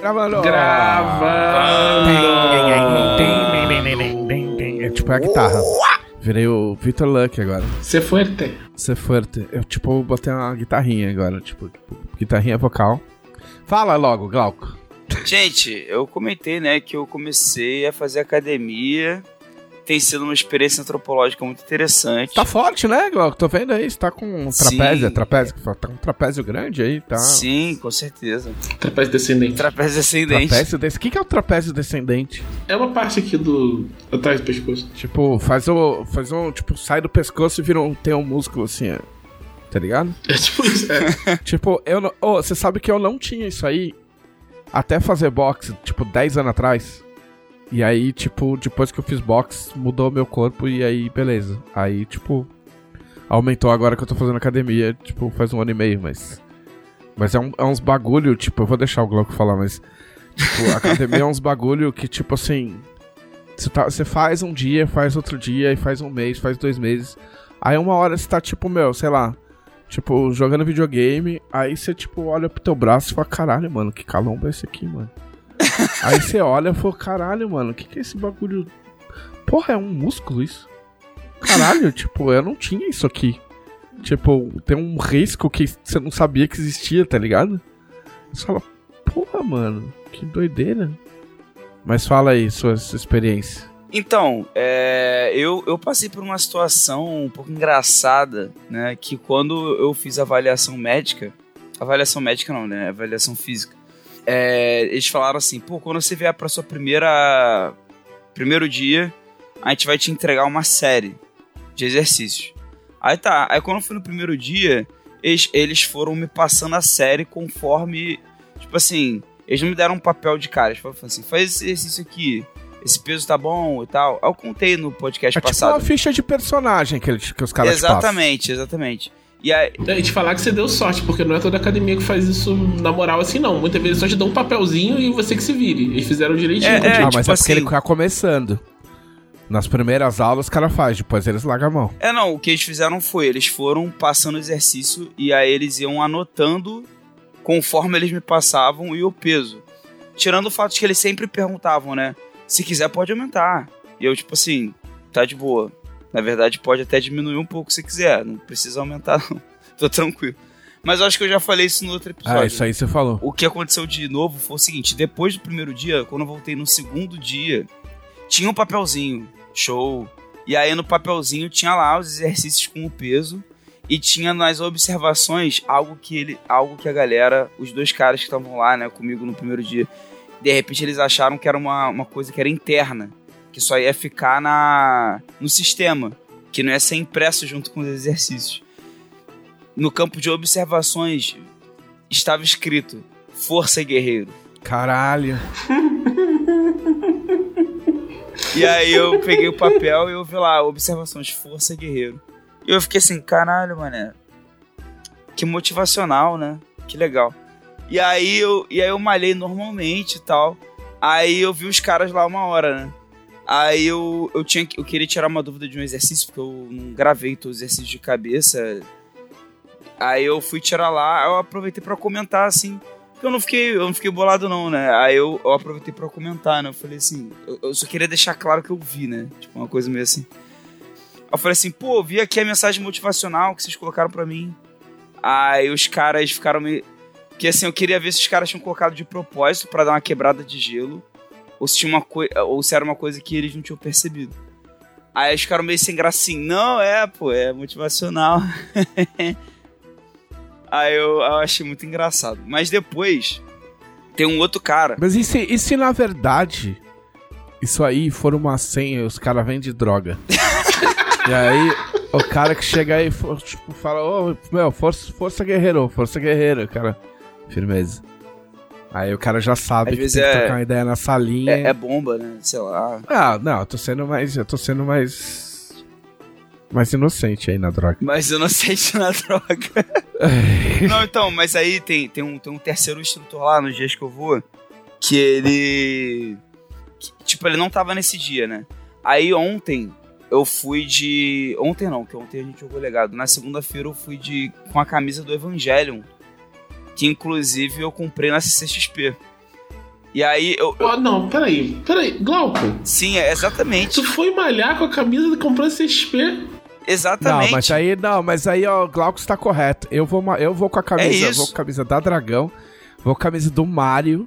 Gravando. Gravando. É tipo é a guitarra. Virei o Victor Luck agora. Você foi até. Você forte. Eu, tipo, botei uma guitarrinha agora. Tipo, tipo, guitarrinha vocal. Fala logo, Glauco. Gente, eu comentei, né, que eu comecei a fazer academia. Tem sido uma experiência antropológica muito interessante. Tá forte, né, Glauco? Tô vendo aí. Você tá com um trapézio. Sim. Trapézio. Tá com um trapézio grande aí, tá? Sim, com certeza. Trapézio descendente. Trapézio ascendente. Trapézio desse. O que, que é o trapézio descendente? É uma parte aqui do. atrás do pescoço. Tipo, faz o. Faz um. Tipo, sai do pescoço e vira um. Tem um músculo assim, é. Tá ligado? É tipo isso. É. Tipo, eu não. Ô, você sabe que eu não tinha isso aí até fazer boxe, tipo, 10 anos atrás. E aí, tipo, depois que eu fiz boxe, mudou meu corpo e aí, beleza. Aí, tipo, aumentou agora que eu tô fazendo academia, tipo, faz um ano e meio, mas. Mas é, um- é uns bagulho, tipo, eu vou deixar o Glauco falar, mas. Tipo, academia é uns bagulho que, tipo assim. Você tá- faz um dia, faz outro dia, e faz um mês, faz dois meses. Aí uma hora você tá, tipo, meu, sei lá. Tipo, jogando videogame, aí você, tipo, olha pro teu braço e fala, caralho, mano, que calombo é esse aqui, mano? aí você olha e fala, caralho, mano, o que que é esse bagulho? Porra, é um músculo isso? Caralho, tipo, eu não tinha isso aqui. Tipo, tem um risco que você não sabia que existia, tá ligado? Você fala, porra, mano, que doideira. Mas fala aí, sua, experiência. Então, é, eu, eu passei por uma situação um pouco engraçada, né? Que quando eu fiz avaliação médica, avaliação médica não, né? Avaliação física. É, eles falaram assim, pô, quando você vier pra sua primeira primeiro dia, a gente vai te entregar uma série de exercícios. Aí tá, aí quando eu fui no primeiro dia, eles, eles foram me passando a série conforme, tipo assim, eles não me deram um papel de cara, eles falaram assim, faz esse exercício aqui, esse peso tá bom e tal. Aí eu contei no podcast É tipo passado. uma ficha de personagem que, que os caras exatamente, exatamente. E aí, E te falar que você deu sorte, porque não é toda academia que faz isso na moral assim, não. Muitas vezes só te dão um papelzinho e você que se vire. Eles fizeram direitinho É, contigo. Ah, mas tipo é porque ele assim- tá começando. Nas primeiras aulas o cara faz, depois eles largam a mão. É, não, o que eles fizeram foi, eles foram passando o exercício e aí eles iam anotando conforme eles me passavam e o peso. Tirando o fato de que eles sempre perguntavam, né? Se quiser pode aumentar. E eu, tipo assim, tá de boa. Na verdade, pode até diminuir um pouco se quiser. Não precisa aumentar, não. Tô tranquilo. Mas eu acho que eu já falei isso no outro episódio. Ah, isso aí você falou. O que aconteceu de novo foi o seguinte: depois do primeiro dia, quando eu voltei no segundo dia, tinha um papelzinho, show. E aí no papelzinho tinha lá os exercícios com o peso e tinha nas observações algo que ele, algo que a galera, os dois caras que estavam lá, né, comigo no primeiro dia, de repente eles acharam que era uma, uma coisa que era interna, que só ia ficar na no sistema, que não ia ser impresso junto com os exercícios. No campo de observações estava escrito Força Guerreiro. Caralho. E aí eu peguei o papel e eu vi lá, observações, Força Guerreiro. E eu fiquei assim, caralho, mané. Que motivacional, né? Que legal. E aí eu, e aí eu malhei normalmente e tal. Aí eu vi os caras lá uma hora, né? Aí eu, eu, tinha, eu queria tirar uma dúvida de um exercício, porque eu não gravei todos os exercícios de cabeça. Aí eu fui tirar lá, eu aproveitei pra comentar, assim. Porque eu não fiquei, eu não fiquei bolado, não, né? Aí eu, eu aproveitei pra comentar, né? Eu falei assim, eu, eu só queria deixar claro que eu vi, né? Tipo, uma coisa meio assim. Eu falei assim, pô, vi aqui a mensagem motivacional que vocês colocaram pra mim. Aí os caras ficaram meio. Porque assim, eu queria ver se os caras tinham colocado de propósito pra dar uma quebrada de gelo. Ou se, tinha uma coi... ou se era uma coisa que eles não tinham percebido. Aí eles ficaram meio sem gracinha. Não, é, pô, é motivacional. Aí eu, eu achei muito engraçado. Mas depois, tem um outro cara. Mas e se, e se na verdade isso aí for uma senha e os caras vendem droga? e aí o cara que chega aí tipo, fala, ô, meu, força, força guerreiro, força guerreiro, cara. Firmeza. Aí o cara já sabe Às que vezes tem que é- trocar uma ideia na salinha. É, é bomba, né? Sei lá. Ah, não, eu tô sendo mais. Eu tô sendo mais. Mais inocente aí na droga. Sei se na droga. não, então, mas aí tem, tem, um, tem um terceiro instrutor lá nos dias que eu vou. Que ele. que, tipo, ele não tava nesse dia, né? Aí ontem eu fui de. Ontem não, que ontem a gente jogou legado. Na segunda-feira eu fui de. com a camisa do Evangelion. Que inclusive eu comprei na CCXP. E aí eu. Oh, não, peraí, peraí. Glauco. Sim, é exatamente. Tu foi malhar com a camisa e comprou CXP? Exatamente. Não, mas aí, não, mas aí, ó, o Glauco está correto. Eu vou, eu vou com a camisa, É eu isso. vou com a camisa da Dragão, vou com a camisa do Mario,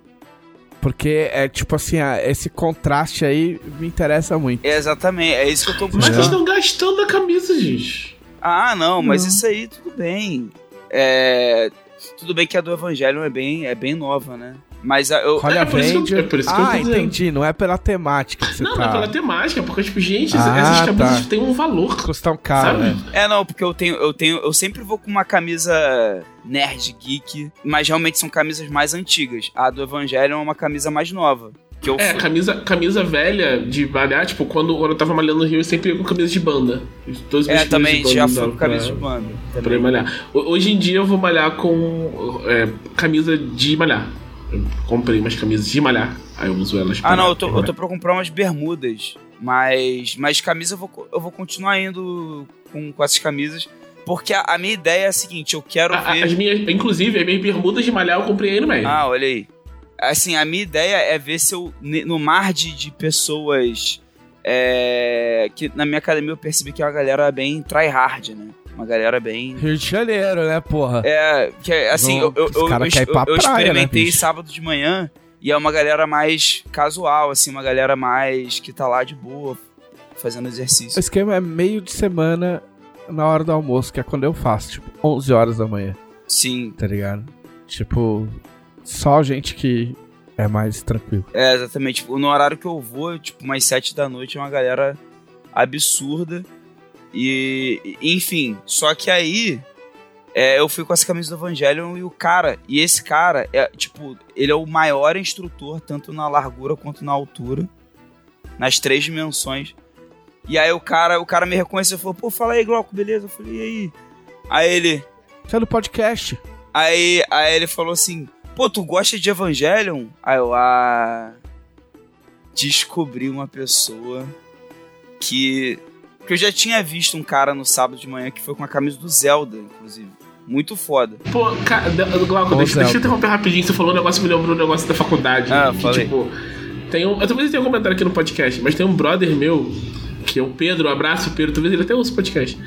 porque é tipo assim, ah, esse contraste aí me interessa muito. É exatamente, é isso que eu tô Mas buscando. vocês estão gastando a camisa, gente. Ah, não, mas Não. isso aí tudo bem. É. Tudo bem que a do Evangelion é bem, é bem nova, né? Mas a, eu. Olha é por isso que eu- Avenger. é por isso que eu ah, tô dizendo. entendi, não é pela temática que você Não, tá. não é pela temática, porque, tipo, gente, Ah, essas camisas tá. têm um valor. Custam caro, Sabe? né? É, não, porque eu tenho, eu tenho. Eu sempre vou com uma camisa nerd geek, mas realmente são camisas mais antigas. A do Evangelion é uma camisa mais nova. Que eu É, camisa, camisa velha de malhar, tipo, quando, quando eu tava malhando no Rio, eu sempre ia com camisa de banda. Os dois É, também já fui com pra- camisa de banda. Pra Também. malhar. Ho- Hoje em dia eu vou malhar com é, camisa de malhar. Eu comprei umas camisas de malhar. Aí eu uso elas Ah, não, eu pra tô, eu malhar. tô pra comprar umas bermudas. Mas, mas camisa eu vou, eu vou continuar indo com, com essas camisas. Porque a, a minha ideia é a seguinte: eu quero a- ver. As minhas, inclusive, as minhas bermudas de malhar eu comprei aí no meio. Ah, olha aí. Assim, a minha ideia é ver se eu, no mar de, de pessoas é, que na minha academia eu percebi que é uma galera bem tryhard, né? Uma galera bem. Rio de Janeiro, né, porra? É, que é, assim, Não, eu, eu, eu, eu, eu né, experimentei bicho? sábado de manhã e é uma galera mais casual, assim, uma galera mais que tá lá de boa, fazendo O exercício. esquema é meio de semana na hora do almoço, que é quando eu faço, tipo, 11 horas da manhã, Sim, tá ligado? Tipo, só gente que é mais tranquilo. é, exatamente. Tipo, no horário que eu vou, tipo, umas sete da noite, é uma galera absurda. E, enfim, só que aí é, eu fui com essa camisa do Evangelion e o cara, e esse cara, é tipo, ele é o maior instrutor, tanto na largura quanto na altura, nas três dimensões. E aí o cara, o cara me reconheceu e falou, pô, fala aí, Glauco, beleza? Eu falei, e aí? Aí ele, Você é no podcast. Aí, aí ele falou assim: Pô, tu gosta de Evangelion? Aí eu, ah. Descobri uma pessoa que. Que eu já tinha visto um cara no sábado de manhã que foi com a camisa do Zelda, inclusive. Muito foda. Pô, cara, Glauco, deixa, deixa eu interromper rapidinho. Você falou um negócio, me lembrou um negócio da faculdade. Ah, que, falei. tipo, tem um. Eu talvez tenha um comentário aqui no podcast, mas tem um brother meu, que é o Pedro, um abraço, Pedro, talvez ele até ouça o podcast.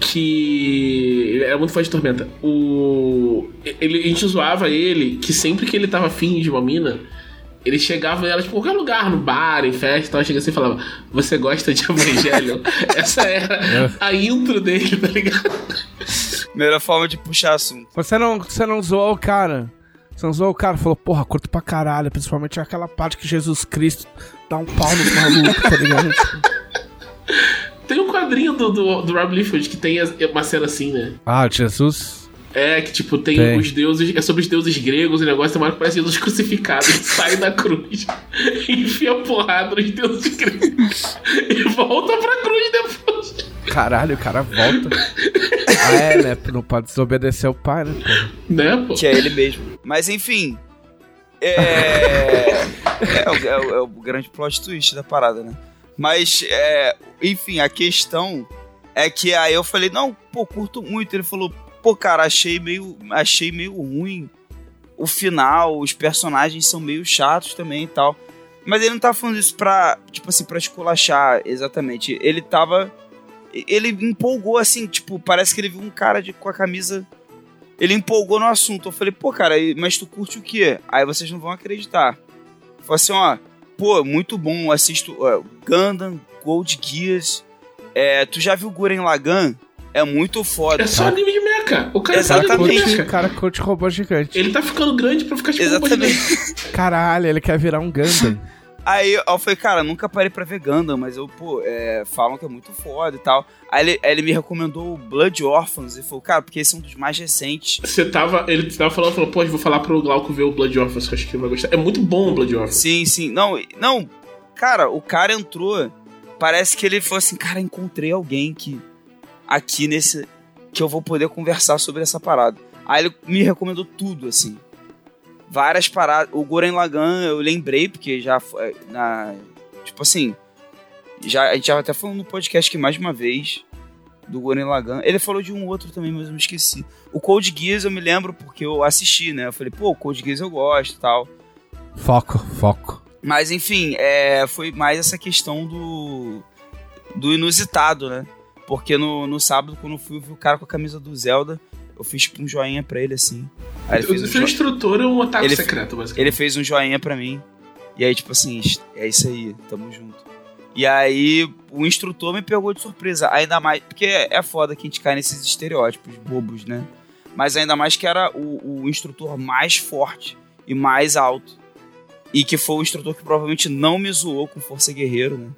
Que ele era muito fã de Tormenta. O. Ele, a gente zoava ele que sempre que ele tava afim de uma mina. Ele chegava nela, tipo, qualquer lugar, no bar, em festa, e tal, chega assim e falava: Você gosta de Evangelion? Essa era a intro dele, tá ligado? Melhor forma de puxar assunto. Você não, você não zoou o cara. Você não zoou o cara, falou, porra, curto pra caralho, principalmente aquela parte que Jesus Cristo dá um pau nos malucos, tá ligado? Tem um quadrinho do, do, do Rob Liefeld que tem uma cena assim, né? ah, Jesus. É, que tipo, tem, Tem. os deuses. É sobre os deuses gregos, o negócio tem uma hora que parece Jesus crucificado. Ele sai da cruz, enfia a porrada nos deuses gregos e volta pra cruz depois. Caralho, o cara volta. ah, é, né? Não pode desobedecer o pai, né? porra? Né, pô? Que é ele mesmo. Mas enfim. É. é, o, é o- é o grande plot twist da parada, né? Mas, é, enfim, a questão é que aí eu falei, não, pô, curto muito. Ele falou, pô, cara, achei meio, achei meio ruim o final, os personagens são meio chatos também e tal. Mas ele não tava falando isso pra, tipo assim, pra esculachar exatamente. Ele tava. Ele empolgou assim, tipo, parece que ele viu um cara de, com a camisa ele empolgou no assunto. Eu falei, pô, cara, mas tu curte o quê? Aí vocês não vão acreditar. Falei assim, ó, pô, muito bom, assisto ó, Gundam, Gold Gears. É, tu já viu Guren Lagann? É muito foda. É só anime de mecha. O cara Exatamente. tá Curte, o cara curte robô gigante. Ele tá ficando grande pra ficar tipo um robô Exatamente. gigante. Caralho, ele quer virar um Gundam. Aí eu falei, cara, nunca parei pra ver Gundam, mas eu, pô, é, falam que é muito foda e tal. Aí ele, aí ele me recomendou o Blood Orphans e falou, cara, porque esse é um dos mais recentes. Você tava. Ele tava falando, falou, pô, eu vou falar pro Glauco ver o Blood Orphans, que eu acho que ele vai gostar. É muito bom o Blood Orphans. Sim, sim. Não, não, cara, o cara entrou. Parece que ele falou assim, cara, encontrei alguém que. Aqui nesse. Que eu vou poder conversar sobre essa parada. Aí ele me recomendou tudo, assim. Várias paradas. O Goren Lagan eu lembrei, porque já foi. Na, tipo assim. Já, a gente já até falou no podcast que mais de uma vez do Goren Lagan. Ele falou de um outro também, mas eu me esqueci. O Code Geass eu me lembro porque eu assisti, né? Eu falei, pô, o Code Geass eu gosto e tal. Foco, foco. Mas enfim, é, foi mais essa questão do, do inusitado, né? Porque no, no sábado, quando eu fui ver o cara com a camisa do Zelda, eu fiz tipo um joinha pra ele assim. Aí ele fez o um seu jo... instrutor é um ataque ele, secreto, basicamente. Ele fez um joinha pra mim. E aí, tipo assim, é isso aí, tamo junto. E aí, o instrutor me pegou de surpresa. Ainda mais. Porque é foda que a gente cai nesses estereótipos bobos, né? Mas ainda mais que era o, o instrutor mais forte e mais alto. E que foi o instrutor que provavelmente não me zoou com Força Guerreiro, né?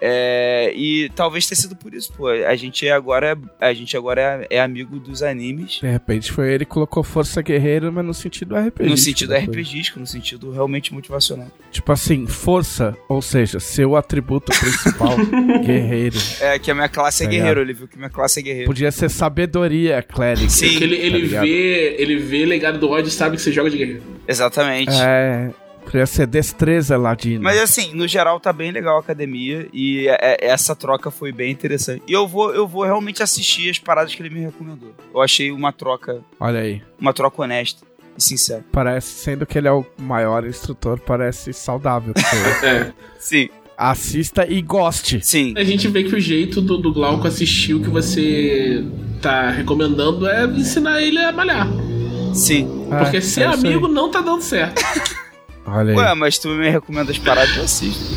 É, e talvez tenha sido por isso, pô. A gente agora, a gente agora é, é amigo dos animes. De repente foi ele que colocou Força Guerreira, mas no sentido RPG. No sentido RPGístico, no sentido realmente motivacional. Tipo assim, força, ou seja, seu atributo principal, guerreiro. É, que a minha classe é tá guerreiro, ele viu que minha classe é guerreiro. Podia ser sabedoria, clérigo. Sim, ele, ele tá vê, ele vê legado do ódio e sabe que você joga de guerreiro. Exatamente. É. Podia ser destreza ladino. Mas assim, no geral tá bem legal a academia e é, é, essa troca foi bem interessante. E eu vou, eu vou realmente assistir as paradas que ele me recomendou. Eu achei uma troca. Olha aí. Uma troca honesta e sincera. Parece, sendo que ele é o maior instrutor, parece saudável. é. Sim. Assista e goste. Sim. A gente vê que o jeito do, do Glauco assistir o que você tá recomendando é ensinar ele a malhar. Sim. Porque é, ser é amigo não tá dando certo. Olha aí. Ué, mas tu me recomenda as paradas, eu assisto.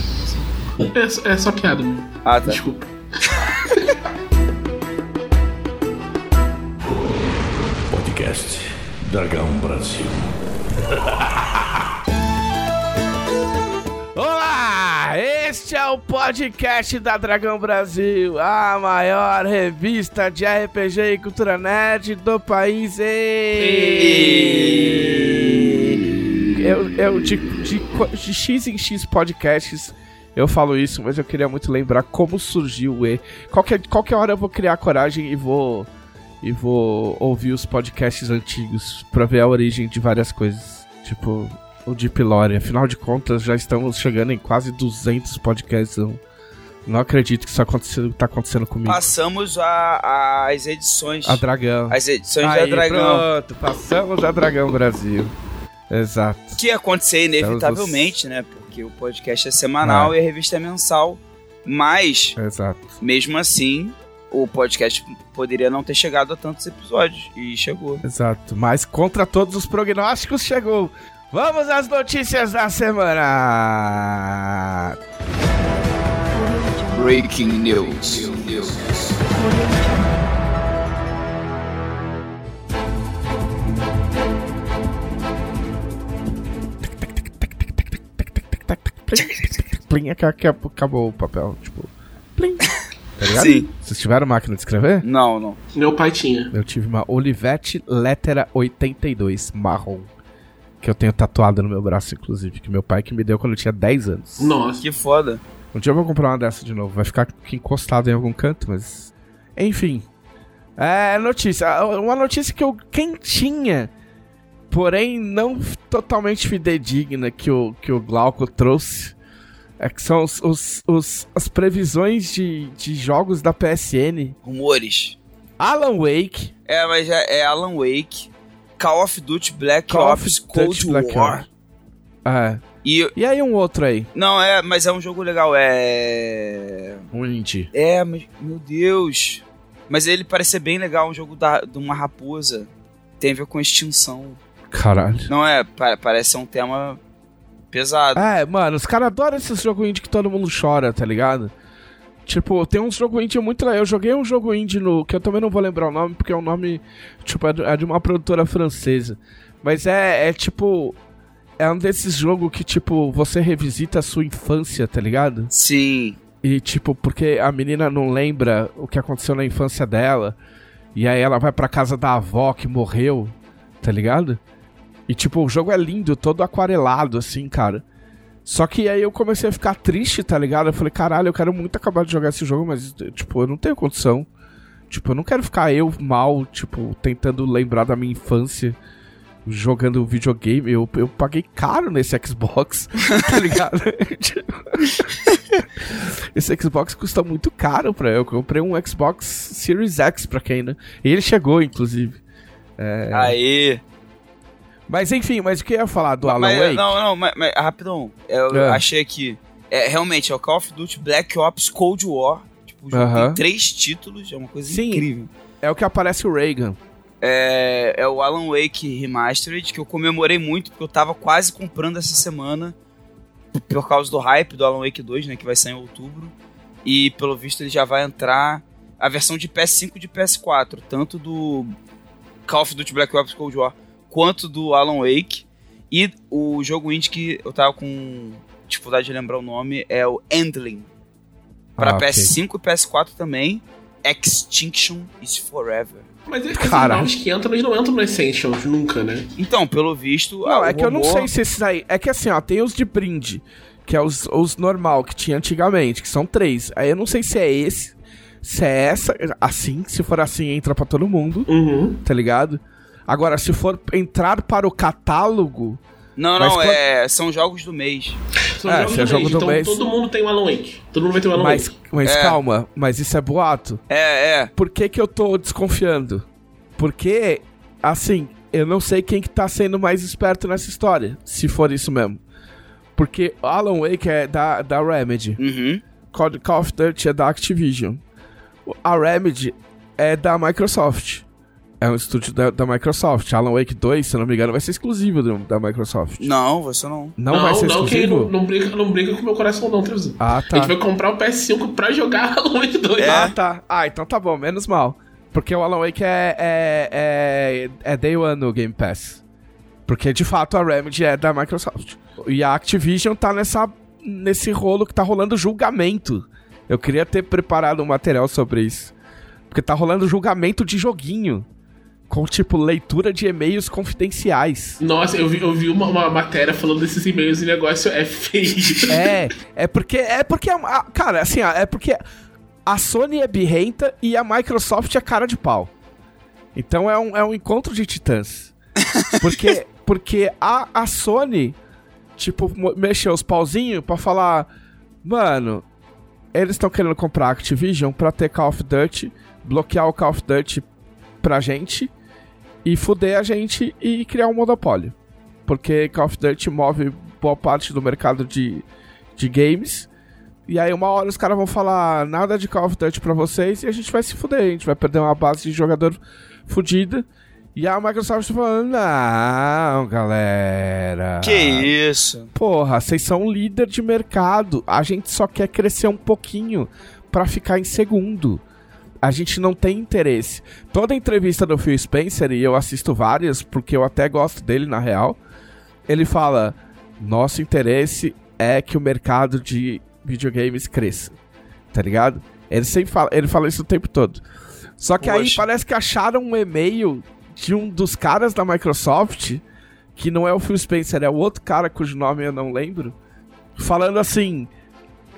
É, é só piada, mano. Ah, tá. Desculpa. Podcast Dragão Brasil. Olá! Este é o podcast da Dragão Brasil, a maior revista de RPG e cultura nerd do país. E eu, eu de, de, de X em X podcasts eu falo isso, mas eu queria muito lembrar como surgiu o E. Qualquer, qualquer hora eu vou criar coragem e vou e vou ouvir os podcasts antigos para ver a origem de várias coisas. Tipo, o Deep Lore. Afinal de contas, já estamos chegando em quase 200 podcasts. Eu não acredito que isso aconteceu, tá acontecendo comigo. Passamos a, as edições. A Dragão. As edições Aí, da Dragão. Pronto, passamos a Dragão Brasil. Exato. Que ia acontecer inevitavelmente, né? Porque o podcast é semanal é. e a revista é mensal. Mas, Exato. mesmo assim, o podcast poderia não ter chegado a tantos episódios. E chegou. Exato. Mas contra todos os prognósticos, chegou. Vamos às notícias da semana! Breaking News. Plim, acabou o papel. Tipo, plim. Tá ligado? Sim. Vocês tiveram máquina de escrever? Não, não. Meu pai tinha. Eu tive uma Olivetti Lettera 82 marrom. Que eu tenho tatuado no meu braço, inclusive. Que meu pai que me deu quando eu tinha 10 anos. Nossa. Que foda. Um dia eu vou comprar uma dessa de novo. Vai ficar encostado em algum canto, mas. Enfim. É, notícia. Uma notícia que eu. Quem tinha porém não totalmente fidedigna que o, que o Glauco trouxe. É que são os, os, os, as previsões de, de jogos da PSN. Rumores. Alan Wake. É, mas é, é Alan Wake. Call of Duty Black Call Ops Cold Black War. É. E, e aí um outro aí? Não, é, mas é um jogo legal, é... Um indie. É, mas, meu Deus. Mas ele parece ser bem legal, um jogo da, de uma raposa. Tem a ver com extinção. Caralho. Não é, parece ser um tema pesado. É, mano, os caras adoram esses jogos indie que todo mundo chora, tá ligado? Tipo, tem uns jogos indie muito legal. Eu joguei um jogo indie no. que eu também não vou lembrar o nome, porque é um nome. Tipo, é de uma produtora francesa. Mas é, é tipo. É um desses jogos que, tipo, você revisita a sua infância, tá ligado? Sim. E, tipo, porque a menina não lembra o que aconteceu na infância dela. E aí ela vai pra casa da avó que morreu, tá ligado? E, tipo, o jogo é lindo, todo aquarelado, assim, cara. Só que aí eu comecei a ficar triste, tá ligado? Eu falei, caralho, eu quero muito acabar de jogar esse jogo, mas, tipo, eu não tenho condição. Tipo, eu não quero ficar eu mal, tipo, tentando lembrar da minha infância jogando videogame. Eu, eu paguei caro nesse Xbox, tá ligado? Esse Xbox custa muito caro pra eu. Eu comprei um Xbox Series X pra quem, né? E ele chegou, inclusive. É... Aí. Mas enfim, mas o que eu ia falar do Alan Mas, Wake? não, não, mas, mas rapidão. Eu É. achei aqui. É, realmente, é o Call of Duty Black Ops Cold War. Tipo, o jogo Aham. tem três títulos, é uma coisa Sim. incrível. É o que aparece o Reagan. É, é o Alan Wake Remastered, que eu comemorei muito, porque eu tava quase comprando essa semana. Por causa do hype do Alan Wake 2, né? Que vai sair em outubro. E pelo visto ele já vai entrar a versão de PS5 e de PS4. Tanto do Call of Duty Black Ops Cold War quanto do Alan Wake. E o jogo indie que eu tava com dificuldade de lembrar o nome é o Endling. Pra Ah, ok. PS5 e PS4 também. Extinction is Forever. Mas esses Cara. novos que entram, eles não entram no Essentials nunca, né? Então, pelo visto. Não, ah, é que eu não sei se esses aí. É que assim, ó, tem os de brinde, que é os, os normal que tinha antigamente, que são três. Aí eu não sei se é esse, se é essa, assim, se for assim, entra pra todo mundo, Uhum. tá ligado? Agora, se for entrar para o catálogo. Não, não, quando- é, são jogos do mês. São É, jogos é do jogo mês, do então mês- todo mundo tem um Alan Wake. Todo mundo vai ter um Alan Mas, Wake. mas É. calma, mas isso é boato. É, é. Por que, que eu tô desconfiando? Porque, assim, eu não sei quem que tá sendo mais esperto nessa história, se for isso mesmo. Porque Alan Wake é da, da Remedy. Uhum. Call Call of Duty é da Activision. A Remedy é da Microsoft. É um estúdio da, da Microsoft. Alan Wake 2, se eu não me engano, vai ser exclusivo do- da Microsoft. Não, você não. Não, vai ser não, que exclusivo? não, não, briga, não briga com o meu coração, não, Trevisan. Ah, A tá. gente vai comprar o PS5 pra jogar Alan Wake 2. É. Ah, tá. Ah, então tá bom, menos mal. Porque o Alan Wake é, é, é, é Day One no Game Pass. Porque de fato a Remedy é da Microsoft. E a Activision tá nessa, nesse rolo que tá rolando julgamento. Eu queria ter preparado um material sobre isso. Porque tá rolando julgamento de joguinho. Com, tipo, leitura de e-mails confidenciais. Nossa, eu vi, eu vi uma, uma matéria falando desses e-mails e o negócio é feio. É, é porque. É porque. a- a- cara, assim, é porque a Sony é birrenta e a Microsoft é cara de pau. Então é um, é um encontro de titãs. Porque, porque a, a Sony, tipo, mexeu os pauzinhos pra falar: Mano, eles estão querendo comprar a Activision pra ter Call of Duty, bloquear o Call of Duty pra gente e fuder a gente e criar um monopólio. Porque Call of Duty move boa parte do mercado de, de games. E aí uma hora os caras vão falar nada de Call of Duty pra vocês e a gente vai se fuder. A gente vai perder uma base de jogador fudida. E a Microsoft tá falando, não, galera. Que isso? Porra, vocês são líder de mercado. A gente só quer crescer um pouquinho pra ficar em segundo. A gente não tem interesse. Toda entrevista do Phil Spencer, e eu assisto várias, porque eu até gosto dele na real, ele fala: nosso interesse é que o mercado de videogames cresça. Tá ligado? Ele sempre fala, ele fala isso o tempo todo. Só que aí Poxa. parece que acharam um e-mail de um dos caras da Microsoft, que não é o Phil Spencer, é o outro cara cujo nome eu não lembro, falando assim.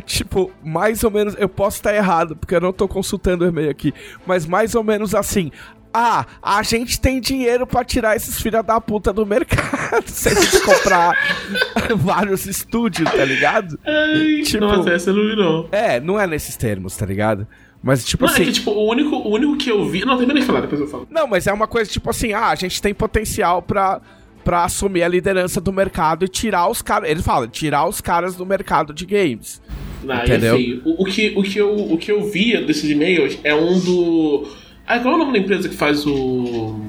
Tipo, mais ou menos, eu posso estar errado, porque eu não tô consultando o e-mail aqui, mas mais ou menos assim. Ah, a gente tem dinheiro pra tirar esses filha da puta do mercado se a gente comprar vários estúdios, tá ligado? Ai, Tipo- Nossa, essa não vi, não. É, não é nesses termos, tá ligado? Mas tipo Não, assim. é que, tipo, o único, o único que eu vi. Não, termina de falar, depois eu falo. Não, mas é uma coisa tipo assim, ah, a gente tem potencial pra, pra assumir a liderança do mercado e tirar os caras. Ele fala, tirar os caras do mercado de games. Aí Entendeu? é feio. O, o que, o, que eu, o que eu via desses e-mails é um do. Ah, qual é o nome da empresa que faz o.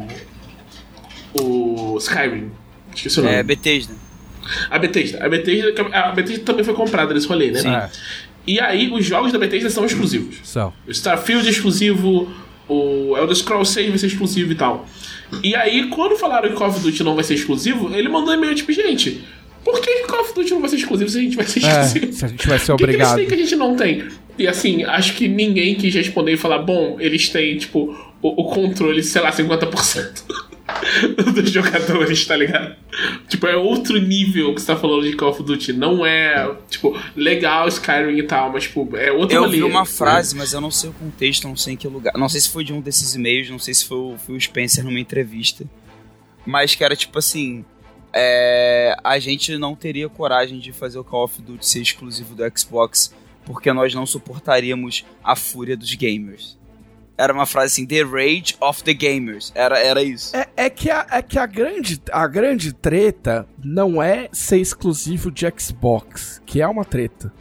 O Skyrim? Esqueci o nome. É Bethesda. A Bethesda. A Bethesda, a Bethesda também foi comprada nesse rolê, né? Sim. É, E aí, os jogos da Bethesda são exclusivos. são. O Starfield é exclusivo, o Elder Scrolls 6 vai ser exclusivo e tal. E aí, quando falaram que Call of Duty não vai ser exclusivo, ele mandou um e-mail tipo, gente, por que Call of Duty não vai ser exclusivo se a gente vai ser É, exclusivo? se a gente vai ser O que, que eles obrigado. têm que a gente não tem? E assim, acho que ninguém quis responder e falar, bom, eles têm, tipo, o, o controle, sei lá, 50% dos jogadores, tá ligado? Tipo, é outro nível que você tá falando de Call of Duty. Não é, tipo, legal Skyrim e tal, mas, tipo, é outro Eu rolê, vi uma né? frase, mas eu não sei o contexto, não sei em que lugar. Não sei se foi de um desses e-mails, não sei se foi o, foi o Spencer numa entrevista. Mas que era tipo assim. é, a gente não teria coragem de fazer o Call of Duty ser exclusivo do Xbox porque nós não suportaríamos a fúria dos gamers. Era uma frase assim, The Rage of the Gamers. Era, era isso. É, é que, a, é que a, grande, a grande treta não é ser exclusivo de Xbox, que é uma treta.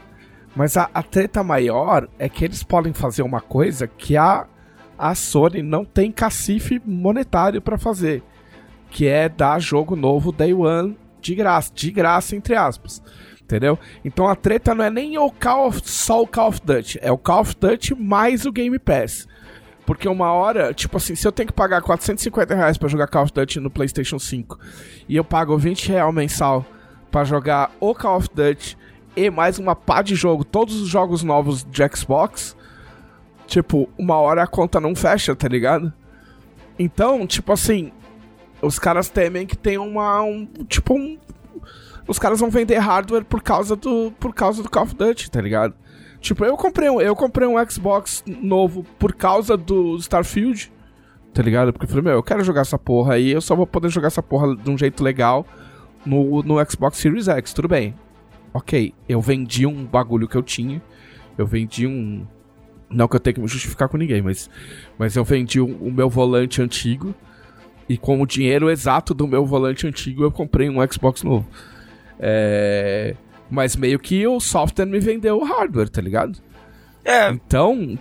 Mas a, a treta maior é que eles podem fazer uma coisa que a, a Sony não tem cacife monetário para fazer. Que é dar jogo novo Day One de graça. De graça, entre aspas. Entendeu? Então a treta não é nem o Call of, só o Call of Duty. É o Call of Duty mais o Game Pass. Porque uma hora, tipo assim, se eu tenho que pagar 450 reais pra jogar Call of Duty no PlayStation 5 e eu pago 20 real mensal para jogar o Call of Duty e mais uma pá de jogo, todos os jogos novos de Xbox, tipo, uma hora a conta não fecha, tá ligado? Então, tipo assim, os caras temem que tem uma. Um, tipo, um. Os caras vão vender hardware por causa do. Por causa do Call of Duty, tá ligado? Tipo, eu comprei um, eu comprei um Xbox novo por causa do Starfield, tá ligado? Porque eu falei, meu, eu quero jogar essa porra aí, eu só vou poder jogar essa porra de um jeito legal no, no Xbox Series X, tudo bem. Ok, eu vendi um bagulho que eu tinha, eu vendi um. Não que eu tenha que me justificar com ninguém, mas, mas eu vendi o, o meu volante antigo. E com o dinheiro exato do meu volante antigo, eu comprei um Xbox novo. É. Mas meio que o software me vendeu o hardware, tá ligado? É. Então,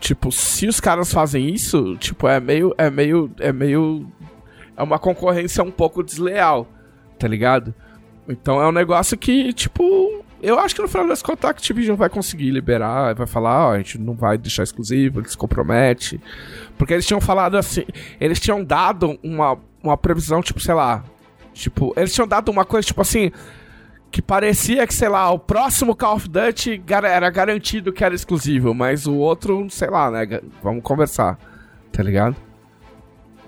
tipo, se os caras fazem isso, tipo, é meio. É meio. É meio. É uma concorrência um pouco desleal, tá ligado? Então é um negócio que, tipo. Eu acho que no final das contas a Activision vai conseguir liberar, vai falar, ó, a gente não vai deixar exclusivo, ele se compromete. Porque eles tinham falado assim, eles tinham dado uma, uma previsão, tipo, sei lá. Tipo, eles tinham dado uma coisa, tipo assim, que parecia que, sei lá, o próximo Call of Duty era garantido que era exclusivo, mas o outro, sei lá, né? Vamos conversar, tá ligado?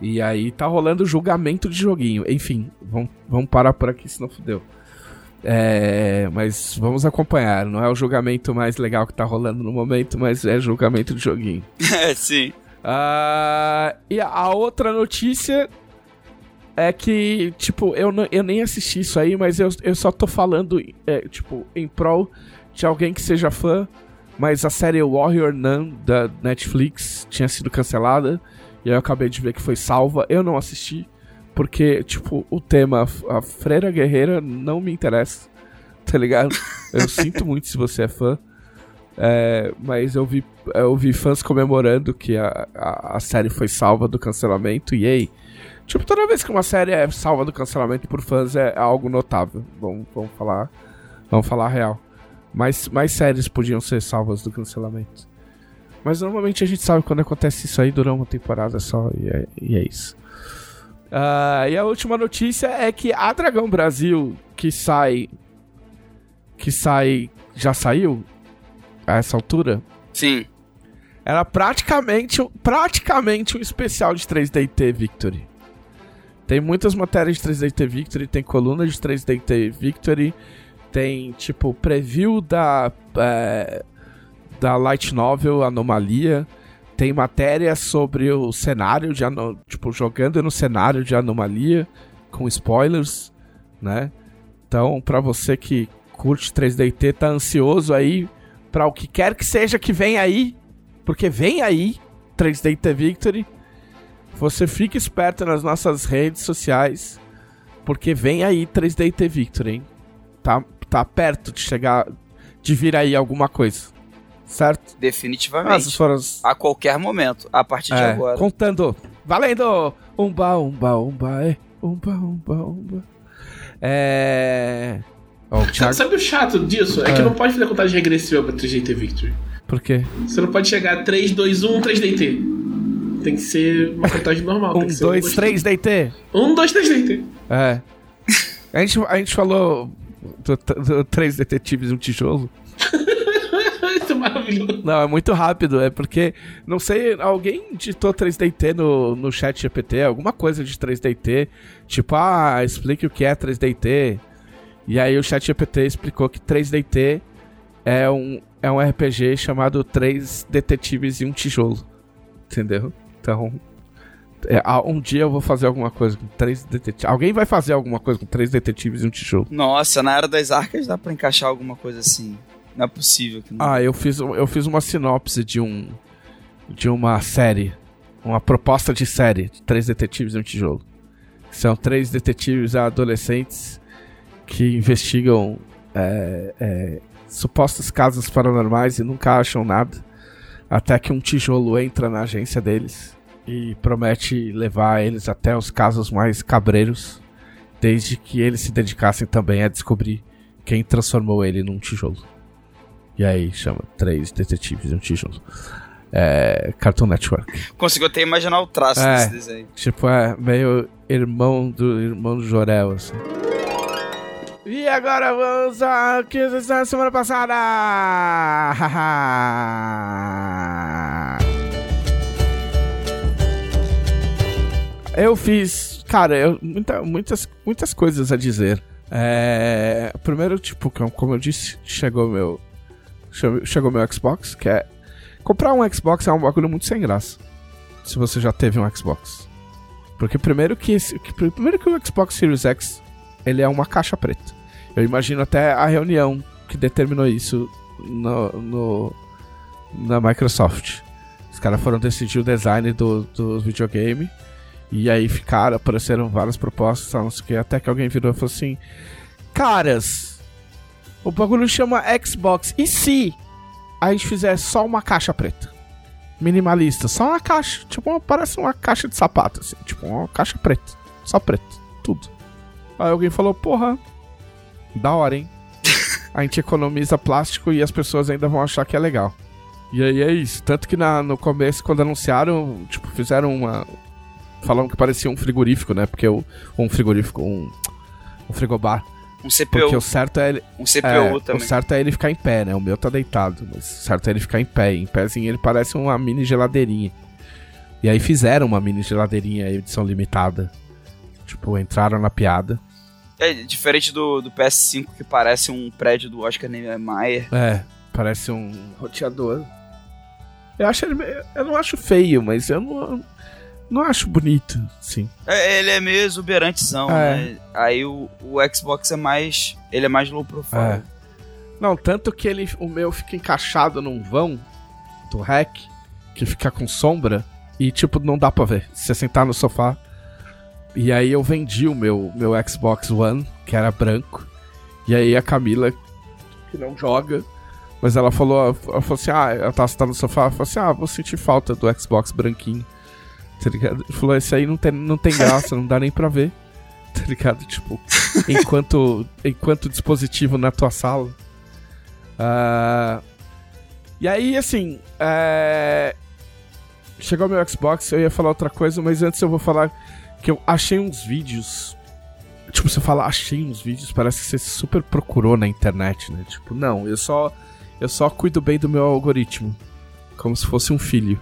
E aí tá rolando julgamento de joguinho. Enfim, vamos, vamos parar por aqui, senão fudeu. É, mas vamos acompanhar. Não é o julgamento mais legal que tá rolando no momento, mas é julgamento de joguinho. É, sim. Uh, e a outra notícia é que, tipo, eu, não, eu nem assisti isso aí, mas eu, eu só tô falando, é, tipo, em prol de alguém que seja fã. Mas a série Warrior Nun da Netflix tinha sido cancelada. E aí eu acabei de ver que foi salva. Eu não assisti. Porque, tipo, o tema, a Freira Guerreira, não me interessa. Tá ligado? Eu sinto muito se você é fã. É, mas eu vi, eu vi fãs comemorando que a, a, a série foi salva do cancelamento. E aí, Tipo, toda vez que uma série é salva do cancelamento por fãs é algo notável. Vamos, vamos falar. Vamos falar a real. Mais, mais séries podiam ser salvas do cancelamento. Mas normalmente a gente sabe quando acontece isso aí, dura uma temporada só e é, e é isso. Uh, e a última notícia é que a Dragão Brasil, que sai. Que sai. Já saiu? A essa altura? Sim. Era praticamente, praticamente um especial de 3DT Victory. Tem muitas matérias de 3DT Victory, tem coluna de 3DT Victory, tem tipo preview da é, da light novel Anomalia, tem matéria sobre o cenário de tipo jogando no cenário de Anomalia com spoilers, né? Então, para você que curte 3DT, tá ansioso aí para o que quer que seja que vem aí, porque vem aí 3DT Victory. Você fica esperto nas nossas redes sociais, porque vem aí 3DT Victory, hein? Tá, tá perto de chegar, de vir aí alguma coisa. Certo? Definitivamente. foram A qualquer momento, a partir de é, agora. Contando. Valendo! Umba, umba, umba, é. Umba, umba, umba. É. Oh, Thiago... Sabe o chato disso? É, é, que não pode fazer contagem regressiva pra 3DT Victory. Por quê? Você não pode chegar 3, 2, 1, 3DT. Tem que ser uma contagem normal. um, dois, três, DT. Um, dois, três, DT. É. A gente, a gente falou do, do três detetives e um tijolo. Isso é maravilhoso. Não, é muito rápido. É porque, não sei, alguém digitou 3DT no, no chat GPT, alguma coisa de 3DT. Tipo, ah, explique o que é 3DT. E aí o chat GPT explicou que 3DT é um, é um RPG chamado Três Detetives e um Tijolo. Entendeu? Então, é, um dia eu vou fazer alguma coisa com três detetives. Alguém vai fazer alguma coisa com três detetives e um tijolo. Nossa, na era das arcas dá pra encaixar alguma coisa assim. Não é possível que não. Ah, eu fiz, eu fiz uma sinopse de um. de uma série. Uma proposta de série de três detetives em um tijolo. São três detetives adolescentes que investigam é, é, supostos casos paranormais e nunca acham nada. Até que um tijolo entra na agência deles e promete levar eles até os casos mais cabreiros, desde que eles se dedicassem também a descobrir quem transformou ele num tijolo. E aí chama Três Detetives em um Tijolo. É, Cartoon Network. Conseguiu até imaginar o traço É. desse desenho. Tipo, é meio irmão do irmão do Jorel, assim. E agora vamos ao que vocês fizeram semana passada! eu fiz, cara, eu, muita- muitas, muitas coisas a dizer. É, primeiro, tipo, como como eu disse, chegou meu. che- Chegou meu Xbox, que é. Comprar um Xbox é um bagulho muito sem graça. Se você já teve um Xbox. Porque primeiro que, esse, que- primeiro que o Xbox Series X ele é uma caixa preta. Eu imagino até a reunião que determinou isso no, no- na Microsoft. Os caras foram decidir o design do, do videogame. E aí ficaram, apareceram várias propostas, não sei o que, até que alguém virou e falou assim: Caras, o bagulho chama Xbox. E se a gente fizer só uma caixa preta? Minimalista, só uma caixa. Tipo, parece uma caixa de sapato, assim. Tipo, uma caixa preta. Só preto. Tudo. Aí alguém falou, porra, da hora, hein? A gente economiza plástico e as pessoas ainda vão achar que é legal. E aí é isso. Tanto que na- no começo, quando anunciaram, tipo, fizeram uma. Falaram que parecia um frigorífico, né? Porque o. Um frigorífico, um. Um frigobar. Um CPU, Porque o certo é ele. um CPU É, o também. certo é ele ficar em pé, né? O meu tá deitado, mas o certo é ele ficar em pé. Em pézinho ele parece uma mini geladeirinha. E aí fizeram uma mini geladeirinha edição limitada. Tipo, entraram na piada. É diferente do, do PS5 que parece um prédio do Oscar Niemeyer. É, parece um roteador. Eu acho ele. Eu não acho feio, mas eu não. Não acho bonito, sim. É, ele é meio exuberantezão, É. né? Aí o, o Xbox é mais. Ele é mais low profile. É. Não, tanto que ele, o meu fica encaixado num vão do rack, que fica com sombra, e tipo, não dá pra ver. Se você sentar no sofá. E aí eu vendi o meu, meu Xbox One, que era branco. E aí a Camila, que não joga, mas ela falou, ela falou assim: ah, ela tava sentada no sofá, ela falou assim: ah, vou sentir falta do Xbox branquinho. Tá ligado? Falou: esse aí não tem, não tem graça, não dá nem pra ver. Tá ligado? Tipo, enquanto, enquanto dispositivo na tua sala. Ah, e aí, assim, é, chegou meu Xbox, eu ia falar outra coisa, mas antes eu vou falar que eu achei uns vídeos. Tipo, você fala, achei uns vídeos, parece que você super procurou na internet, né? Tipo, não, eu só, eu só cuido bem do meu algoritmo, como se fosse um filho.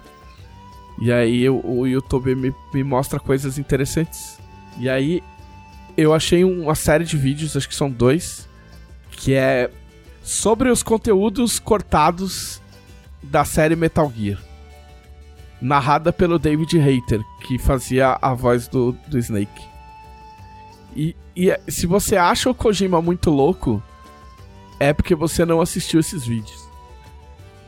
E aí eu- o YouTube me, me mostra coisas interessantes. E aí eu achei uma série de vídeos, acho que são dois, que é sobre os conteúdos cortados da série Metal Gear. Narrada pelo David Hayter, que fazia a voz do, do Snake. E, e é- se você acha o Kojima muito louco, é porque você não assistiu esses vídeos.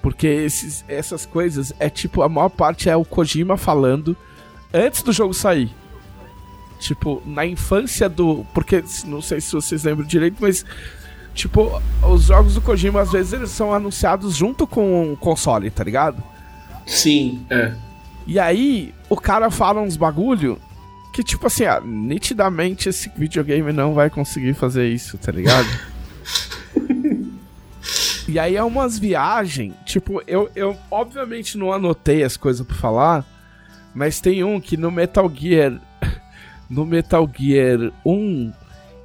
Porque esses, essas coisas é tipo, a maior parte é o Kojima falando antes do jogo sair. Tipo, na infância do. Porque não sei se vocês lembram direito, mas. Tipo, os jogos do Kojima às vezes eles são anunciados junto com o console, tá ligado? Sim, é. E aí, o cara fala uns bagulho que, tipo assim, ah, nitidamente esse videogame não vai conseguir fazer isso, tá ligado? e aí é umas viagens, tipo, eu, eu obviamente não anotei as coisas pra falar, mas tem um que no Metal Gear. No Metal Gear 1,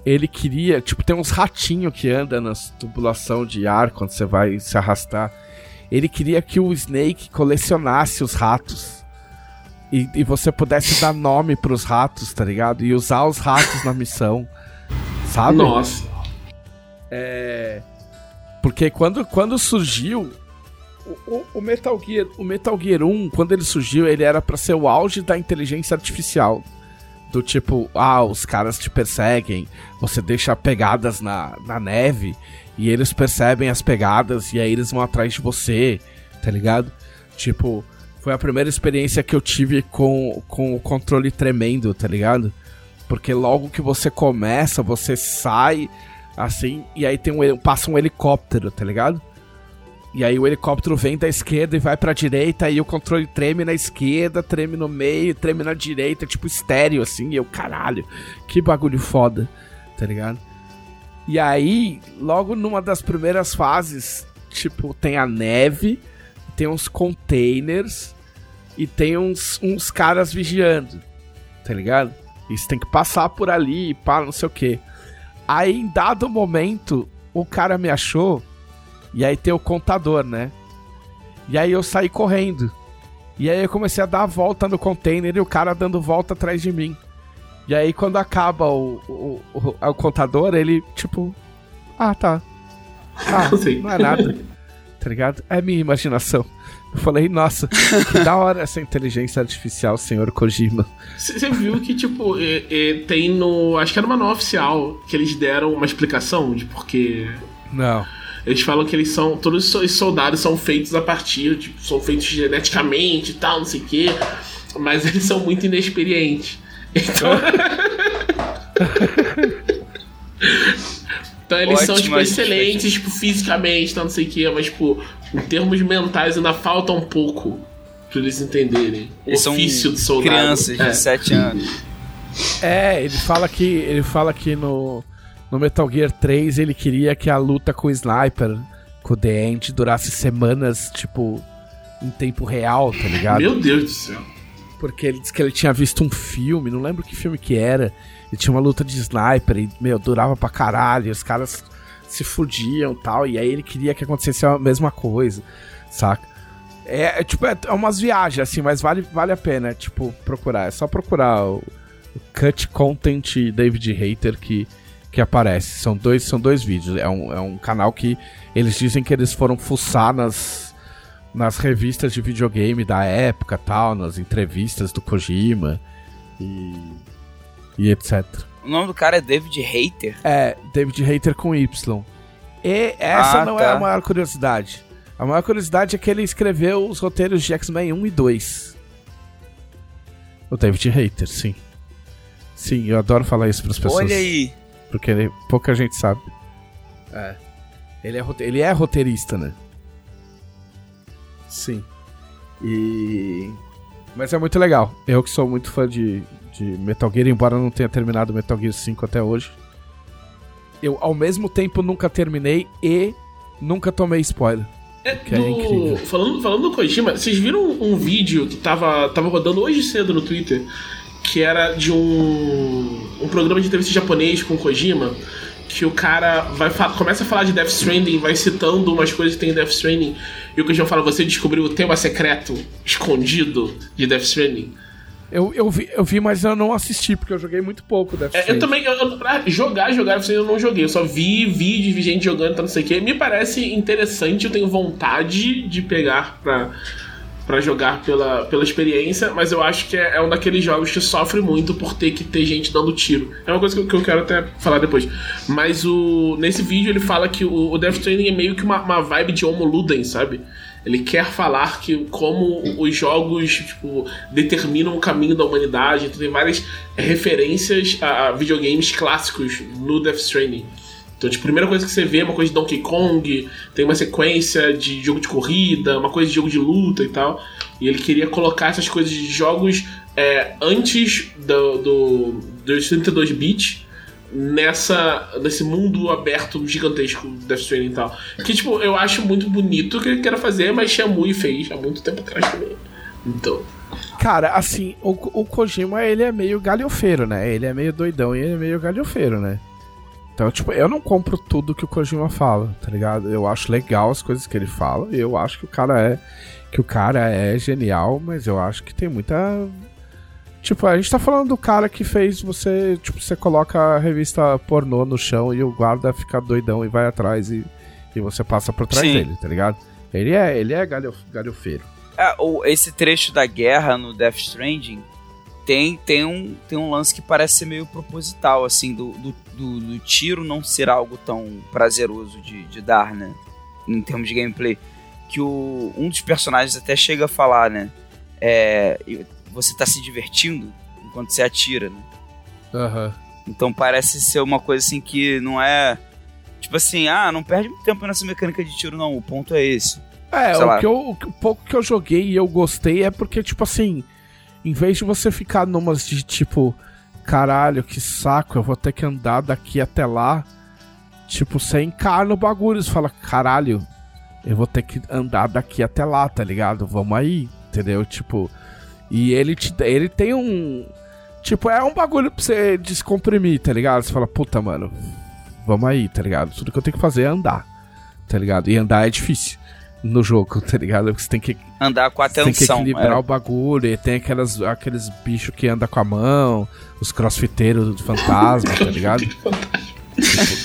ele queria. Tipo, tem uns ratinhos que andam na tubulação de ar quando você vai se arrastar. Ele queria que o Snake colecionasse os ratos. E, e você pudesse dar nome pros ratos, tá ligado? E usar os ratos na missão. Sabe? Nossa. É. Porque quando, quando surgiu. O, o- Metal Gear, o Metal Gear 1, quando ele surgiu, ele era pra ser o auge da inteligência artificial. Do tipo, ah, os caras te perseguem, você deixa pegadas na, na neve E eles percebem as pegadas e aí eles vão atrás de você, tá ligado? Tipo, foi a primeira experiência que eu tive com, com o controle tremendo, tá ligado? Porque logo que você começa, você sai assim, e aí tem um, passa um helicóptero, tá ligado? E aí o helicóptero vem da esquerda e vai pra direita, e o controle treme na esquerda, treme no meio, treme na direita, tipo estéreo, assim, e eu, caralho, que bagulho foda, tá ligado? E aí, logo numa das primeiras fases, tipo, tem a neve, tem uns containers e tem uns, uns caras vigiando, tá ligado? Você tem que passar por ali e pá, não sei o que. Aí, em dado momento, o cara me achou e aí tem o contador, né? E aí eu saí correndo. E aí eu comecei a dar a volta no container e o cara dando volta atrás de mim. E aí quando acaba o, o, o, o contador, ele tipo. Ah, tá. Ah, não é nada. Tá ligado? É minha imaginação. Eu falei, nossa, que da hora essa inteligência artificial, senhor Kojima. Você viu que, tipo, é, é, tem no. Acho que era no manual oficial que eles deram uma explicação de porque. Não. Eles falam que eles são. Todos os soldados são feitos a partir, tipo, são feitos geneticamente e tal, não sei o quê. Mas eles são muito inexperientes. Então. então eles Ótima são, tipo, excelentes, tipo, fisicamente, tal, não sei o quê, mas, tipo, em termos mentais ainda falta um pouco pra eles entenderem. Eles o ofício do soldado. Crianças é. de 7 anos. É, ele fala que. Ele fala que no no Metal Gear 3 ele queria que a luta com o Sniper, com o The End, durasse semanas, tipo, em tempo real, tá ligado? Meu Deus do céu. Porque ele disse que ele tinha visto um filme, não lembro que filme que era, e tinha uma luta de sniper e, meu, durava pra caralho, os caras se fudiam e tal, e aí ele queria que acontecesse a mesma coisa, saca? É, é tipo, é, é umas viagens, assim, mas vale, vale a pena, tipo, procurar. É só procurar o, o Cut Content David Hater que que aparece. São dois, são dois vídeos. É um, é um canal que eles dizem que eles foram fuçar nas, nas revistas de videogame da época tal, nas entrevistas do Kojima e, e etc. O nome do cara é David Hater? É, David Hater com Y. E essa ah, não tá. é a maior curiosidade. A maior curiosidade é que ele escreveu os roteiros de X-Men 1 e 2. O David Hater, sim. Sim, eu adoro falar isso para as pessoas. Olha aí porque ele, pouca gente sabe. É. Ele é, ele é roteirista, né? Sim. E. Mas é muito legal. Eu que sou muito fã de, de Metal Gear, embora não tenha terminado Metal Gear 5 até hoje. Eu, ao mesmo tempo, nunca terminei e nunca tomei spoiler. É, que do... é incrível. Falando, falando do Kojima, vocês viram um, um vídeo que tava, tava rodando hoje cedo no Twitter que era de um, um programa de entrevista japonês com Kojima, que o cara vai começa a falar de Death Stranding, vai citando umas coisas que tem em Death Stranding, e o Kojima fala: Você descobriu o tema secreto escondido de Death Stranding. Eu, eu, vi, eu vi, mas eu não assisti, porque eu joguei muito pouco Death Stranding. É, eu também, eu, pra jogar, jogar, eu não joguei. Eu só vi vídeos de gente jogando, então não sei o que. Me parece interessante, eu tenho vontade de pegar pra para jogar pela, pela experiência, mas eu acho que é, é, um daqueles jogos que sofre muito por ter que ter gente dando tiro. É uma coisa que que eu quero até falar depois. Mas o nesse vídeo ele fala que o, o Death Stranding é meio que uma, uma vibe de Homo Ludens, sabe? Ele quer falar que como os jogos tipo, determinam o caminho da humanidade. Então tem várias referências a, a videogames clássicos no Death Stranding. Então, tipo, a primeira coisa que você vê é uma coisa de Donkey Kong, tem uma sequência de jogo de corrida, uma coisa de jogo de luta e tal. E ele queria colocar essas coisas de jogos é, antes do, do, dos 32 bits nessa nesse mundo aberto gigantesco do Death Stranding e tal. Que, tipo, eu acho muito bonito o que ele quer fazer, mas Shamui fez há muito tempo atrás também. Então... Cara, assim, o, o Kojima, ele é meio galhofeiro, né? Ele é meio doidão e ele é meio galhofeiro, né? Então, tipo, eu não compro tudo que o Kojima fala, tá ligado? Eu acho legal as coisas que ele fala, e eu acho que o cara é que o cara é genial, mas eu acho que tem muita Tipo, a gente tá falando do cara que fez você, tipo, você coloca a revista pornô no chão e o guarda fica doidão e vai atrás e, e você passa por trás Sim. dele, tá ligado? Ele é, ele é galhof, galhofeiro. É, o, esse trecho da guerra no Death Stranding tem, tem, um, tem um lance que parece ser meio proposital, assim, do, do, do, do tiro não ser algo tão prazeroso de, de dar, né? Em termos de gameplay. Que o, um dos personagens até chega a falar, né? É, você tá se divertindo enquanto você atira, né? Aham. Então parece ser uma coisa assim que não é. Tipo assim, ah, não perde muito tempo nessa mecânica de tiro, não. O ponto é esse. É, o, que eu, o que- o pouco que eu joguei e eu gostei é porque, tipo assim, em vez de você ficar numas de tipo, caralho, que saco, eu vou ter que andar daqui até lá, tipo, você encarna o bagulho, você fala, caralho, eu vou ter que andar daqui até lá, tá ligado? Vamos aí, entendeu? Tipo, e ele, te, ele tem um. Tipo, é um bagulho pra você descomprimir, tá ligado? Você fala, puta, mano, vamos aí, tá ligado? Tudo que eu tenho que fazer é andar, tá ligado? E andar é difícil no jogo, tá ligado? Porque você tem que, Andar com você tem que atenção. equilibrar é. o bagulho, e tem aquelas, aqueles bichos que andam com a mão, os crossfiteiros do fantasma, tá ligado? Tipo,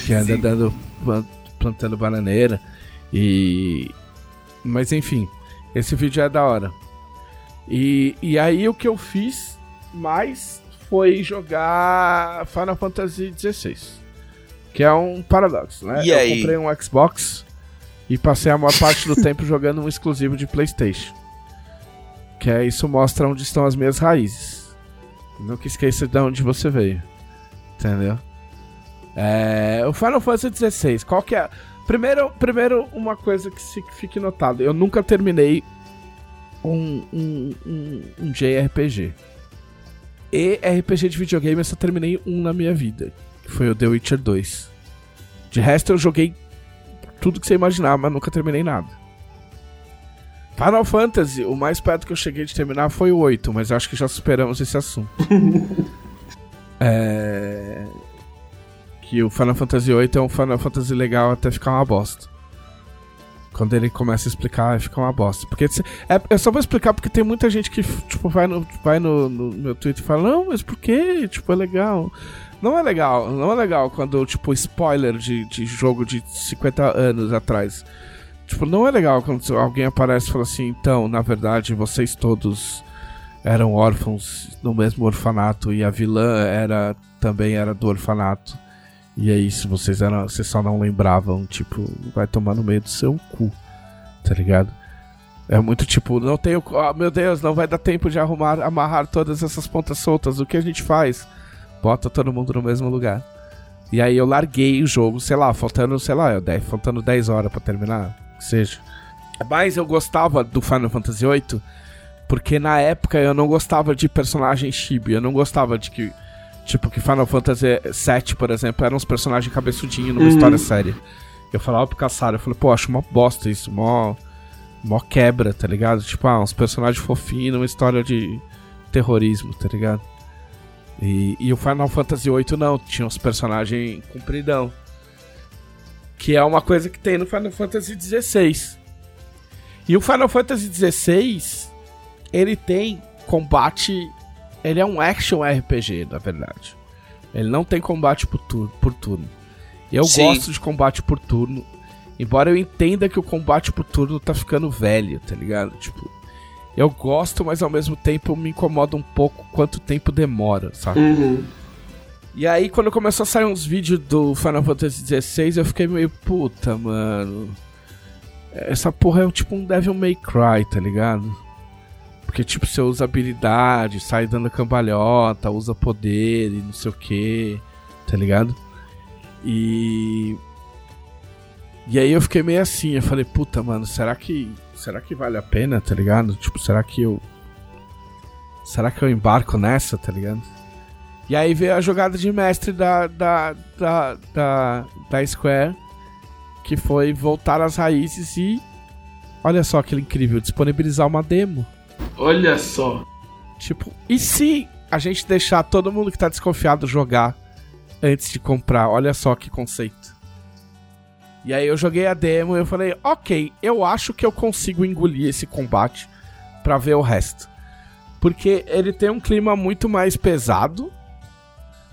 que anda dando, plan- plantando bananeira. E. Mas enfim, esse vídeo é da hora. E, e aí o que eu fiz mais foi jogar Final Fantasy XVI. Que é um paradoxo, né? E eu aí? comprei um Xbox e passei a maior parte do tempo jogando um exclusivo de PlayStation. Que é isso mostra onde estão as minhas raízes. Nunca esqueça de onde você veio. Entendeu? É, o Final Fantasy XVI, qual que é? Primeiro, primeiro uma coisa que se- que fique notado. Eu nunca terminei um, um, um, um JRPG. E RPG de videogame eu só terminei um na minha vida. Que foi o The Witcher 2. De resto eu joguei tudo que você imaginar, mas nunca terminei nada. Final Fantasy, o mais perto que eu cheguei de terminar foi o 8, mas eu acho que já superamos esse assunto. é... Que o Final Fantasy 8 é um Final Fantasy legal até ficar uma bosta. Quando ele começa a explicar, fica uma bosta. Porque é, eu só vou explicar porque tem muita gente que tipo, vai, no, vai no, no meu Twitter e fala, não, mas por quê? Tipo, é legal. Não é legal, não é legal quando, tipo, spoiler de, de jogo de 50 anos atrás. Tipo, não é legal quando alguém aparece e fala assim, então, na verdade, vocês todos eram órfãos no mesmo orfanato e a vilã era também era do orfanato. E é isso, vocês eram, vocês só não lembravam, tipo, vai tomar no meio do seu cu, tá ligado? É muito tipo, não tenho, oh, meu Deus, não vai dar tempo de arrumar, amarrar todas essas pontas soltas. O que a gente faz? Bota todo mundo no mesmo lugar. E aí eu larguei o jogo, sei lá, faltando, sei lá, 10, faltando 10 horas pra terminar, que seja. Mas eu gostava do Final Fantasy VIII porque na época eu não gostava de personagem chibi, eu não gostava de que tipo que Final Fantasy VII, por exemplo, eram uns personagens cabeçudinhos numa história séria. Eu falava pro Caçaro, eu falei, pô, acho uma bosta isso, mó mó quebra, tá ligado? Tipo, ah, uns personagens fofinhos numa história de terrorismo, tá ligado? E, e o Final Fantasy VIII não, tinha uns personagens compridão. Que é uma coisa que tem no Final Fantasy XVI. E o Final Fantasy XVI, ele tem combate. Ele é um action RPG, na verdade. Ele não tem combate por turno. Por turno. Eu Sim. gosto de combate por turno. Embora eu entenda que o combate por turno tá ficando velho, tá ligado? Tipo, eu gosto, mas ao mesmo tempo me incomoda um pouco quanto tempo demora, sabe? Uhum. E aí, quando começou a sair uns vídeos do Final Fantasy XVI, eu fiquei meio, puta, mano. Essa porra é tipo um Devil May Cry, tá ligado? Porque, tipo, você usa habilidade, sai dando cambalhota, usa poder e não sei o que, tá ligado? E. E aí eu fiquei meio assim, eu falei, puta, mano, será que. Será que vale a pena, tá ligado? Tipo, será que eu. Será que eu embarco nessa, tá ligado? E aí veio a jogada de mestre da, da, da, da, da Square, que foi voltar às raízes e. Olha só que incrível, disponibilizar uma demo. Olha só. Tipo, e se a gente deixar todo mundo que tá desconfiado jogar antes de comprar? Olha só que conceito. E aí eu joguei a demo e eu falei, ok, eu acho que eu consigo engolir esse combate pra ver o resto. Porque ele tem um clima muito mais pesado.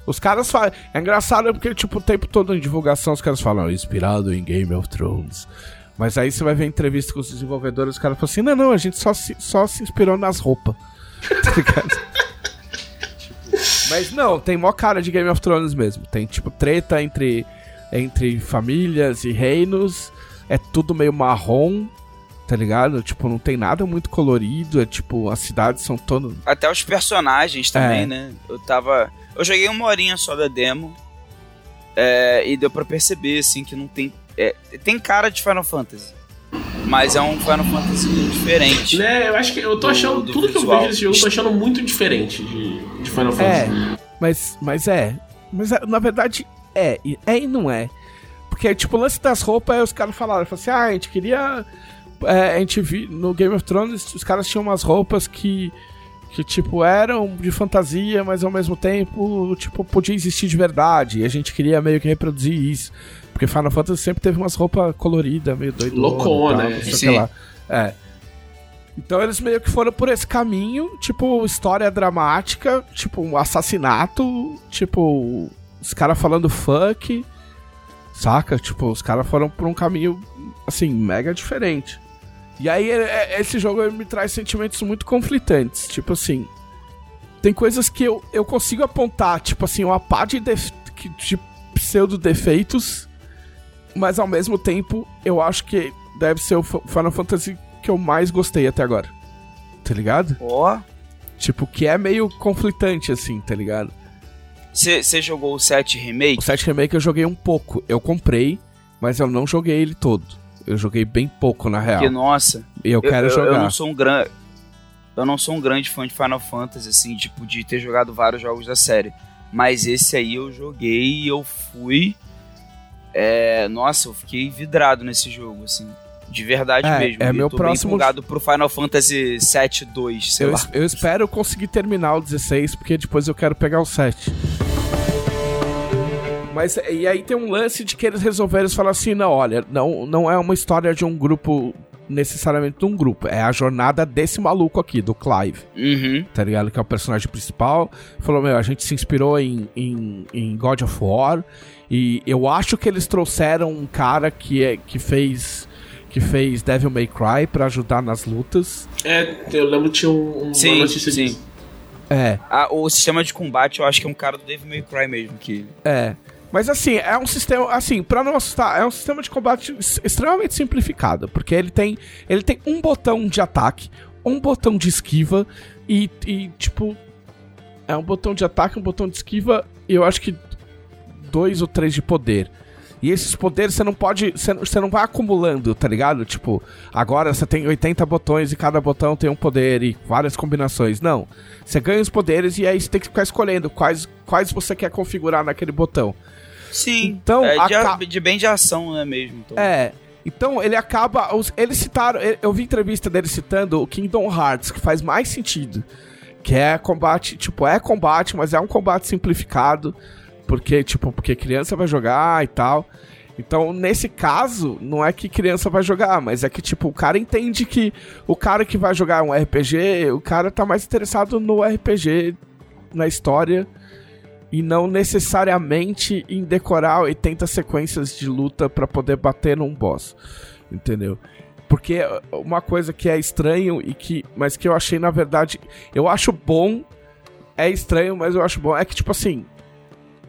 Os caras falam. É engraçado porque, tipo, o tempo todo em divulgação os caras falam, inspirado em Game of Thrones. Mas aí você vai ver entrevista com os desenvolvedores, os caras falam assim, não, não, a gente só se, só se inspirou nas roupas. tá? Mas não, tem mó cara de Game of Thrones mesmo. Tem, tipo, treta entre, entre famílias e reinos. É tudo meio marrom, tá ligado? Tipo, não tem nada muito colorido. É tipo, as cidades são todas. Até os personagens também, É. né? Eu tava. Eu joguei uma horinha só da demo. é, e deu pra perceber, assim, que não tem. é, tem cara de Final Fantasy. Mas é um Final Fantasy diferente. Né, eu acho que eu tô Do- achando. do tudo que eu visual. vejo desse jogo, eu tô achando muito diferente de, de Final É, Fantasy. mas, mas é. Mas é, na verdade é. e- É e não é. Porque, tipo, o lance das roupas, os caras falaram, falaram assim, ah, a gente queria. é, a gente viu no Game of Thrones, os caras tinham umas roupas que. Que, tipo, eram de fantasia, mas ao mesmo tempo, tipo, podia existir de verdade. E a gente queria meio que reproduzir isso. Porque Final Fantasy sempre teve umas roupas coloridas, meio doidona. Loucona, e tal, é. o Sim. lá. É. Então eles meio que foram por esse caminho, tipo, história dramática, tipo, um assassinato, tipo, os caras falando fuck, saca? Tipo, os caras foram por um caminho, assim, mega diferente. E aí é- é- esse jogo me traz sentimentos muito conflitantes, tipo assim, tem coisas que eu, eu consigo apontar, tipo assim, uma pá de, de pseudo-defeitos, mas ao mesmo tempo eu acho que deve ser o Final Fantasy que eu mais gostei até agora. Tá ligado? Ó. Tipo, que é meio conflitante, assim, tá ligado? Você jogou o 7 Remake? O 7 Remake eu joguei um pouco. Eu comprei, mas eu não joguei ele todo. Eu joguei bem pouco, na real. Porque, nossa, E eu, quero eu, jogar. eu não sou um grande. Eu não sou um grande fã de Final Fantasy, assim, tipo, de ter jogado vários jogos da série. Mas esse aí eu joguei e eu fui. É, nossa, eu fiquei vidrado nesse jogo, assim. De verdade É, mesmo. é Eu meu tô próximo- empolgado pro Final Fantasy 7 2, sei Eu, lá. eu espero conseguir terminar o 16, porque depois eu quero pegar o 7. Mas e aí tem um lance de que eles resolveram eles falar assim, não, olha, não, não é uma história de um grupo necessariamente de um grupo, é a jornada desse maluco aqui, do Clive, Uhum. tá ligado? Que é o personagem principal. Falou, meu, a gente se inspirou em, em, em God of War e eu acho que eles trouxeram um cara que, é, que fez que fez Devil May Cry pra ajudar nas lutas. É, eu lembro que tinha um, uma Sim, notícia sim. disso. É, Ah, o sistema de combate eu acho que é um cara do Devil May Cry mesmo. Que... É. Mas assim, é um sistema, assim, pra não assustar, é um sistema de combate extremamente simplificado, porque ele tem, ele tem um botão de ataque, um botão de esquiva e, e tipo, é um botão de ataque, um botão de esquiva e eu acho que dois ou três de poder. E esses poderes você não pode, você não vai acumulando, tá ligado? Tipo, agora você tem 80 botões e cada botão tem um poder e várias combinações. Não. Você ganha os poderes e aí você tem que ficar escolhendo quais, quais você quer configurar naquele botão. Sim, Então, é de, a- de bem de ação, né, mesmo. Então. É. Então ele acaba. eles citaram. eu- Eu vi entrevista dele citando o Kingdom Hearts, que faz mais sentido. Que é combate. Tipo, é combate, mas é um combate simplificado. Porque, tipo, porque criança vai jogar e tal. Então, nesse caso, não é que criança vai jogar, mas é que, tipo, o cara entende que o cara que vai jogar um RPG, o cara tá mais interessado no RPG, na história, e não necessariamente em decorar 80 sequências de luta pra poder bater num boss. Entendeu? Porque uma coisa que é estranho e que. Mas que eu achei, na verdade. Eu acho bom. É estranho, mas eu acho bom. É que, tipo assim.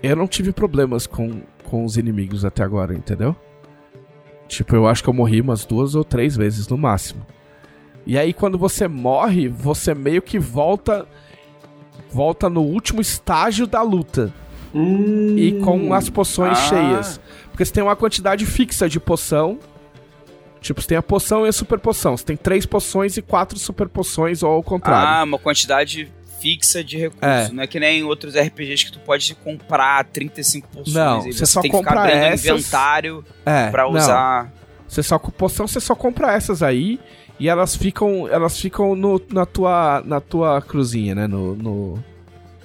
Eu não tive problemas com, com os inimigos até agora, entendeu? Tipo, eu acho que eu morri umas duas ou três vezes no máximo. E aí, quando você morre, você meio que volta. Volta no último estágio da luta. Hum, E com as poções Ah. cheias. Porque você tem uma quantidade fixa de poção. Tipo, você tem a poção e a super poção. Você tem três poções e quatro super poções, ou ao contrário. Ah, uma quantidade fixa de recursos. É. Não é que nem outros RPGs que tu pode comprar 35 poções. Não, e você só tem que ficar compra essas- inventário é, pra não. usar. Você só poção, você só compra essas aí e elas ficam, elas ficam no, na tua na tua cruzinha, né, no, no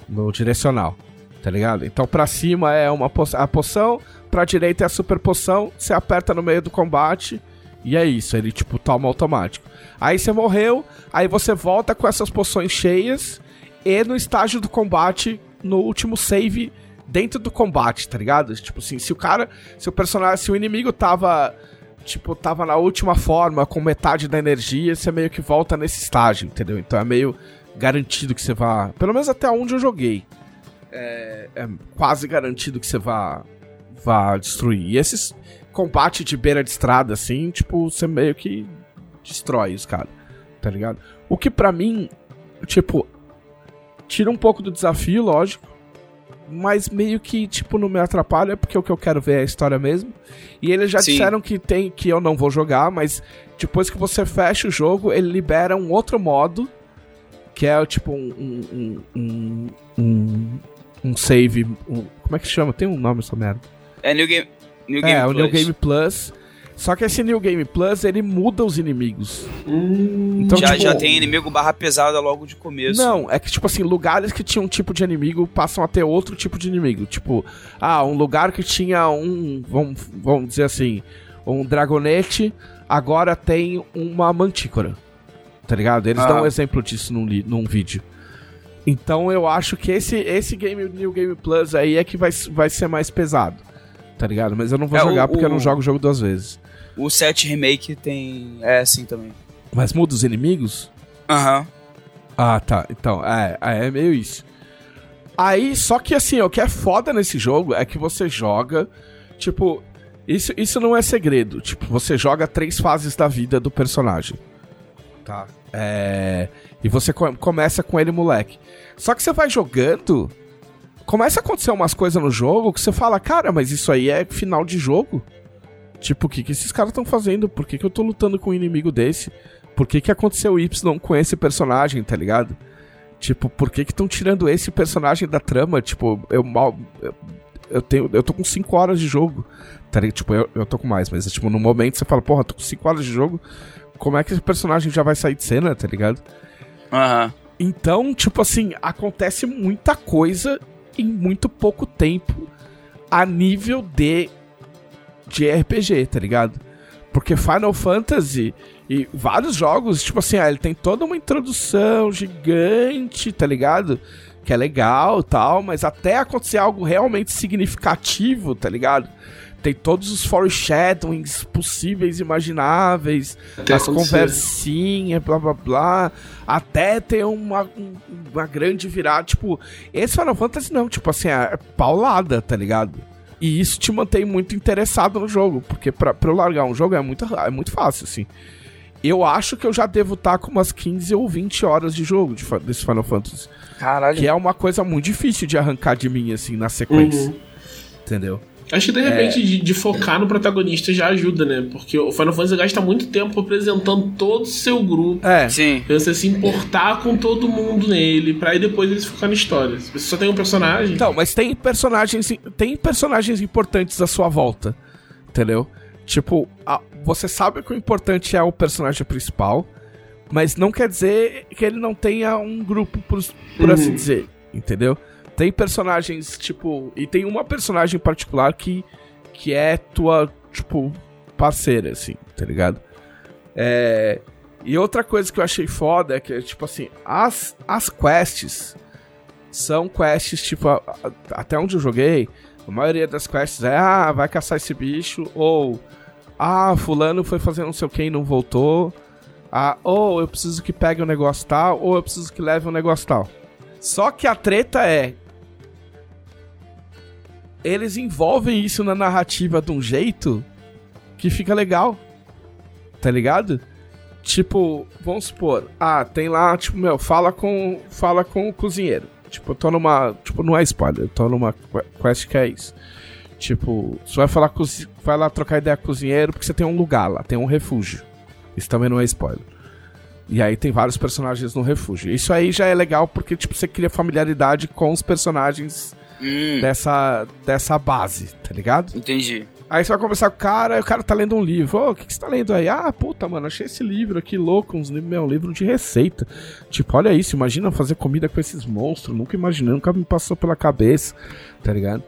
no direcional. Tá ligado? Então pra cima é uma po a poção, pra direita é a super poção, você aperta no meio do combate e é isso, ele tipo toma automático. Aí você morreu, aí você volta com essas poções cheias e no estágio do combate, no último save dentro do combate, tá ligado? Tipo assim, se o cara, se o personagem, se o inimigo tava tipo, tava na última forma, com metade da energia, você meio que volta nesse estágio, entendeu? Então é meio garantido que você vá. Pelo menos até onde eu joguei. é, é quase garantido que você vá, vá destruir. E esses combate de beira de estrada, assim, tipo, você meio que destrói os caras, tá ligado? O que pra mim, tipo, tira um pouco do desafio, lógico, mas meio que, tipo, não me atrapalha, porque o que eu quero ver é a história mesmo. E eles já Sim. disseram que tem que eu não vou jogar, mas depois que você fecha o jogo, ele libera um outro modo, que é tipo um. um, um, um, um save. um- como é que chama? Tem um nome essa merda. É New Game, New Game é, o Plus. New Game Plus. Só que esse New Game Plus, ele muda os inimigos. Hum, Então, já, tipo, já tem inimigo barra pesada logo de começo. Não, é que, tipo assim, lugares que tinham um tipo de inimigo passam a ter outro tipo de inimigo. Tipo, ah, um lugar que tinha um. Vamos, vamos dizer assim, um dragonete, agora tem uma mantícora. Tá ligado? Eles Ah. dão um exemplo disso num, num vídeo. Então eu acho que esse, esse game, New Game Plus aí é que vai, vai ser mais pesado. Tá ligado? Mas eu não vou É, jogar o- porque eu não o- jogo o jogo duas vezes. O 7 Remake tem. É assim também. Mas muda os inimigos? Aham. Ah, tá. Então, é, é meio isso. Aí, só que assim, o que é foda nesse jogo é que você joga, tipo, isso, isso não é segredo. Tipo, você joga três fases da vida do personagem. Tá. É. E você co- começa com ele, moleque. Só que você vai jogando, começa a acontecer umas coisas no jogo que você fala, cara, mas isso aí é final de jogo? Tipo, o que, que esses caras estão fazendo? Por que, que eu tô lutando com um inimigo desse? Por que, que aconteceu Y com esse personagem, tá ligado? Tipo, por que que estão tirando esse personagem da trama? Tipo, eu mal. Eu, eu tenho, eu tô com 5 horas de jogo. Tá ligado? Tipo, eu, eu tô com mais, mas tipo, no momento você fala, porra, tô com 5 horas de jogo. Como é que esse personagem já vai sair de cena, tá ligado? Aham. Então, tipo assim, acontece muita coisa em muito pouco tempo a nível de de RPG, tá ligado? Porque Final Fantasy e vários jogos, tipo assim, ah, ele tem toda uma introdução gigante, tá ligado? Que é legal e tal, mas até acontecer algo realmente significativo, tá ligado? Tem todos os foreshadowings possíveis, imagináveis, Até as conversinhas, blá blá blá, até ter uma, um- uma grande virada. Tipo, esse Final Fantasy não, tipo assim, é paulada, tá ligado? E isso te mantém muito interessado no jogo, porque pra, pra eu largar um jogo é muito, é muito fácil, assim. Eu acho que eu já devo estar com umas 15 ou 20 horas de jogo de, desse Final Fantasy. Caralho. Que é uma coisa muito difícil de arrancar de mim, assim, na sequência. Uhum. Entendeu? Acho que de repente de, de focar no protagonista já ajuda, né? Porque o Final Fantasy gasta muito tempo apresentando todo o seu grupo. É. Sim. Pra você se importar com todo mundo nele, pra aí depois eles focar na história. Você só tem um personagem. Então, mas tem personagens, tem personagens importantes à sua volta, entendeu? Tipo, a- você sabe que o importante é o personagem principal, mas não quer dizer que ele não tenha um grupo, por, por assim Uhum. dizer, entendeu? Tem personagens, tipo, e tem uma personagem em particular que, que é tua, tipo, parceira, assim, tá ligado? É, e outra coisa que eu achei foda é que, tipo assim, as, as quests são quests, tipo, a- a- até onde eu joguei, a maioria das quests é, ah, vai caçar esse bicho, ou, ah, fulano foi fazer não sei o que e não voltou, ah, ou eu preciso que pegue um negócio tal, ou eu preciso que leve um negócio tal. Só que a treta é, eles envolvem isso na narrativa de um jeito que fica legal, tá ligado? Tipo, vamos supor, ah, tem lá, tipo, meu, fala com, fala com o cozinheiro. Tipo, eu tô numa, tipo, não é spoiler, eu tô numa que- quest que é isso. Tipo, você vai falar com, vai lá trocar ideia com o cozinheiro porque você tem um lugar lá, tem um refúgio. Isso também não é spoiler. E aí tem vários personagens no refúgio. Isso aí já é legal porque, tipo, você cria familiaridade com os personagens Hum, dessa, dessa base, tá ligado? entendi. Aí você vai conversar com o cara, e o cara tá lendo um livro. Ô, o que, que você tá lendo aí? Ah, puta, mano, achei esse livro aqui louco, uns livros, meu, um livro de receita. Tipo, olha isso, imagina fazer comida com esses monstros. Nunca imaginei, nunca me passou pela cabeça, tá ligado?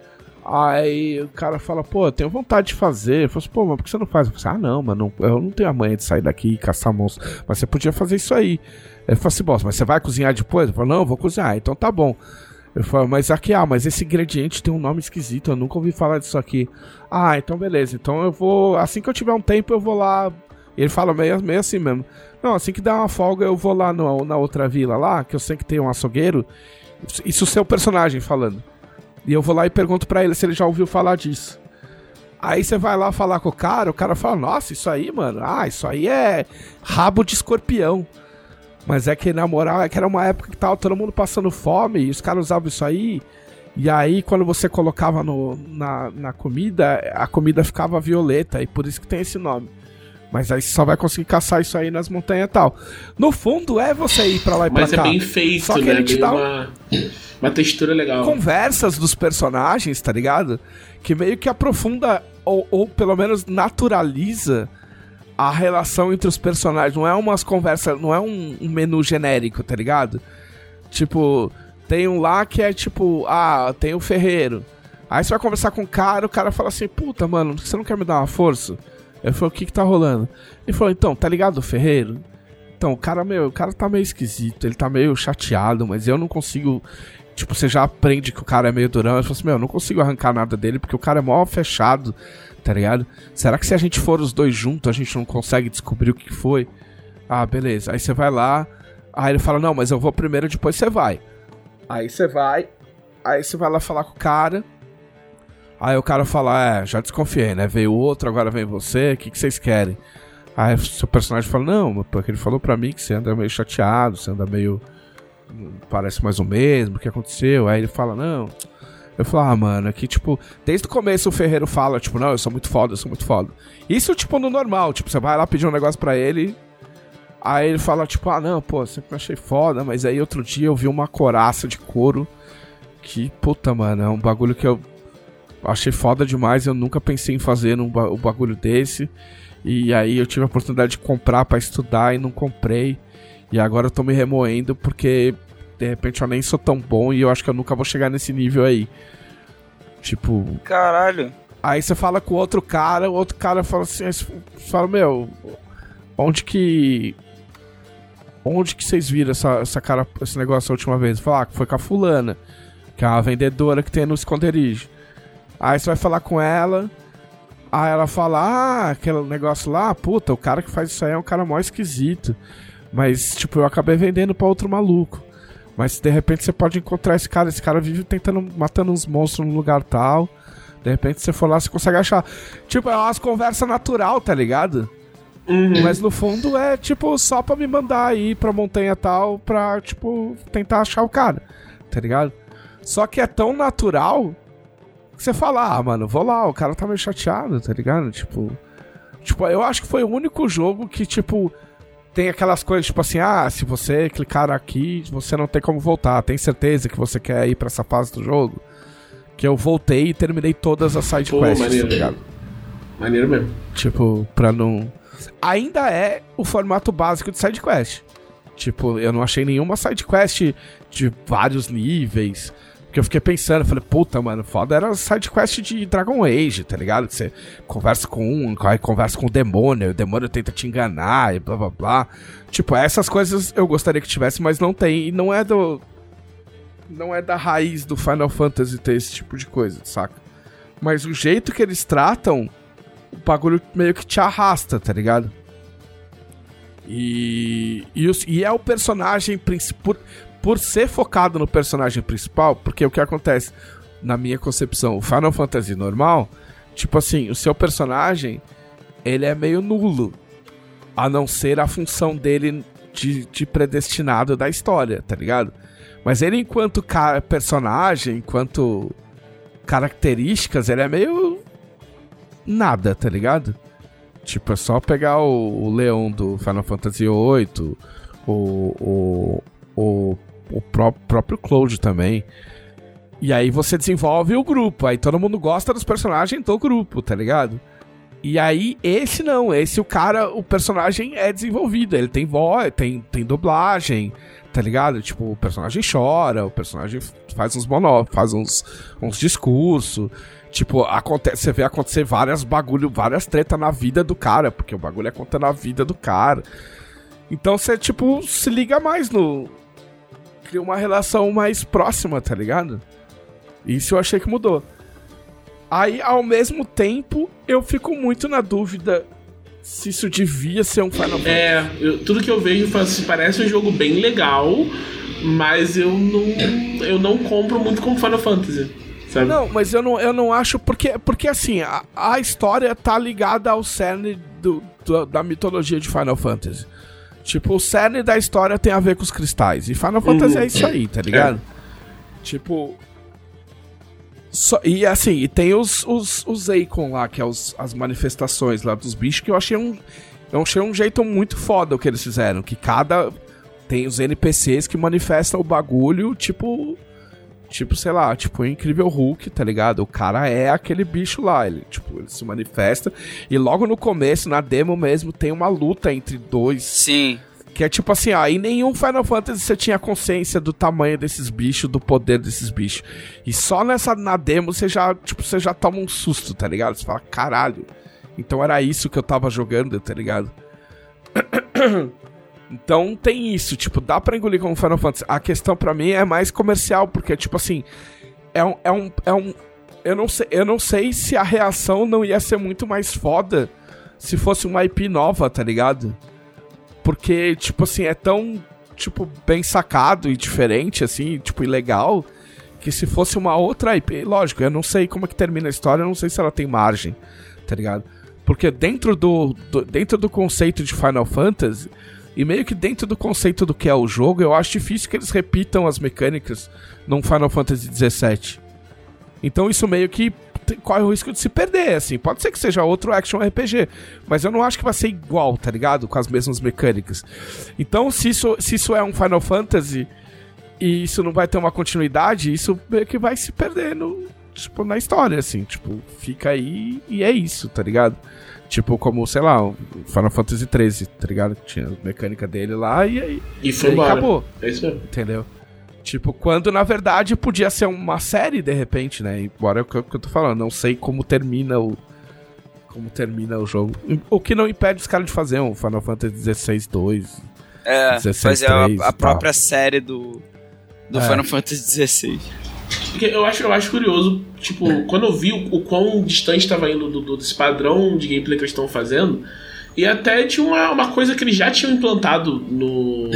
Aí o cara fala, pô, eu tenho vontade de fazer. Eu falo assim, pô, mas por que você não faz? Eu falo assim, ah, não, mano, eu não tenho a manha de sair daqui e caçar monstros. Mas você podia fazer isso aí. Ele falou assim, bom, mas você vai cozinhar depois? Eu falo, não, eu vou cozinhar. Então tá bom. Eu falo, mas aqui, ah, mas esse ingrediente tem um nome esquisito, eu nunca ouvi falar disso aqui. Ah, então beleza. Então eu vou. Assim que eu tiver um tempo, eu vou lá. Ele fala meio, meio assim mesmo. Não, assim que der uma folga, eu vou lá no- na outra vila lá, que eu sei que tem um açougueiro. Isso o seu personagem falando. E eu vou lá e pergunto pra ele se ele já ouviu falar disso. Aí você vai lá falar com o cara, o cara fala, nossa, isso aí, mano, ah, isso aí é rabo de escorpião. Mas é que, na moral, é que era uma época que tava todo mundo passando fome e os caras usavam isso aí. E aí, quando você colocava no, na, na comida, a comida ficava violeta, e por isso que tem esse nome. Mas aí você só vai conseguir caçar isso aí nas montanhas e tal. No fundo, é você ir pra lá e pra Mas é cá. bem feito, Só que né? ele te dá um- uma, uma textura legal. conversas dos personagens, tá ligado? Que meio que aprofunda ou, ou pelo menos naturaliza a relação entre os personagens. Não é umas conversas, não é um, um menu genérico, tá ligado? Tipo, tem um lá que é tipo, ah, tem o ferreiro. Aí você vai conversar com o cara, o cara fala assim, puta, mano, você não quer me dar uma força? Eu falei, o que que tá rolando? Ele falou, então, tá ligado o ferreiro? Então, o cara, meu, o cara tá meio esquisito, ele tá meio chateado, mas eu não consigo. Tipo, você já aprende que o cara é meio durão. Eu falei assim, meu, eu não consigo arrancar nada dele porque o cara é mó fechado, tá ligado? Será que se a gente for os dois juntos, a gente não consegue descobrir o que foi? Ah, beleza. Aí você vai lá, aí ele fala, não, mas eu vou primeiro, depois você vai. Aí você vai, aí você vai lá falar com o cara. Aí o cara fala, é, já desconfiei, né? Veio outro, agora vem você, o que, que vocês querem? Aí o seu personagem fala, não, porque ele falou pra mim que você anda meio chateado, você anda meio. Parece mais o mesmo, o que aconteceu? Aí ele fala, não. Eu falo, ah, mano, aqui, tipo, desde o começo o Ferreiro fala, tipo, não, eu sou muito foda, eu sou muito foda. Isso, tipo, no normal, tipo, você vai lá pedir um negócio pra ele. Aí ele fala, tipo, ah, não, pô, sempre achei foda, mas aí outro dia eu vi uma coraça de couro. Que, puta, mano, é um bagulho que eu achei foda demais, eu nunca pensei em fazer um, um bagulho desse. E aí eu tive a oportunidade de comprar pra estudar e não comprei. E agora eu tô me remoendo porque de repente eu nem sou tão bom e eu acho que eu nunca vou chegar nesse nível aí. Tipo, Caralho. aí você fala com outro cara, o outro cara fala assim, fala, meu, onde que. Onde que vocês viram essa, essa cara, esse negócio a última vez? Falar ah, que foi com a fulana, que é uma vendedora que tem no esconderijo. Aí você vai falar com ela. Aí ela fala: Ah, aquele negócio lá, puta, o cara que faz isso aí é um cara mó esquisito. Mas, tipo, eu acabei vendendo pra outro maluco. Mas de repente você pode encontrar esse cara. Esse cara vive tentando, matando uns monstros no lugar tal. De repente você for lá, você consegue achar. Tipo, é umas conversas natural, tá ligado? Uhum. Mas no fundo é, tipo, só pra me mandar aí pra montanha tal pra, tipo, tentar achar o cara, tá ligado? Só que é tão natural que você fala, ah, mano, vou lá, o cara tá meio chateado, tá ligado? Tipo. Tipo, eu acho que foi o único jogo que, tipo, tem aquelas coisas, tipo assim, ah, se você clicar aqui, você não tem como voltar. Tem certeza que você quer ir pra essa fase do jogo? Que eu voltei e terminei todas as side Pô, quests, maneiro. tá ligado? Maneiro mesmo. Tipo, pra não. Ainda é o formato básico de sidequest. Tipo, eu não achei nenhuma sidequest de vários níveis. Porque eu fiquei pensando, eu falei, puta, mano, foda era sidequest de Dragon Age, tá ligado? Você conversa com um, conversa com o demônio, o demônio tenta te enganar e blá blá blá. Tipo, essas coisas eu gostaria que tivesse, mas não tem. E não é do. Não é da raiz do Final Fantasy ter esse tipo de coisa, saca? Mas o jeito que eles tratam o bagulho meio que te arrasta, tá ligado? E, e, e é o personagem principal. Por, ser focado no personagem principal, porque o que acontece, na minha concepção, o Final Fantasy normal, tipo assim, o seu personagem, ele é meio nulo. A não ser a função dele de, de predestinado da história, tá ligado? Mas ele, enquanto personagem, enquanto características, ele é meio nada, tá ligado? Tipo, é só pegar o, o Leão do Final Fantasy VIII, o, o, o, o pró- próprio Cloud também. E aí você desenvolve o grupo, aí todo mundo gosta dos personagens do grupo, tá ligado? E aí, esse não, esse o cara, o personagem é desenvolvido, ele tem voz, tem, tem dublagem, tá ligado? Tipo, o personagem chora, o personagem faz uns monó, faz uns, uns discursos. Tipo, acontece, você vê acontecer várias bagulho, várias tretas na vida do cara, porque o bagulho é contando a vida do cara. Então você, tipo, se liga mais no. Cria uma relação mais próxima, tá ligado? Isso eu achei que mudou. Aí, ao mesmo tempo, eu fico muito na dúvida se isso devia ser um Final Fantasy. É, eu- tudo que eu vejo parece um jogo bem legal, mas eu não, eu não compro muito como Final Fantasy. sabe? Não, mas eu não, eu não acho. Porque, porque assim, a, a história tá ligada ao cerne do, do- da mitologia de Final Fantasy. Tipo, o cerne da história tem a ver com os cristais. E Final Fantasy Uhum. é isso aí, tá ligado? Tipo. só- e assim, e tem os, os, os Akon lá, que é os, as manifestações lá dos bichos, que eu achei um. Eu achei um jeito muito foda o que eles fizeram. Que cada. Tem os NPCs que manifestam o bagulho, tipo. Tipo, sei lá, tipo, o Incrível Hulk, tá ligado? O cara é aquele bicho lá, ele, tipo, ele se manifesta. E logo no começo, na demo mesmo, tem uma luta entre dois. Sim. Que é tipo assim, em nenhum Final Fantasy você tinha consciência do tamanho desses bichos, do poder desses bichos. E só nessa, na demo, você já, tipo, você já toma um susto, tá ligado? Você fala, caralho. Então era isso que eu tava jogando, tá ligado? Então tem isso, tipo, dá pra engolir como Final Fantasy. A questão pra mim é mais comercial, porque, tipo assim, é um. É um, é um eu, não sei, eu não sei se a reação não ia ser muito mais foda se fosse uma IP nova, tá ligado? Porque, tipo assim, é tão, tipo, bem sacado e diferente, assim, tipo, e legal, que se fosse uma outra IP, lógico, eu não sei como é que termina a história, eu não sei se ela tem margem, tá ligado? Porque dentro do, do- dentro do conceito de Final Fantasy, e meio que dentro do conceito do que é o jogo, eu acho difícil que eles repitam as mecânicas num Final Fantasy XVII. Então isso meio que corre o risco de se perder, assim. Pode ser que seja outro action RPG, mas eu não acho que vai ser igual, tá ligado? Com as mesmas mecânicas. Então, se isso, se isso é um Final Fantasy e isso não vai ter uma continuidade, isso meio que vai se perder no, tipo, na história, assim. Tipo, fica aí e é isso, tá ligado? Tipo, como, sei lá, o Final Fantasy XIII, tá ligado? Tinha a mecânica dele lá e aí, E e foi embora. acabou. É isso mesmo. Entendeu? Tipo, quando na verdade podia ser uma série de repente, né? Embora é o que eu, tô falando, não sei como termina o. Como termina o jogo. O que não impede os caras de fazer um Final Fantasy XVI 2. É, 16, fazer a, 3 a própria série do, do É. Final Fantasy XVI. Porque eu acho, eu acho curioso, tipo, quando eu vi o, o quão distante estava indo do, do- desse padrão de gameplay que eles estão fazendo, e até tinha uma, uma coisa que eles já tinham implantado no,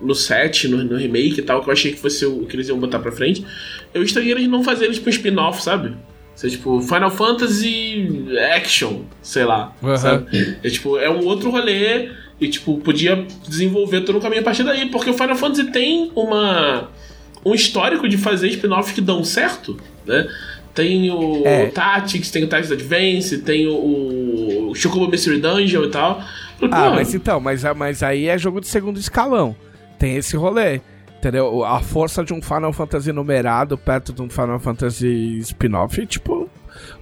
no set, no, no remake e tal, que eu achei que fosse o que eles iam botar pra frente. Eu estranhei eles não fazerem tipo um spin-off, sabe? Ser tipo Final Fantasy Action, sei lá. Aham. Sabe? É tipo, é um outro rolê e tipo, podia desenvolver todo o caminho a partir daí, porque o Final Fantasy tem uma um histórico de fazer spin-offs que dão certo, né? Tem o É. Tactics, tem o Tactics Advance, tem o, o Chocobo Mystery Dungeon e tal. Falei, Ah, pô, mas então, mas, mas aí é jogo de segundo escalão. Tem esse rolê. Entendeu? A força de um Final Fantasy numerado perto de um Final Fantasy spin-off, tipo,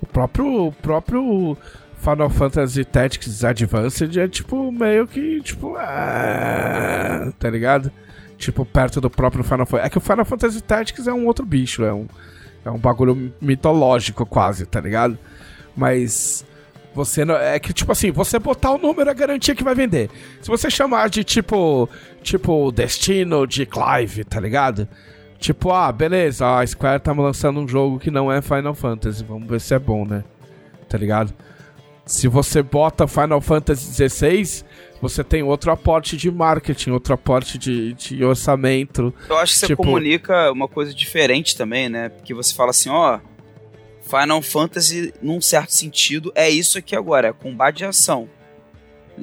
o próprio, o próprio Final Fantasy Tactics Advanced é tipo meio que, tipo, ah, tá ligado? Tipo, perto do próprio Final Fantasy. É que o Final Fantasy Tactics é um outro bicho, é um, é um bagulho mitológico quase, tá ligado? Mas você não. É que, tipo assim, você botar o número é garantia que vai vender. Se você chamar de tipo. Tipo, Destino de Clive, tá ligado? Tipo, ah, beleza, a Square tá lançando um jogo que não é Final Fantasy. Vamos ver se é bom, né? Tá ligado? Se você bota Final Fantasy XVI, você tem outro aporte de marketing, outro aporte de, de orçamento. Eu acho que você Tipo- comunica uma coisa diferente também, né? Porque você fala assim, ó. Final Fantasy, num certo sentido, é isso aqui agora, é combate de ação.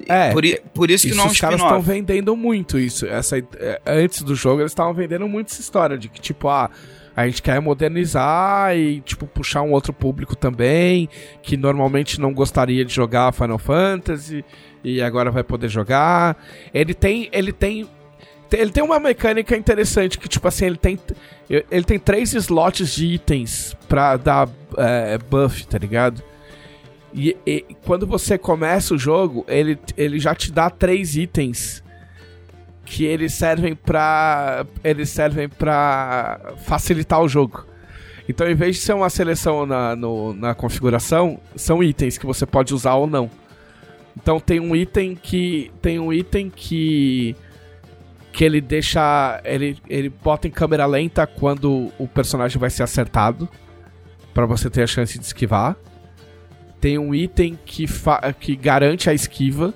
É, por, por isso que Isso não é um os caras estão vendendo muito isso. Essa, é, antes do jogo, eles estavam vendendo muito essa história de que, tipo, ah, a gente quer modernizar e, tipo, puxar um outro público também, que normalmente não gostaria de jogar Final Fantasy e agora vai poder jogar. Ele tem. Ele tem. Ele tem uma mecânica interessante que, tipo assim, ele tem. Ele tem três slots de itens pra dar é, buff, tá ligado? E, e quando você começa o jogo, ele, ele já te dá três itens que eles servem pra. Eles servem pra facilitar o jogo. Então, em vez de ser uma seleção na, no- na configuração, são itens que você pode usar ou não. Então tem um item que. Tem um item que. Que ele deixa. Ele, ele bota em câmera lenta quando o personagem vai ser acertado. Pra você ter a chance de esquivar. Tem um item que, fa- que garante a esquiva.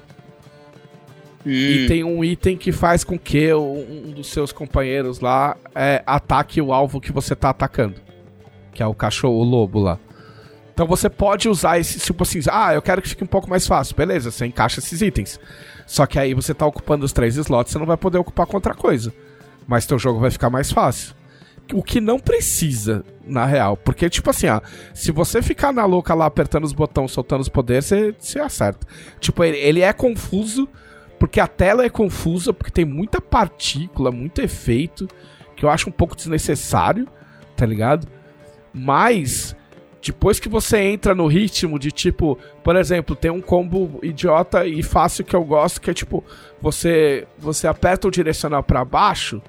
E Hum, tem um item que faz com que um dos seus companheiros lá é, ataque o alvo que você tá atacando. que é o cachorro, o lobo lá. Então você pode usar esse, tipo assim, ah, eu quero que fique um pouco mais fácil. Beleza, você encaixa esses itens. Só que aí você tá ocupando os três slots, você não vai poder ocupar com outra coisa. Mas teu jogo vai ficar mais fácil. O que não precisa, na real. Porque, tipo assim, ó, se você ficar na louca lá apertando os botões, soltando os poderes, você, você acerta. Tipo, ele, ele é confuso, porque a tela é confusa, porque tem muita partícula, muito efeito, que eu acho um pouco desnecessário, tá ligado? Mas depois que você entra no ritmo de tipo, por exemplo, tem um combo idiota e fácil que eu gosto, que é tipo, você você aperta o direcional para baixo,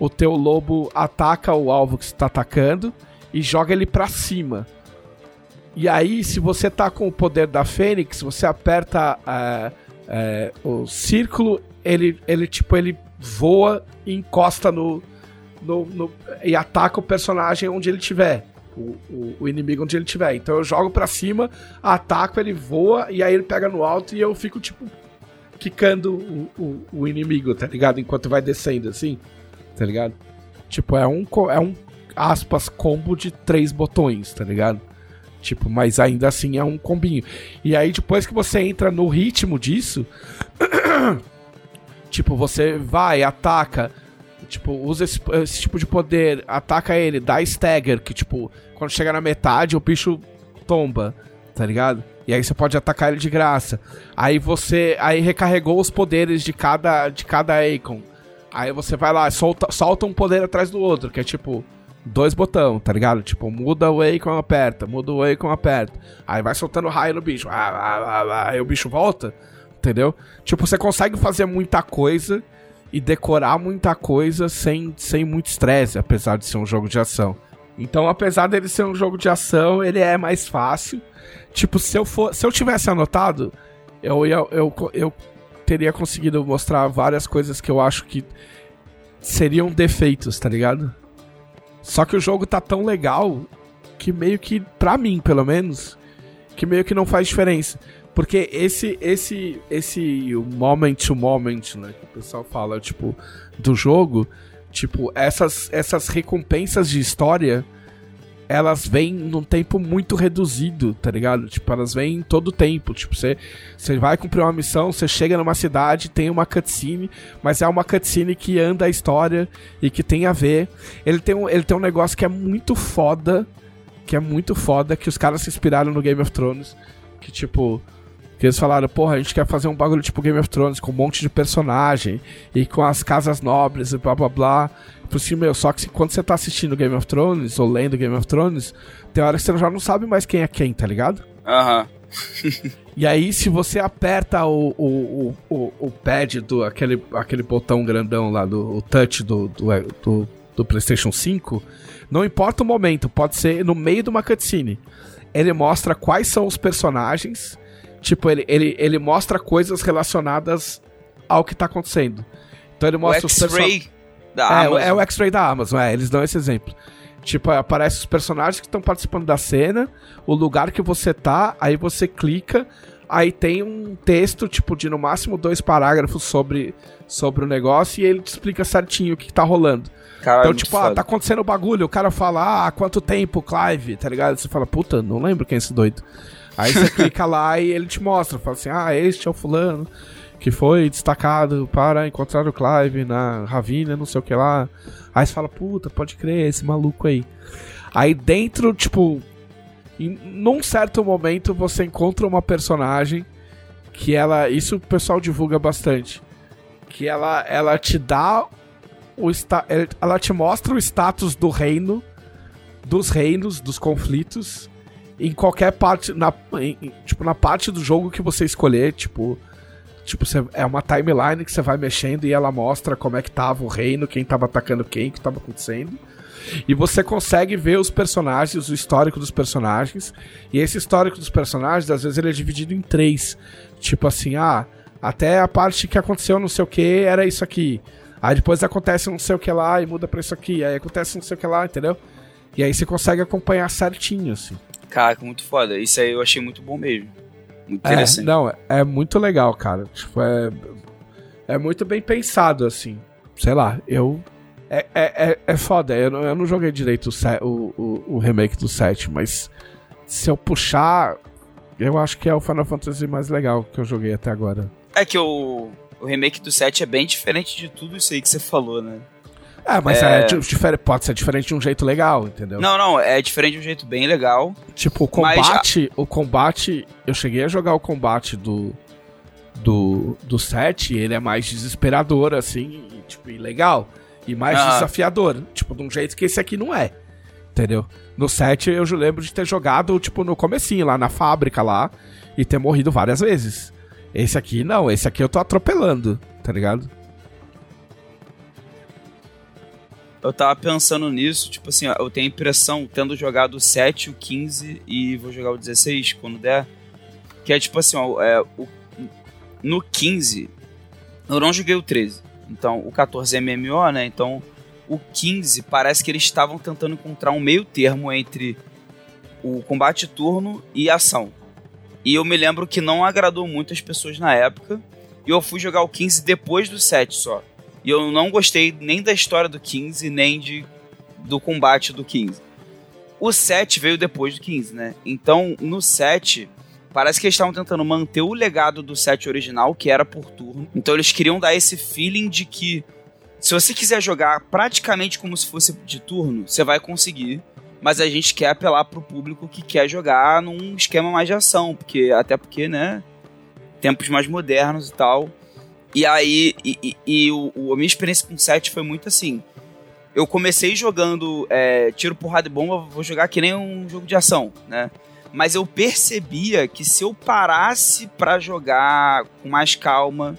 o teu lobo ataca o alvo que está atacando e joga ele para cima. E aí, se você tá com o poder da Fênix, você aperta é, é, o círculo, ele, ele tipo, ele voa e encosta no, no, no e ataca o personagem onde ele estiver o, o, o, inimigo onde ele estiver. Então eu jogo para cima, ataco, ele voa e aí ele pega no alto e eu fico, tipo, quicando o, o, o inimigo, tá ligado? Enquanto vai descendo assim, tá ligado? Tipo, é um, é um aspas combo de três botões, tá ligado? Tipo, mas ainda assim é um combinho. E aí depois que você entra no ritmo disso, tipo, você vai, ataca, tipo, usa esse, esse, tipo de poder, ataca ele, dá stagger, que tipo, quando chega na metade o bicho tomba, tá ligado? E aí você pode atacar ele de graça. Aí você, aí recarregou os poderes de cada de cada icon. Aí você vai lá, solta, solta um poder atrás do outro, que é tipo dois botão, tá ligado? Tipo, muda o icon, aperta, muda o icon, aperta. Aí vai soltando raio no bicho. Aí o bicho volta, entendeu? Tipo, você consegue fazer muita coisa e decorar muita coisa sem, sem muito estresse, apesar de ser um jogo de ação. Então, apesar dele ser um jogo de ação, ele é mais fácil. Tipo, se eu for, se eu tivesse anotado, eu, eu, eu, eu teria conseguido mostrar várias coisas que eu acho que seriam defeitos, tá ligado? Só que o jogo tá tão legal que meio que, pra mim, pelo menos, que meio que não faz diferença. Porque esse, esse, esse moment to moment, né, que o pessoal fala, tipo, do jogo, tipo, essas, essas recompensas de história, elas vêm num tempo muito reduzido, tá ligado? Tipo, elas vêm todo o tempo. Tipo, você, você vai cumprir uma missão, você chega numa cidade, tem uma cutscene, mas é uma cutscene que anda a história e que tem a ver. Ele tem um, ele tem um negócio que é muito foda, que é muito foda, que os caras se inspiraram no Game of Thrones, que tipo que eles falaram, porra, a gente quer fazer um bagulho tipo Game of Thrones, com um monte de personagem, e com as casas nobres e blá blá blá. Por assim, meu, só que quando você tá assistindo Game of Thrones, ou lendo Game of Thrones, tem hora que você já não sabe mais quem é quem, tá ligado? Aham. e aí, se você aperta o, o, o, o, pad do aquele, aquele botão grandão lá, do touch do, do, do, do PlayStation 5, não importa o momento, pode ser no meio de uma cutscene. Ele mostra quais são os personagens Tipo, ele, ele, ele mostra coisas relacionadas ao que tá acontecendo. Então ele mostra o X-Ray da é, Amazon. É o X-Ray da Amazon, é, eles dão esse exemplo. Tipo, aparece os personagens que estão participando da cena, o lugar que você tá, aí você clica, aí tem um texto, tipo, de no máximo dois parágrafos sobre, sobre o negócio e ele te explica certinho o que, que tá rolando. Cara, então, é tipo, ah, tá acontecendo o bagulho, o cara fala, ah, há quanto tempo, Clive, tá ligado? Você fala, puta, não lembro quem é esse doido. Aí você clica lá e ele te mostra, fala assim: ah, este é o fulano que foi destacado para encontrar o Clive na Ravina, não sei o que lá. Aí você fala: puta, pode crer, esse maluco aí. Aí dentro, tipo, em, num certo momento você encontra uma personagem que ela. Isso o pessoal divulga bastante. Que ela, ela te dá o. Ela te mostra o status do reino, dos reinos, dos conflitos em qualquer parte, na, em, tipo, na parte do jogo que você escolher, tipo, tipo, você, é uma timeline que você vai mexendo e ela mostra como é que tava o reino, quem tava atacando quem, o que tava acontecendo. E você consegue ver os personagens, o histórico dos personagens. E esse histórico dos personagens, às vezes, ele é dividido em três. Tipo assim, ah, até a parte que aconteceu não sei o que era isso aqui. Aí depois acontece não sei o que lá e muda pra isso aqui. Aí acontece não sei o que lá, entendeu? E aí você consegue acompanhar certinho, assim. Caraca, muito foda. Isso aí eu achei muito bom mesmo. Muito é, interessante. Não, é muito legal, cara. Tipo, é, é muito bem pensado, assim. Sei lá, eu É, é, é, é foda, eu não, eu não joguei direito o, se- o, o, o remake do 7, mas se eu puxar, eu acho que é o Final Fantasy mais legal que eu joguei até agora. É que o, o remake do 7 é bem diferente de tudo isso aí que você falou, né? É, mas É. é. pode ser diferente de um jeito legal, entendeu? Não, não, é diferente de um jeito bem legal. Tipo, o Mas combate, o combate, eu cheguei a jogar o combate do do do 7, ele é mais desesperador assim, e, tipo, e legal, e mais Ah. desafiador, tipo, de um jeito que esse aqui não é. Entendeu? No 7 eu lembro de ter jogado, tipo, no comecinho, lá na fábrica lá, e ter morrido várias vezes. Esse aqui não, esse aqui eu tô atropelando, tá ligado? Eu tava pensando nisso, tipo assim, eu tenho a impressão, tendo jogado o 7, o 15 e vou jogar o 16 quando der, que é tipo assim, ó, é, o, no 15, eu não joguei o 13, então o 14 é MMO, né, então o 15 parece que eles estavam tentando encontrar um meio termo entre o combate turno e ação. E eu me lembro que não agradou muito as pessoas na época, e eu fui jogar o 15 depois do 7 só. E eu não gostei nem da história do 15, nem de, do combate do 15. O 7 veio depois do 15, né? Então, no 7, parece que eles estavam tentando manter o legado do 7 original, que era por turno. Então, eles queriam dar esse feeling de que se você quiser jogar praticamente como se fosse de turno, você vai conseguir. Mas a gente quer apelar pro público que quer jogar num esquema mais de ação, porque até porque, né? Tempos mais modernos e tal. E aí, e, e- e o, o- a minha experiência com o 7 foi muito assim. Eu comecei jogando é, tiro, porrada e bomba, vou jogar que nem um jogo de ação, né? Mas eu percebia que se eu parasse pra jogar com mais calma,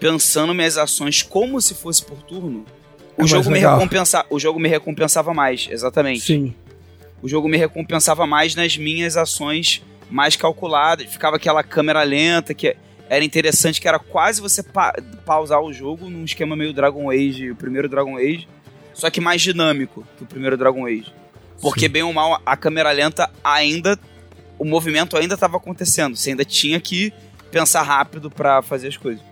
pensando minhas ações como se fosse por turno, É o mais jogo, me recompensa, o jogo me recompensava mais, exatamente Sim. o jogo me recompensava mais nas minhas ações mais calculadas. Ficava aquela câmera lenta que era interessante, que era quase você pa- pausar o jogo num esquema meio Dragon Age, o primeiro Dragon Age, só que mais dinâmico que o primeiro Dragon Age. Porque, Sim. bem ou mal, a câmera lenta ainda. O movimento ainda estava acontecendo. Você ainda tinha que pensar rápido pra fazer as coisas.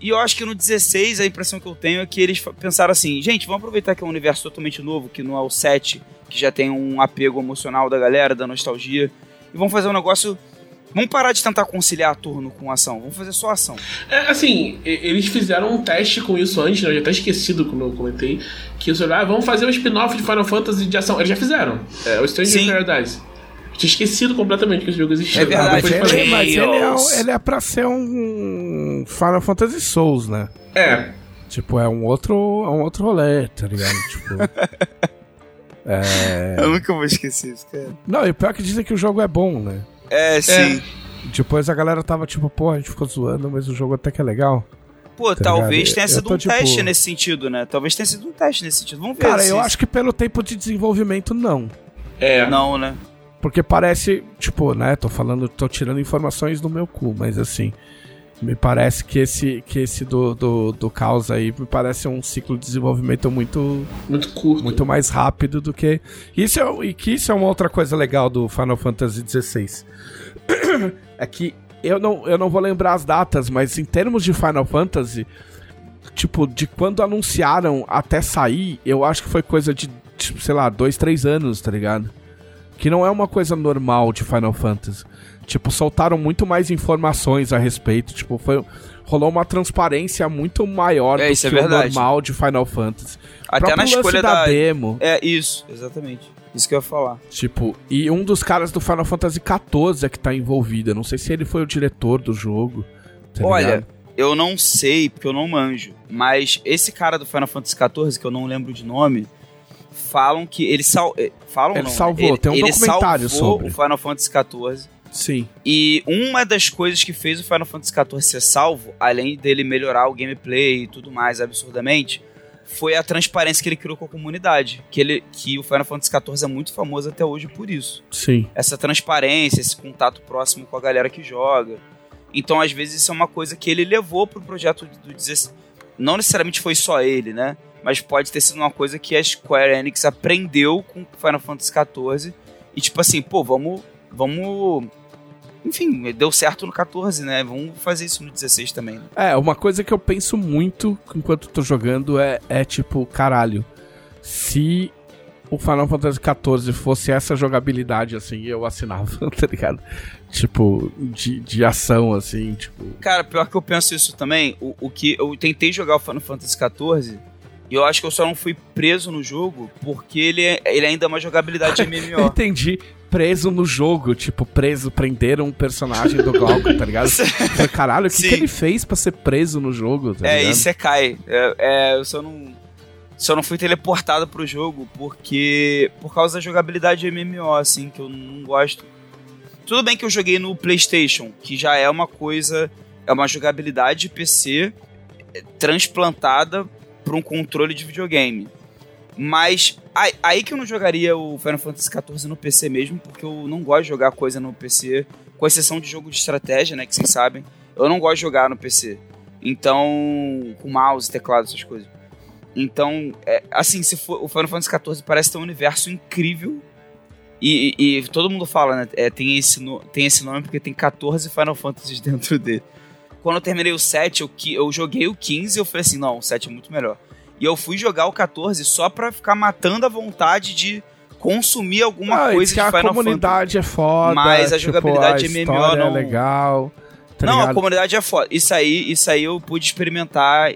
E eu acho que no 16 a impressão que eu tenho é que eles pensaram assim: gente, vamos aproveitar que é um universo totalmente novo, que não é o 7, que já tem um apego emocional da galera, da nostalgia, e vamos fazer um negócio. Vamos parar de tentar conciliar turno com ação, vamos fazer só ação. É, assim, eles fizeram um teste com isso antes, né? Eu já até esquecido como eu comentei. Que isso, ah, vamos fazer um spin-off de Final Fantasy de ação. Eles já fizeram. É o Stranger Sim. Paradise. Eu tinha esquecido completamente que esse jogo existia. É verdade, mas, ele, falei. mas ele, é, ele é pra ser um Final Fantasy Souls, né? É, Tipo, é um outro, é um outro rolê, tá ligado? tipo, Eu nunca vou esquecer isso, cara. não, e o pior é que dizem que o jogo é bom, né? É, sim. Depois a galera tava tipo, pô, a gente ficou zoando, mas o jogo até que é legal. Pô, Tá talvez ligado? tenha sido tô, um tipo- teste nesse sentido, né? Talvez tenha sido um teste nesse sentido. Vamos ver Cara, se... eu acho que pelo tempo de desenvolvimento, não. é. Não, né? Porque parece, tipo, né, tô falando, tô tirando informações do meu cu, mas assim, me parece que esse, que esse do, do, do caos aí me parece um ciclo de desenvolvimento muito, Muito curto. muito mais rápido do que. Isso é, e que isso é uma outra coisa legal do Final Fantasy XVI. é que eu não, eu não vou lembrar as datas, mas em termos de Final Fantasy, tipo, de quando anunciaram até sair, eu acho que foi coisa de, tipo, sei lá, dois, três anos, tá ligado? Que não é uma coisa normal de Final Fantasy. Tipo, soltaram muito mais informações a respeito. Tipo, foi, rolou uma transparência muito maior É, do isso é que o normal de Final Fantasy. Até na escolha da da... demo. É, isso, exatamente. Isso que eu ia falar. Tipo, e um dos caras do Final Fantasy XIV é que tá envolvido. Eu não sei se ele foi o diretor do jogo. tá Olha, ligado? eu não sei, porque eu não manjo, mas esse cara do Final Fantasy XIV, que eu não lembro de nome, falam que ele sal... eh, falam Ele não, né? salvou, ele, tem um ele documentário salvou sobre. o Final Fantasy XIV. Sim. E uma das coisas que fez o Final Fantasy XIV ser salvo, além dele melhorar o gameplay e tudo mais absurdamente, foi a transparência que ele criou com a comunidade. Que, ele, que o Final Fantasy XIV é muito famoso até hoje por isso. Sim. Essa transparência, esse contato próximo com a galera que joga. Então, às vezes, isso é uma coisa que ele levou pro projeto do 16. Não necessariamente foi só ele, né? Mas pode ter sido uma coisa que a Square Enix aprendeu com Final Fantasy XIV. E tipo assim, pô, vamos. Vamos. Enfim, deu certo no 14, né? Vamos fazer isso no 16 também. Né? É, uma coisa que eu penso muito enquanto tô jogando é, é tipo, caralho. se o Final Fantasy XIV fosse essa jogabilidade, assim, eu assinava, tá ligado? Tipo, de, de ação, assim, tipo. Cara, pior que eu penso isso também, o, o que eu tentei jogar o Final Fantasy XIV e eu acho que eu só não fui preso no jogo porque ele, é, ele ainda é uma jogabilidade MMO. Entendi. Preso no jogo, tipo, preso, prenderam um personagem do Glauco, tá ligado? Falei, Caralho, o que, que ele fez pra ser preso no jogo, tá é, isso é cai. É, é, eu só não. Só não fui teleportado pro jogo porque. Por causa da jogabilidade MMO, assim, que eu não gosto. Tudo bem que eu joguei no PlayStation, que já é uma coisa. É uma jogabilidade de PC é, transplantada para um controle de videogame. Mas aí, aí que eu não jogaria o Final Fantasy XIV no PC mesmo, porque eu não gosto de jogar coisa no PC, com exceção de jogo de estratégia, né, que vocês sabem. Eu não gosto de jogar no PC. Então, com mouse, teclado, essas coisas. Então, é, assim, se for, o Final Fantasy XIV parece ter um universo incrível. E, e- e todo mundo fala, né? é, tem, esse no- tem esse nome porque tem 14 Final Fantasies dentro dele. Quando eu terminei o 7, eu, eu joguei o 15 e eu falei assim: não, o 7 é muito melhor. E eu fui jogar o 14 só pra ficar matando a vontade de consumir alguma Ah, coisa que de a Final Fantasy. comunidade é foda. Mas a tipo, jogabilidade a MMO história não- é legal. tá não, a comunidade é foda. Isso aí, isso aí eu pude experimentar,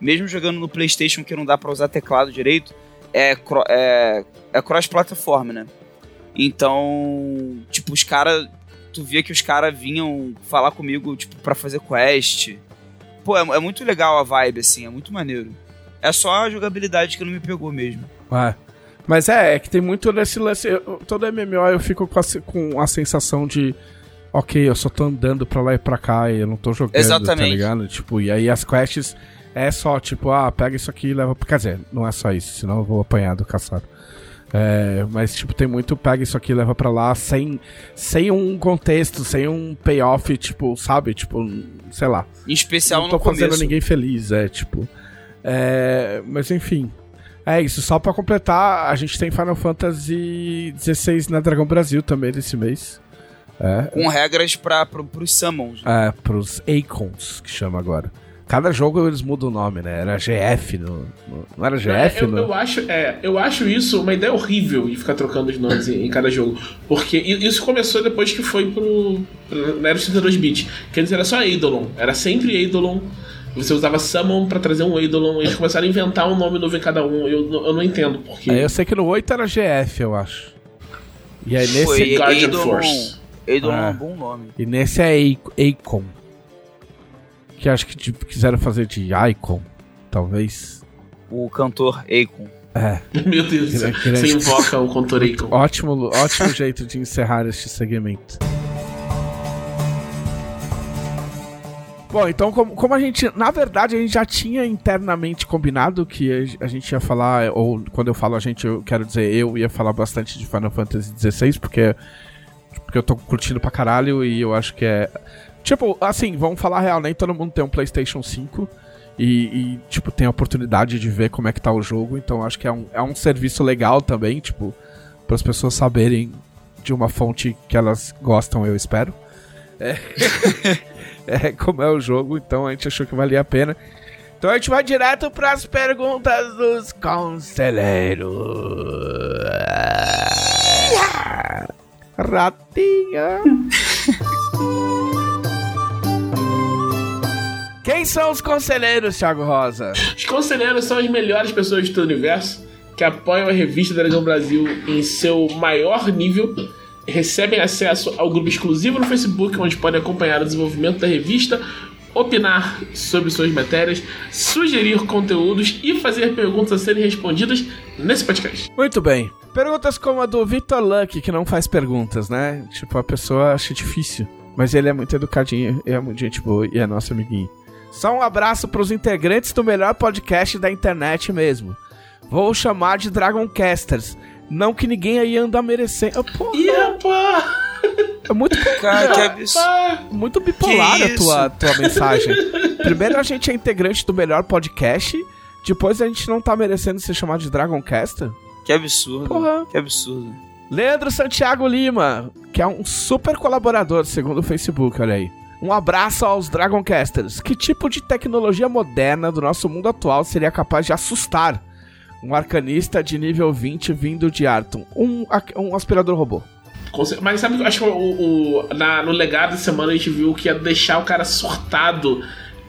mesmo jogando no PlayStation que não dá pra usar teclado direito, é, é, é cross-plataforma, né? Então, tipo, os caras. Tu via que os caras vinham falar comigo, tipo, pra fazer quest. Pô, é, é muito legal a vibe, assim, é muito maneiro. É só a jogabilidade que não me pegou mesmo. É. Mas é, é que tem muito desse lance. eu- Todo MMO eu fico com a, com a sensação de. Ok, eu só tô andando pra lá e pra cá e eu não tô jogando, tá Exatamente. ligado? Tipo, e aí as quests é só, tipo, ah, pega isso aqui e leva. Quer dizer, não é só isso, senão eu vou apanhar do caçado. É, mas, tipo, tem muito pega isso aqui e leva pra lá sem, sem um contexto, sem um payoff, tipo, sabe? Tipo, sei lá Em especial não tô fazendo começo. ninguém feliz, é tipo. É, mas enfim. É isso, só pra completar, a gente tem Final Fantasy XVI na Dragão Brasil também desse mês. É, Com regras pra, pro, pros summons. é pros Acons, que chama agora. Cada jogo eles mudam o nome, né? Era GF no. no- não era GF? eu, no... eu acho, é, eu acho isso uma ideia horrível de ficar trocando os nomes em, em cada jogo. Porque i- isso começou depois que foi pro. na era dos 32 bits. Que antes era só Eidolon. Era sempre Eidolon. Você usava Summon pra trazer um Eidolon. Eles começaram a inventar um nome novo em cada um. Eu, não- eu não entendo porque. É, eu sei que no 8 era GF, eu acho. E aí nesse, Foi Guardian Eidolon- Force. Eidolon é Ah. um bom nome. e nesse é A- Acon. Que acho que tipo, quiseram fazer de Icon, talvez. O cantor Akon. É. Meu Deus do céu. Grande- Você invoca o Contoricon. Ótimo, ótimo jeito de encerrar este segmento. Bom, então como, como a gente, na verdade, a gente já tinha internamente combinado que a, a gente ia falar, ou quando eu falo a gente, eu quero dizer eu ia falar bastante de Final Fantasy XVI, porque, porque eu tô curtindo pra caralho e eu acho que é... Tipo, assim, vamos falar real, nem todo mundo tem um PlayStation 5 e, e, tipo, tem a oportunidade de ver como é que tá o jogo, então acho que é um, é um serviço legal também, tipo, para as pessoas saberem de uma fonte que elas gostam, eu espero. É, é como é o jogo, então a gente achou que valia a pena. Então a gente vai direto para as perguntas dos conselheiros. Ratinha. Quem são os conselheiros, Thiago Rosa? Os conselheiros são as melhores pessoas do universo que apoiam a revista Dragão Brasil em seu maior nível, recebem acesso ao grupo exclusivo no Facebook, onde podem acompanhar o desenvolvimento da revista, opinar sobre suas matérias, sugerir conteúdos e fazer perguntas a serem respondidas nesse podcast. Muito bem. Perguntas como a do Victor Luck, que não faz perguntas, né? Tipo, a pessoa acha difícil. Mas ele é muito educadinho, é muito gente boa e é nosso amiguinho. Só um abraço pros integrantes do melhor podcast da internet mesmo. Vou chamar de Dragoncasters. Não que ninguém aí anda merecendo. E opa! é muito, Cara, que absurdo. Ah, muito bipolar Que a tua, tua mensagem. Primeiro a gente é integrante do melhor podcast, depois a gente não tá merecendo ser chamado de Dragoncaster. Que absurdo. Porra. Que absurdo. Leandro Santiago Lima, que é um super colaborador, segundo o Facebook, olha aí. Um abraço aos Dragoncasters. Que tipo de tecnologia moderna do nosso mundo atual seria capaz de assustar Um arcanista de nível 20 vindo de Arton. Um, um aspirador robô. Mas sabe, acho que o, o- na- no legado da semana a gente viu que ia deixar o cara surtado.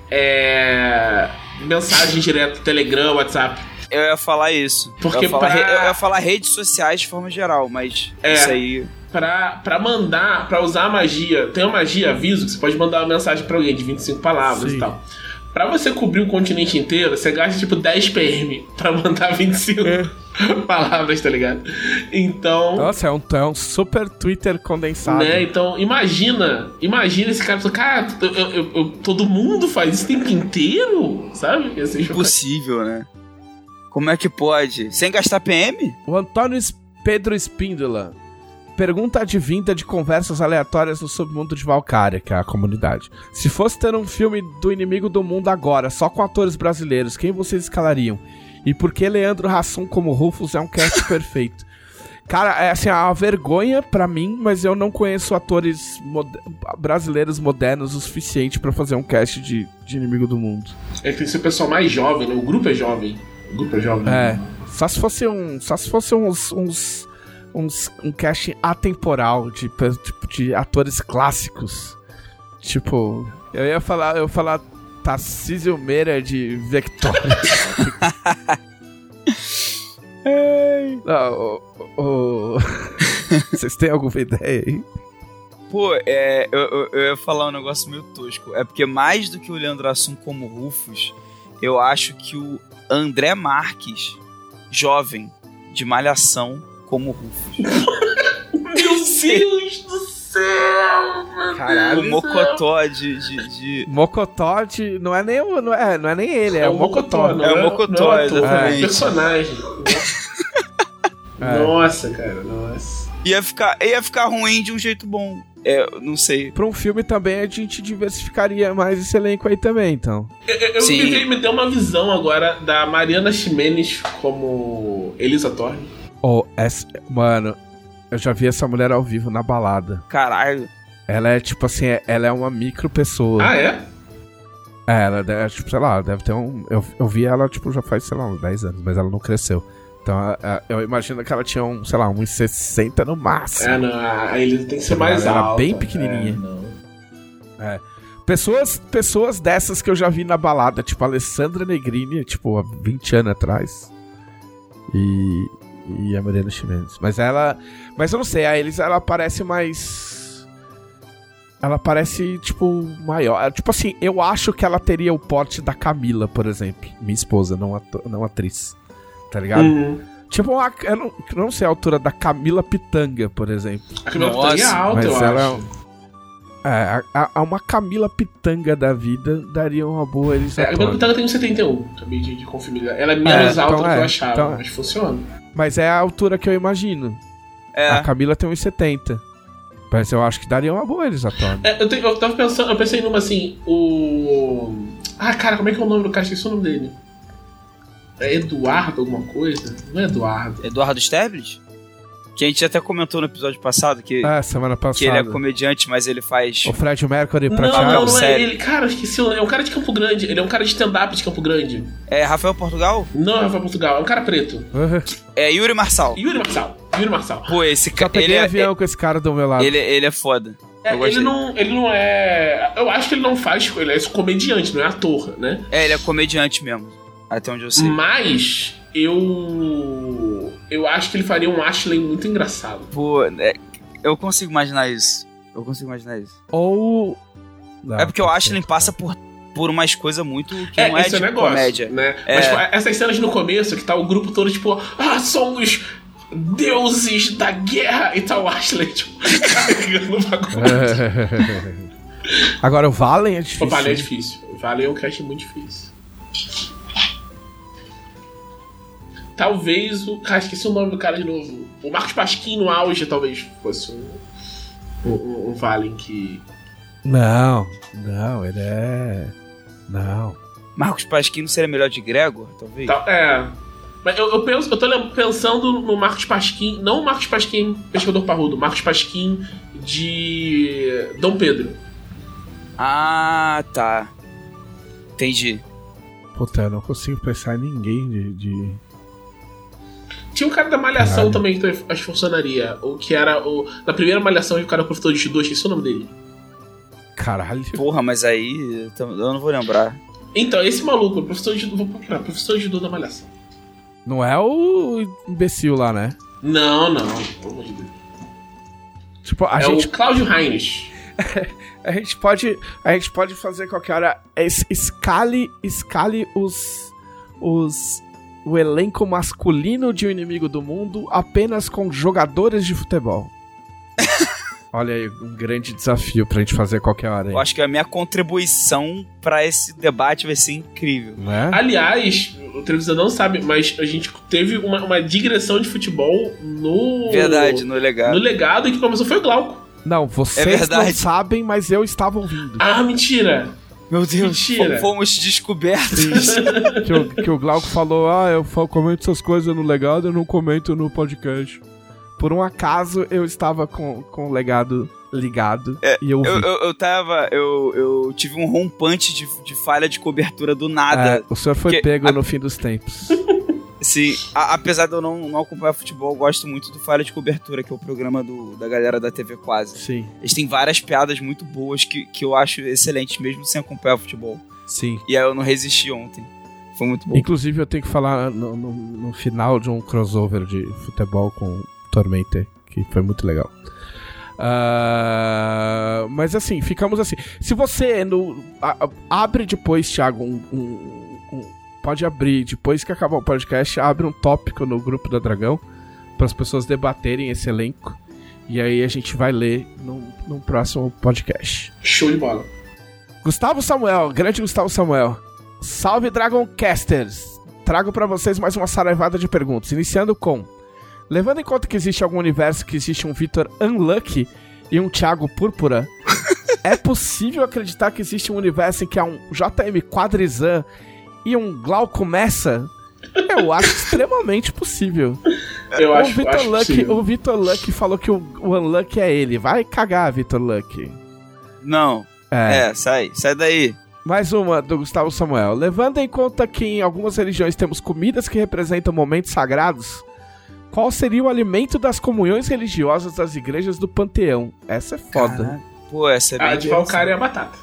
É. Mensagem direto, Telegram, WhatsApp. Eu ia falar isso. Porque eu, ia falar, pra- re- eu ia falar redes sociais de forma geral, mas É. isso aí. Pra, pra mandar, pra usar a magia, tem uma magia aviso que você pode mandar uma mensagem pra alguém de 25 palavras Sim. e tal. Pra você cobrir o continente inteiro, você gasta tipo 10 PM pra mandar 25 palavras, tá ligado? Então. Nossa, é um, é um super Twitter condensado. Né? Então, imagina, imagina esse cara falando, cara, eu- eu- eu- todo mundo faz isso o tempo inteiro, sabe? Chocante. Impossível, né? Como é que pode? Sem gastar PM? O Antônio Pedro Espíndola. Pergunta advinda de conversas aleatórias no submundo de Valkyria, que é a comunidade. Se fosse ter um filme do inimigo do mundo agora, só com atores brasileiros, quem vocês escalariam? E por que Leandro Hassum como Rufus é um cast perfeito? Cara, é assim, é uma vergonha pra mim, mas eu não conheço atores brasileiros modernos o suficiente pra fazer um cast de, de inimigo do mundo. É que tem que ser o pessoal mais jovem, né? O grupo é jovem. É jovem. É. Só se fosse um. Só se fosse uns. uns, uns um casting atemporal de, pe- tipo, de atores clássicos. Tipo. Eu ia falar. Eu ia falar Tarcísio Meira de Vector. Não, o- o- Vocês têm alguma ideia aí? Pô, é, eu, eu, eu ia falar um negócio meio tosco. É porque mais do que o Leandro Assum como Rufus, eu acho que o André Marques, jovem, de malhação, como Rufus. Meu Deus do céu! meu Caralho. Deus. Mocotó de. de, de- Mocotó de. Não é nem o. Não é, não é nem ele, é, o Mocotó. não É o Mocotó, é exatamente. É o personagem. É. Nossa, cara, nossa. Ia, ficar, ia ficar ruim de um jeito bom. É, eu não sei. Pra um filme também a gente diversificaria mais esse elenco aí também, então. Eu, eu Sim. me, deu uma visão agora da Mariana Ximenes como Elisa Thorne. Oh, essa, mano, eu já vi essa mulher ao vivo na balada. Caralho. Ela é tipo assim, é- ela é uma micro pessoa. Ah, é? É, ela deve, tipo, sei lá, deve ter um. Eu, eu vi ela, tipo, já faz, sei lá, uns 10 anos, mas ela não cresceu. Então eu imagino que ela tinha um, sei lá, uns 60 no máximo. É, não, a Elisa tem que ser Ela mais era alta. bem pequenininha. É, não. Pessoas, pessoas dessas que eu já vi na balada, tipo a Alessandra Negrini, tipo, há 20 anos atrás. E. E a Mariana Ximenes. Mas ela. Mas eu não sei, a Elis ela parece mais. Ela parece, tipo, maior. Tipo assim, eu acho que ela teria o porte da Camila, por exemplo. Minha esposa, não, ato- não atriz. Tá ligado? Hum. Tipo, a- eu não, não sei a altura da Camila Pitanga, por exemplo. A Camila Nossa, Pitanga é alta, mas eu ela é acho. É, a, a- uma Camila Pitanga da vida daria uma boa Elis É, a Camila. Pitanga tem um 71, acabei de, de confirmar. Ela é menos É, alta então do que é, eu achava, então é. mas funciona. Mas é a altura que eu imagino. É. A Camila tem uns 70. Mas eu acho que daria uma boa Elis Thorne. É, eu, eu tava pensando, eu pensei numa assim, o. Ah, cara, como é que é o nome do cara? Esqueci o nome dele. É Eduardo alguma coisa? Não é Eduardo. Eduardo Sterblit? Que a gente até comentou no episódio passado que, É, semana passada. que ele é comediante, mas ele faz. O Fred Mercury Não, prateado. não, não é ele. Cara, esqueci. É um cara de Campo Grande. Ele é um cara de stand-up de Campo Grande. É Rafael Portugal? Não é Rafael Portugal, é um cara preto. É Yuri Marçal. Yuri Marçal. Yuri Marçal. Pô, esse cara. peguei Ele, é, avião com esse cara do meu lado. ele, ele é foda. É, ele, não, ele não é. Eu acho que ele não faz. Ele é comediante, não é ator, né? É, ele é comediante mesmo. Até onde eu sei. Mas eu. Eu acho que ele faria um Ashley muito engraçado. Pô, é, eu consigo imaginar isso. Eu consigo imaginar isso. Ou. Não, é porque o tá Ashley passa tá. por, por umas coisas muito que É, não é esse é de o negócio, comédia. né? É. Mas tipo, essas cenas no começo, que tá o grupo todo, tipo, ah, somos deuses da guerra e tal, Ashley, tipo, carregando o bagulho. Agora o Valen é difícil. O Vale é difícil. O Vale é um cast muito difícil. Talvez o. Cara, esqueci o nome do cara de novo. O Marcos Pasquim no auge talvez fosse um. Um, um Valen que. Não, não, ele é. Não. Marcos Pasquim não seria melhor de Gregor, talvez? Tal- é. Mas eu, eu penso, eu tô pensando no Marcos Pasquim, não o Marcos Pasquim Pescador Parrudo, Marcos Pasquim de Dom Pedro. Ah, tá. Entendi. Puta, eu não consigo pensar em ninguém de. de... Tinha um cara da Malhação também que acho que funcionaria. O que era o. Na primeira Malhação, o cara é professor de judô, esqueci o nome dele. Caralho. Porra, mas aí eu não vou lembrar. Então, esse maluco, o professor de vou procurar, professor de judô da Malhação. Não é o imbecil lá, né? Não, não, pelo amor de Deus. Tipo, a é gente. o Cláudio Heinrich. a gente pode. A gente pode fazer qualquer hora. es- Escale. Escale os. Os. O elenco masculino de O Inimigo do Mundo apenas com jogadores de futebol. Olha aí, um grande desafio pra gente fazer qualquer hora aí. Eu acho que a minha contribuição pra esse debate vai ser incrível. Né? Aliás, o televisor não sabe, mas a gente teve uma, uma digressão de futebol no. Verdade, no legado. No legado e que começou foi o Glauco. Não, vocês É não sabem, mas eu estava ouvindo. Ah, mentira! Meu Deus, Mentira. fomos descobertos. que, o, que o Glauco falou, ah, eu comento essas coisas no legado, eu não comento no podcast. Por um acaso, eu estava com, com o legado ligado e eu. Eu, eu, eu tava. Eu, eu tive um rompante de, de falha de cobertura do nada. É, o senhor foi pego a- no fim dos tempos. Sim, a- apesar de eu não, não acompanhar futebol, eu gosto muito do Falha de Cobertura, que é o programa do, da galera da TV Quase. Sim, Eles têm várias piadas muito boas que, que eu acho excelentes, mesmo sem acompanhar futebol. sim. E aí eu não resisti ontem. Foi muito bom. Inclusive, eu tenho que falar no, no- no final de um crossover de futebol com Tormentor, que foi muito legal. Ah, mas assim, ficamos assim. Se você no, a- abre depois, Thiago, um- um- pode abrir, depois que acabar o podcast, abre um tópico no grupo da Dragão para as pessoas debaterem esse elenco. E aí a gente vai ler no, no próximo podcast. Show de bola. Gustavo Samuel, grande Gustavo Samuel. Salve Dragoncasters! Trago pra vocês mais uma saraivada de perguntas, iniciando com: Levando em conta que existe algum universo que existe um Victor Unlucky e um Thiago Púrpura, é possível acreditar que existe um universo em que há um JM Quadrizan e um Glauco Messa? Eu acho extremamente possível. Eu o acho, Victor acho Luck, possível. o Victor Luck falou que o, o Unlucky é ele. Vai cagar, Victor Luck. Não, é. sai, sai daí. Mais uma do Gustavo Samuel. Levando em conta que em algumas religiões temos comidas que representam momentos sagrados, qual seria o alimento das comunhões religiosas das igrejas do panteão? Essa é foda. Caraca, Pô, essa é bem A de Valkyrie é a batata.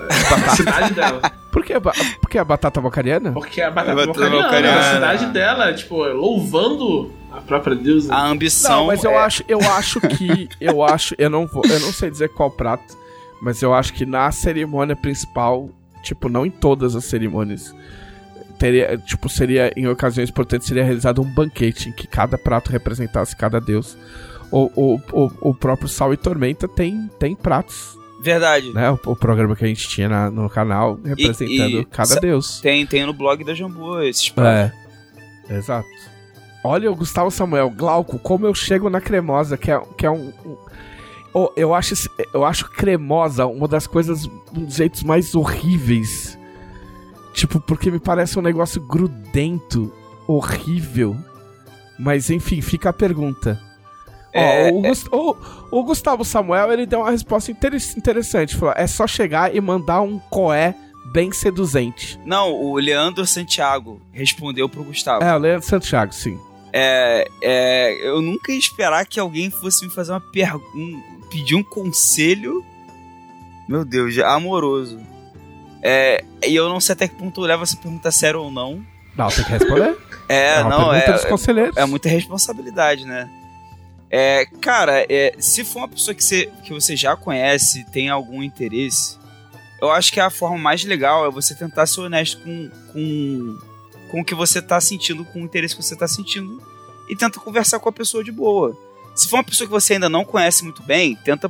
A cidade dela. Por que, a ba- por que a batata bacariana? Porque a batata A batata a cidade dela, tipo, louvando a própria deusa. A ambição. Não, mas eu é- acho, eu acho que, eu acho, eu não vou, eu não sei dizer qual prato, mas eu acho que na cerimônia principal, tipo, não em todas as cerimônias, teria, tipo, seria em ocasiões importantes seria realizado um banquete em que cada prato representasse cada deus. O, o, o, o próprio Sal e Tormenta tem, tem pratos, Verdade. né? O, o programa que a gente tinha na- no canal representando e- cada sa- deus. Tem, tem no blog da Jambu esses. É. Exato. Olha o Gustavo Samuel, Glauco, como eu chego na cremosa, que é, que é um. um- Oh, eu, acho, eu acho cremosa uma das coisas, um dos jeitos mais horríveis. Tipo, porque me parece um negócio grudento, horrível. Mas enfim, fica a pergunta. Ó, É, o, Gus- o- o Gustavo Samuel, ele deu uma resposta inter- interessante. Falou, é só chegar e mandar um coé bem seduzente. Não, o Leandro Santiago respondeu pro Gustavo. É, o Leandro Santiago, sim. É, é, eu nunca ia esperar que alguém fosse me fazer uma pergunta, pedir um conselho, meu Deus, amoroso. É, e eu não sei até que ponto eu levo essa pergunta a sério ou não. Não, tem que responder. É, É uma não, é, conselheiros. é muita responsabilidade, né? É, cara, é, se for uma pessoa que você, que você já conhece, tem algum interesse, eu acho que a forma mais legal é você tentar ser honesto com, com, com o que você tá sentindo, com o interesse que você tá sentindo, e tenta conversar com a pessoa de boa. Se for uma pessoa que você ainda não conhece muito bem, tenta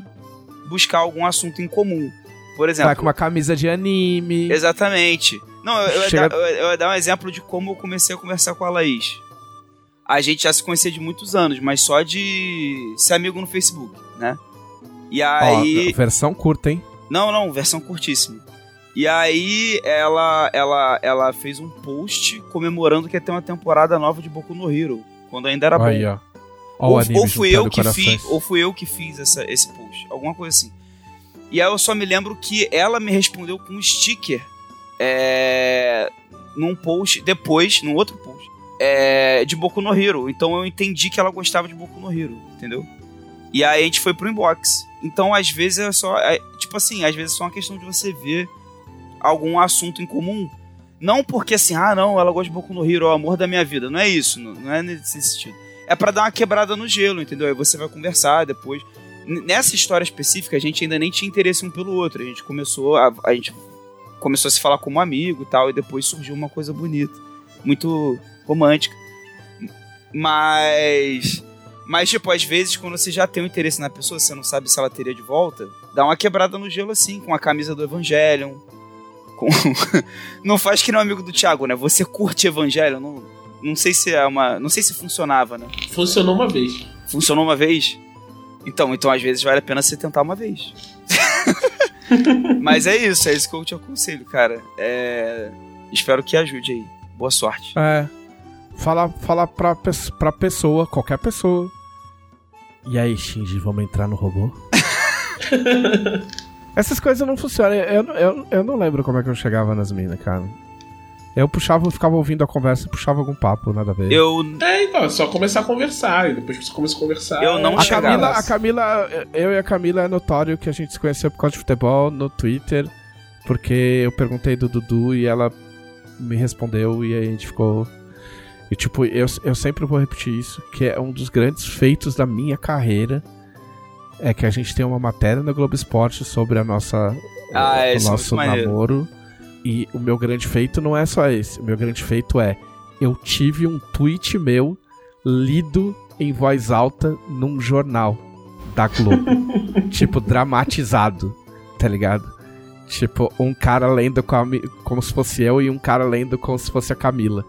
buscar algum assunto em comum. Por exemplo, Vai com uma camisa de anime. Exatamente. Não, eu, eu, Chega- eu, eu dar um exemplo de como eu comecei a conversar com a Laís. A gente já se conhecia de muitos anos, mas só de ser amigo no Facebook, né? E Ó, aí. versão curta, hein? Não, não, versão curtíssima. E aí ela, ela, ela fez um post comemorando que ia ter uma temporada nova de Boku no Hero. Quando ainda era bom. Aí, ó. Ó o Ou, ou fui eu que corações. fiz, ou fui eu que fiz essa, esse post, alguma coisa assim. E aí eu só me lembro que ela me respondeu com um sticker é, num post depois, num outro post, é, de Boku no Hero. Então eu entendi que ela gostava de Boku no Hero, entendeu? E aí a gente foi pro inbox. Então, às vezes é só. É, tipo assim, às vezes é só uma questão de você ver algum assunto em comum. Não porque assim, ah, não, ela gosta de Boku no Hero, é o amor da minha vida. Não é isso, não, não é nesse sentido. É para dar uma quebrada no gelo, entendeu? Aí você vai conversar depois. Nessa história específica, a gente ainda nem tinha interesse um pelo outro. A gente começou a, a gente começou a se falar como amigo e tal, e depois surgiu uma coisa bonita, muito romântica. Mas mas, tipo, às vezes, quando você já tem um interesse na pessoa, você não sabe se ela teria de volta, dá uma quebrada no gelo assim, com a camisa do Evangelion. Com... não faz que não amigo do Thiago, né? Você curte Evangelion, não, não sei se é uma. Não sei se funcionava, né? Funcionou uma vez. Funcionou uma vez? Então, então às vezes vale a pena você tentar uma vez. Mas é isso, é isso que eu te aconselho, cara. É... Espero que ajude aí. Boa sorte. É. Fala, fala pra, pra pessoa, qualquer pessoa. E aí, Shinji, vamos entrar no robô? Essas coisas não funcionam. Eu, eu, eu não lembro como é que eu chegava nas minas, cara. Eu puxava, ficava ouvindo a conversa e puxava algum papo, nada a ver. Eu. É, então, é só começar a conversar. E depois que você começa a conversar. Eu não a chegava. Camila, a Camila, eu e a Camila é notório que a gente se conheceu por causa de futebol no Twitter. Porque eu perguntei do Dudu e ela me respondeu e aí a gente ficou e, tipo, eu, eu sempre vou repetir isso, que é um dos grandes feitos da minha carreira. É que a gente tem uma matéria no Globo Esporte sobre a nossa, ah, o, o nosso namoro. E o meu grande feito não é só esse. O meu grande feito é: eu tive um tweet meu lido em voz alta num jornal da Globo. tipo, dramatizado, tá ligado? Tipo, um cara lendo como, como se fosse eu e um cara lendo como se fosse a Camila.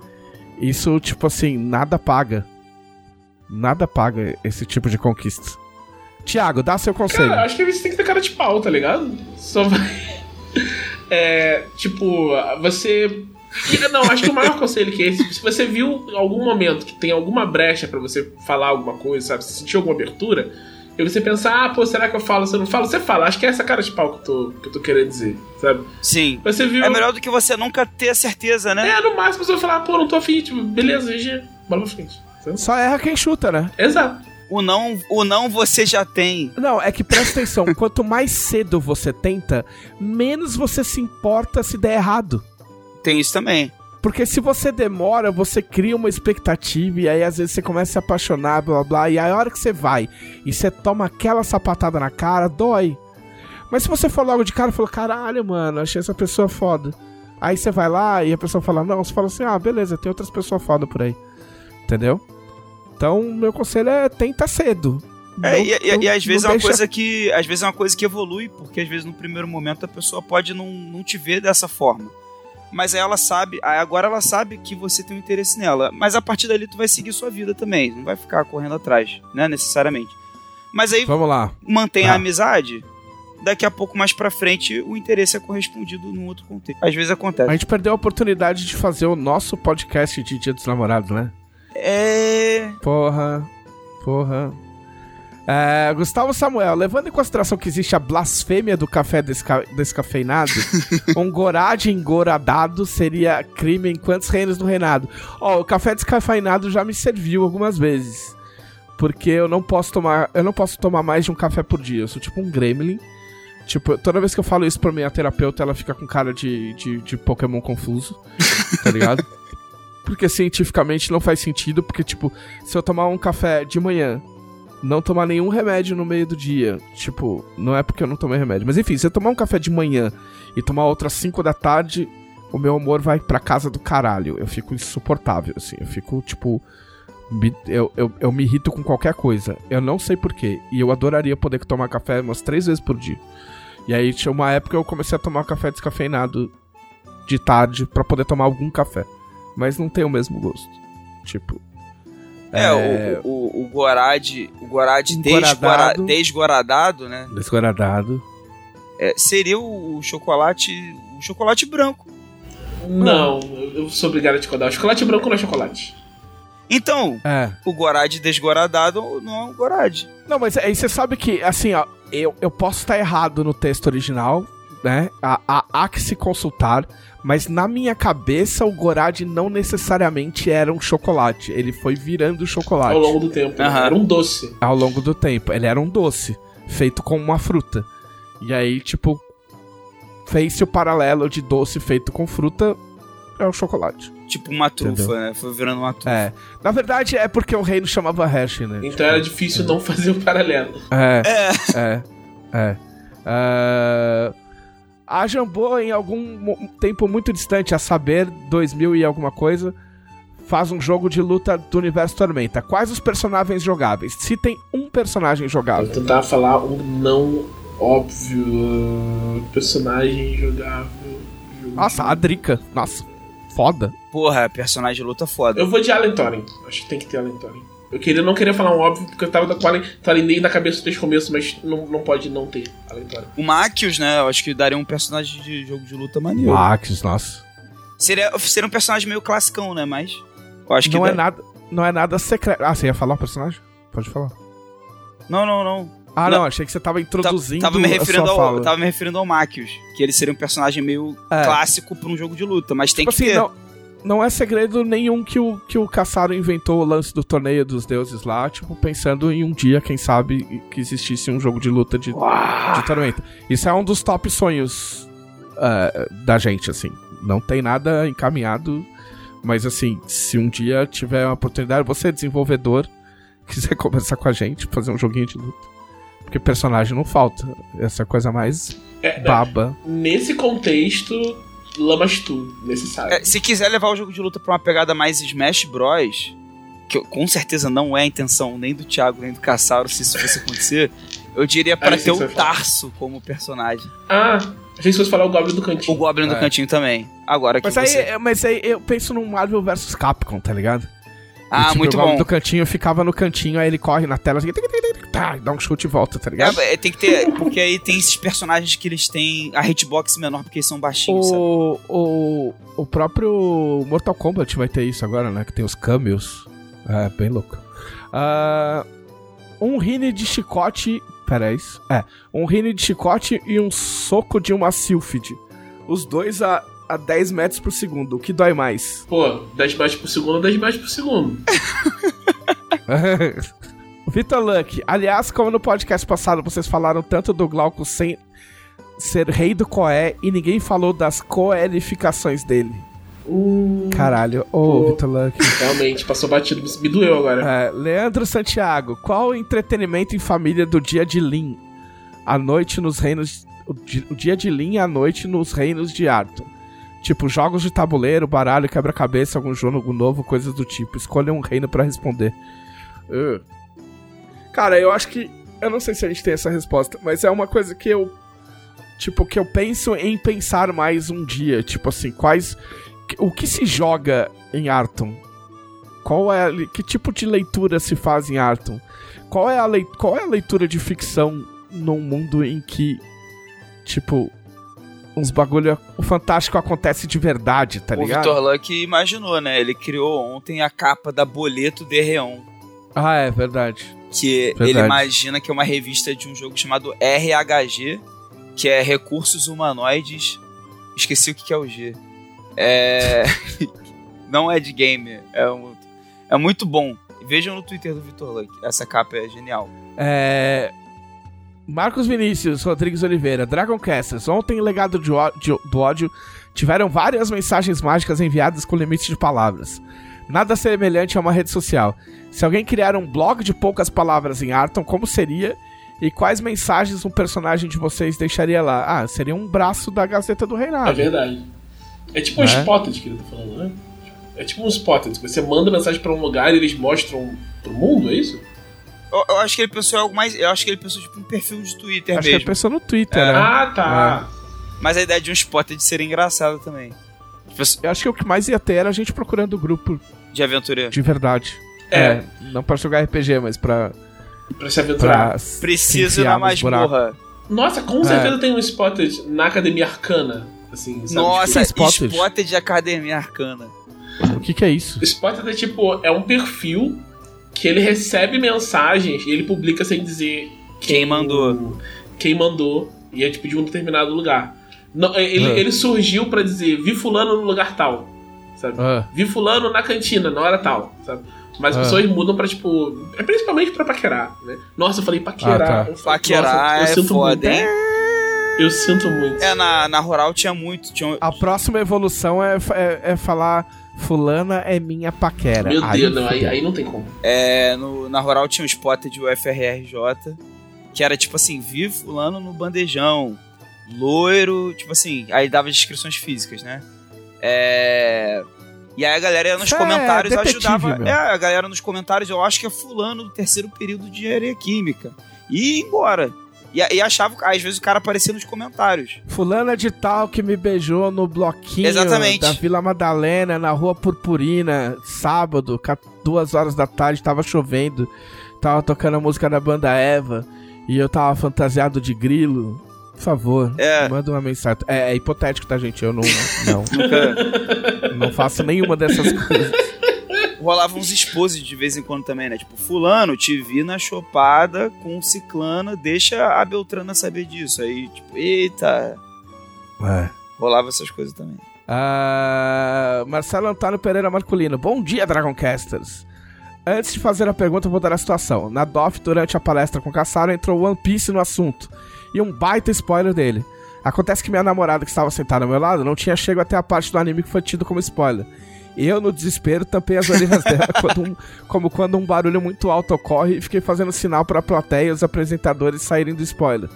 Isso, tipo assim, nada paga. Nada paga esse tipo de conquista. Tiago, dá seu conselho. Cara, acho que você tem que ter cara de pau, tá ligado? Só vai. É, tipo, você. Não, acho que o maior conselho que é esse, se você viu em algum momento que tem alguma brecha para você falar alguma coisa, sabe? Se sentiu alguma abertura, e você pensar, ah, pô, será que eu falo? Se eu não falo, você fala. Acho que é essa cara de pau que eu tô, que eu tô querendo dizer, sabe? Sim. Você viu... É melhor do que você nunca ter a certeza, né? É, no máximo você vai falar, pô, não tô afim, tipo, beleza, GG, bola pra frente. Sabe? Só erra quem chuta, né? Exato. O não, o não você já tem. Não, é que presta atenção, quanto mais cedo você tenta, menos você se importa se der errado. Tem isso também. Porque se você demora, você cria uma expectativa e aí às vezes você começa a se apaixonar, blá blá e aí a hora que você vai e você toma aquela sapatada na cara, dói. Mas se você for logo de cara e falar, caralho, mano, achei essa pessoa foda. Aí você vai lá e a pessoa fala, não, você fala assim, ah, beleza, tem outras pessoas foda por aí. Entendeu? Então, meu conselho é tenta cedo. É, não, e, e, e, às vezes é uma deixa... coisa que. Às vezes é uma coisa que evolui, porque às vezes no primeiro momento a pessoa pode não, não te ver dessa forma mas aí ela sabe, agora ela sabe que você tem um interesse nela, mas a partir dali tu vai seguir sua vida também, não vai ficar correndo atrás, né, necessariamente. Mas aí Vamos lá. mantém ah. a amizade, daqui a pouco mais para frente o interesse é correspondido num outro contexto. Às vezes acontece. A gente perdeu a oportunidade de fazer o nosso podcast de Dia dos Namorados, né? É. Porra. Porra. É, Gustavo Samuel, levando em consideração que existe a blasfêmia do café desca descafeinado, um gorade engoradado seria crime em quantos reinos do reinado? Ó, oh, o café descafeinado já me serviu algumas vezes. Porque eu não posso tomar. Eu não posso tomar mais de um café por dia. Eu sou tipo um gremlin. Tipo, toda vez que eu falo isso pra minha terapeuta, ela fica com cara de, de, de Pokémon confuso. Tá ligado? porque cientificamente não faz sentido. Porque, tipo, se eu tomar um café de manhã não tomar nenhum remédio no meio do dia. Tipo, não é porque eu não tomei remédio. Mas enfim, se eu tomar um café de manhã e tomar outra às 5 da tarde, o meu humor vai pra casa do caralho. Eu fico insuportável, assim. Eu fico, tipo. Eu, eu, eu me irrito com qualquer coisa. Eu não sei porquê. E eu adoraria poder tomar café umas três vezes por dia. E aí tinha uma época eu comecei a tomar café descafeinado de tarde para poder tomar algum café. Mas não tem o mesmo gosto. Tipo, é, é... O, o, o Gorad, o Gorad desguaradado, desguaradado, né? Desguaradado. É, seria o chocolate, o chocolate branco. Não, eu sou obrigado a te contar. O chocolate branco não é chocolate. Então, é. o Gorad desguaradado não é um Gorad. Não, mas aí você sabe que, assim, ó, eu, eu posso estar errado no texto original, né? Há, há, há que se consultar, mas na minha cabeça o Gorad não necessariamente era um chocolate. Ele foi virando chocolate Ao longo do tempo. Aham. Era um doce. ao longo do tempo. Ele era um doce, feito com uma fruta. E aí, tipo, fez-se o paralelo de doce feito com fruta é o chocolate. Tipo uma trufa, Entendeu? né? Foi virando uma trufa. É. Na verdade, é porque o reino chamava Hershey, né? Então era difícil não fazer o paralelo. É. É. É. É. A Jambô, em algum tempo muito distante, a saber, 2000 e alguma coisa, faz um jogo de luta do universo Tormenta. Quais os personagens jogáveis? Se tem um personagem Vou jogável. tentar falar um não óbvio uh, personagem jogável. jogo- Nossa, a Drica. Nossa, foda. Porra, personagem de luta foda. Eu vou de Thorin. Acho que tem que ter Thorin. Eu queria, não queria falar um óbvio, porque eu tava com Thorin desde na cabeça desde o começo, mas não, não pode não ter Alan Thorin. O Machios, né? Eu acho que daria um personagem de jogo de luta maneiro. Max, nossa. Seria, seria um personagem meio classicão, né? Mas. Eu acho que. Não é dá- nada, não é nada secreto. Ah, você ia falar o personagem? Pode falar. Não, não, não. Ah, Não. não, achei que você tava introduzindo tava me a referindo sua ao, fala. tava me referindo ao Machios. Que ele seria um personagem meio É. clássico pra um jogo de luta. Mas tem Tipo que assim, ter. não, não é segredo nenhum que o, que o Caçaro inventou o lance do torneio dos deuses lá, tipo, pensando em um dia, quem sabe, que existisse um jogo de luta de, de tormenta. Isso é um dos top sonhos é, da gente, assim. Não tem nada encaminhado, mas assim, se um dia tiver uma oportunidade, você é desenvolvedor, quiser conversar com a gente, fazer um joguinho de luta. Porque personagem não falta. Essa coisa mais É, baba. Nesse contexto, Lamas Tu, necessário. É, se quiser levar o jogo de luta pra uma pegada mais Smash Bros, que eu- com certeza não é a intenção nem do Thiago nem do Caçaro se isso fosse acontecer, eu diria pra Ah, ter o vai falar. Tarso como personagem. Ah, achei que fosse falar o Goblin do O Cantinho. Goblin do É. cantinho também. Agora que Mas aí, você... é- mas aí eu penso num Marvel vs Capcom, tá ligado? Ah, tipo, muito o bom. do cantinho ficava no cantinho, aí ele corre na tela assim, tá, dá um chute e volta, tá ligado? É, tem que ter, porque aí tem esses personagens que eles têm a hitbox menor porque eles são baixinhos, sabe? O, o, o próprio Mortal Kombat vai ter isso agora, né? Que tem os cameos. É, bem louco. Ah, um rine de chicote. Pera, é isso? É. Um rine de chicote e um soco de uma Sylphid. Os dois a, a 10 metros por segundo. O que dói mais? Pô, 10 metros por segundo, 10 metros por segundo. Vitor Luck, aliás, como no podcast passado vocês falaram tanto do Glauco sem ser rei do Coé e ninguém falou das coelificações dele. Hum, Caralho, ô Pô. Vitor Luck. realmente, passou batido. Me- doeu agora. É, Leandro Santiago, qual o entretenimento em família do dia de Lin? À noite nos reinos. O, di- o dia de Lin à noite nos reinos de Arthur. Tipo, jogos de tabuleiro, baralho, quebra-cabeça, algum jogo novo, coisas do tipo. Escolha um reino pra responder. Uh. Cara, eu acho que. Eu não sei se a gente tem essa resposta, mas é uma coisa que eu. Tipo, que eu penso em pensar mais um dia. Tipo assim, quais. O que se joga em Arton? Qual é que tipo de leitura se faz em Arton? Qual é a lei, qual é a leitura de ficção num mundo em que tipo uns bagulho o fantástico acontece de verdade, tá o ligado? Vitor Luck imaginou, né? Ele criou ontem a capa da Boleto de Reon. Ah, é verdade. Que Verdade. ele imagina que é uma revista de um jogo chamado RHG, que é Recursos Humanoides. Esqueci o que é o G. É. Não é de game, é, um... é muito bom. Vejam no Twitter do Vitor Luck, essa capa é genial. É... Marcos Vinícius, Rodrigues Oliveira, Dragon Casters. Ontem, em Legado de Ó- de- do Ódio, tiveram várias mensagens mágicas enviadas com limites de palavras. Nada semelhante a uma rede social. Se alguém criar um blog de poucas palavras em Arton, como seria? E quais mensagens um personagem de vocês deixaria lá? Ah, seria um braço da Gazeta do É Reinado. verdade. É tipo um É? Spotted que ele tá falando, né? É tipo um Spotted. Você manda mensagem pra um lugar e eles mostram pro mundo, é isso? Eu, eu acho que ele pensou em algo mais. Eu acho que ele pensou tipo um perfil de Twitter Acho que mesmo. ele pensou no Twitter, né? Ah, tá. Mas a ideia de um spot de ser engraçado também. Tipo, Eu acho que o que mais ia ter era a gente procurando o grupo de aventura. de verdade. É. não pra jogar RPG, mas pra. Pra se aventurar. pra Preciso na masmorra. Nossa, com certeza tem um Spotted na Academia Arcana. Assim, sabe? Nossa, Tipo, Spotted. Spotted de Academia Arcana. O que, que é isso? Spotted é tipo, é um perfil que ele recebe mensagens e ele publica sem dizer Quem mandou. Quem mandou. E é tipo de um determinado lugar. Não, ele, Ah. ele surgiu pra dizer, vi fulano no lugar tal, sabe? Ah, Vi fulano na cantina, na hora tal, sabe? Mas as Ah. pessoas mudam pra, tipo. É principalmente pra paquerar, né? Nossa, eu falei paquerar. Ah, tá. Eu falei, Paquerar nossa, eu é sinto foda, muito. hein? Eu sinto muito. É, na, na rural tinha muito. Tinha, a próxima evolução é, é, é falar fulana é minha paquera. Meu Deus, não, aí, aí não tem como. é, no, na rural tinha um spot de UFRRJ, que era tipo assim, vi fulano no bandejão, loiro, tipo assim, aí dava descrições físicas, né? É... E aí a galera nos Isso é comentários detetive, ajudava. meu. É, a galera nos comentários, eu acho que é fulano do terceiro período de engenharia química. E ia embora. E, e achava, às vezes o cara aparecia nos comentários. Fulana de tal que me beijou no bloquinho Exatamente. da Vila Madalena, na Rua Purpurina, sábado, duas horas da tarde, tava chovendo, tava tocando a música da banda Eva, e eu tava fantasiado de grilo. Por favor, É. manda uma mensagem. É, é hipotético, tá, gente? Eu não, não, não faço nenhuma dessas coisas. Rolava uns exposes de vez em quando também, né? Tipo, fulano, te vi na chopada com ciclana, deixa a Beltrana saber disso. Aí, tipo, eita, É. rolava essas coisas também. Ah, Marcelo Antônio Pereira Marculino. Bom dia, Dragoncasters. Antes de fazer a pergunta, vou dar a situação. Na DOF, durante a palestra com Cassaro, entrou One Piece no assunto. E um baita spoiler dele. Acontece que minha namorada, que estava sentada ao meu lado, não tinha chego até a parte do anime que foi tido como spoiler. Eu, no desespero, tampei as orelhas dela quando um- como quando um barulho muito alto ocorre e fiquei fazendo sinal para a plateia e os apresentadores saírem do spoiler.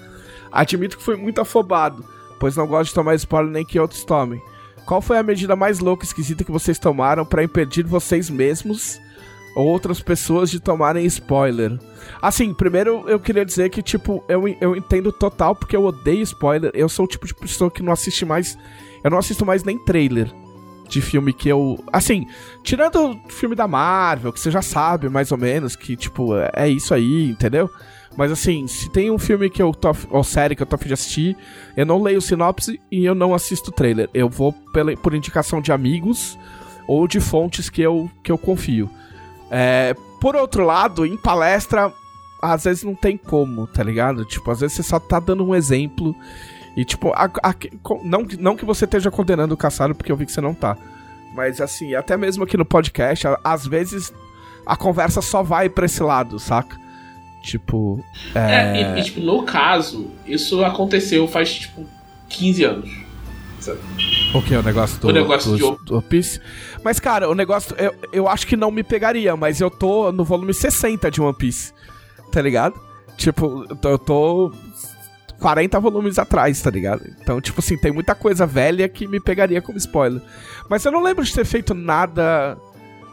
Admito que fui muito afobado, pois não gosto de tomar spoiler nem que outros tomem. Qual foi a medida mais louca e esquisita que vocês tomaram para impedir vocês mesmos ou outras pessoas de tomarem spoiler? Assim, primeiro eu queria dizer que, tipo, eu, eu entendo total porque eu odeio spoiler. Eu sou o tipo de pessoa que não assiste mais. Eu não assisto mais nem trailer de filme que eu. Assim, tirando o filme da Marvel, que você já sabe mais ou menos que, tipo, é- isso aí, entendeu? Mas assim, se tem um filme que eu tô. ou série que eu tô a fim de assistir, eu não leio sinopse e eu não assisto trailer. Eu vou pela, por indicação de amigos ou de fontes que eu, que eu confio. É, por outro lado, em palestra, às vezes não tem como, tá ligado? Tipo, às vezes você só tá dando um exemplo. E, tipo, a- a- não, não que você esteja condenando o Caçaro, porque eu vi que você não tá. Mas, assim, até mesmo aqui no podcast, a- às vezes a conversa só vai pra esse lado, saca? Tipo. É, É. e, e, tipo, no caso, isso aconteceu faz, tipo, 15 anos. O que? O negócio do, O negócio do, de One- do Piece? Mas, cara, o negócio. Eu, eu acho que não me pegaria, mas eu tô no volume 60 de One Piece. Tá ligado? Tipo, eu tô 40 volumes atrás, tá ligado? Então, tipo assim, tem muita coisa velha que me pegaria como spoiler. Mas eu não lembro de ter feito nada.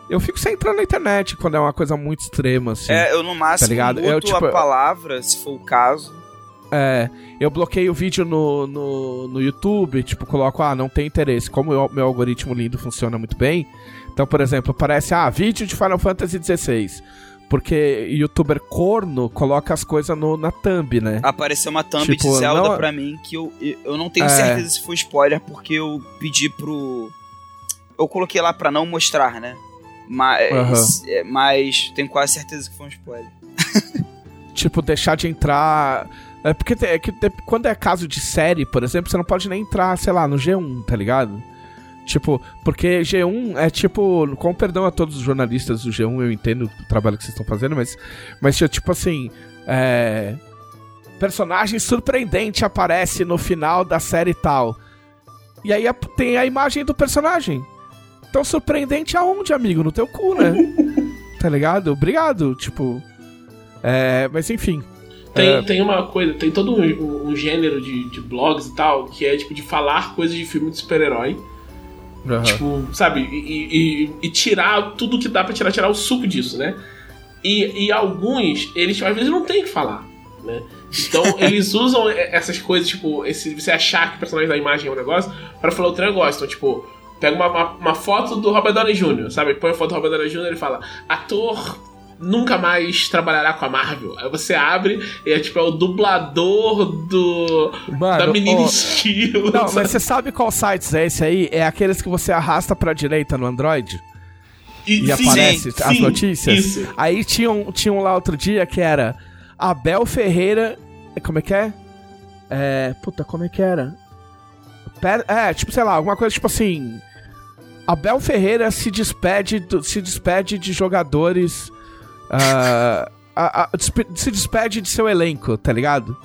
Eu fico sem entrar na internet quando é uma coisa muito extrema, assim. É, eu no máximo Tá ligado? Eu, tipo, a palavra, se for o caso. É, eu bloqueio o vídeo no, no, no YouTube, tipo, coloco, ah, não tem interesse. Como o meu algoritmo lindo funciona muito bem, então, por exemplo, aparece, ah, vídeo de Final Fantasy XVI. Porque youtuber corno coloca as coisas no- na thumb, né? Apareceu uma thumb Tipo, de Zelda não- pra mim que eu, eu não tenho É. certeza se foi spoiler, porque eu pedi pro. Eu coloquei lá pra não mostrar, né? Mas, é, mas tenho quase certeza que foi um spoiler. Tipo, deixar de entrar. É porque é que quando é caso de série, por exemplo, você não pode nem entrar, sei lá, no G1, tá ligado? Tipo, porque G1 é tipo, com perdão a todos os jornalistas do G1, eu entendo o trabalho que vocês estão fazendo, mas, mas tipo assim, é, personagem surpreendente aparece no final da série tal. E aí tem a imagem do personagem. Então surpreendente aonde, amigo? No teu cu, né? tá ligado? Obrigado, tipo. É, mas enfim. Tem, É. tem uma coisa, tem todo um, um- um gênero de, de blogs e tal, que é tipo de falar coisas de filme de super-herói. Aham. Tipo, sabe? E, e- e tirar tudo que dá pra tirar, tirar o suco disso, né? E, e alguns, eles às vezes não tem o que falar, né? Então eles usam essas coisas, tipo, esse, você achar que o personagem da imagem é um negócio, pra falar outro negócio. Então, tipo, pega uma, uma, uma foto do Robert Downey Jr., sabe? Põe a foto do Robert Downey Jr. e ele fala: ator nunca mais trabalhará com a Marvel. Aí você abre e é tipo, é o dublador do. Mano, da menina ó, esquilo. Não, sabe? mas você sabe qual sites é esse aí? É aqueles que você arrasta pra direita no Android e sim, aparece sim, as notícias. Isso. Aí tinha um, tinha um lá outro dia que era Abel Ferreira. Como é que é? É. Puta, como é que era? É, tipo, sei lá, alguma coisa tipo assim. Abel Ferreira se despede, do- se despede de jogadores. Ah, a- a- se despede de seu elenco, tá ligado?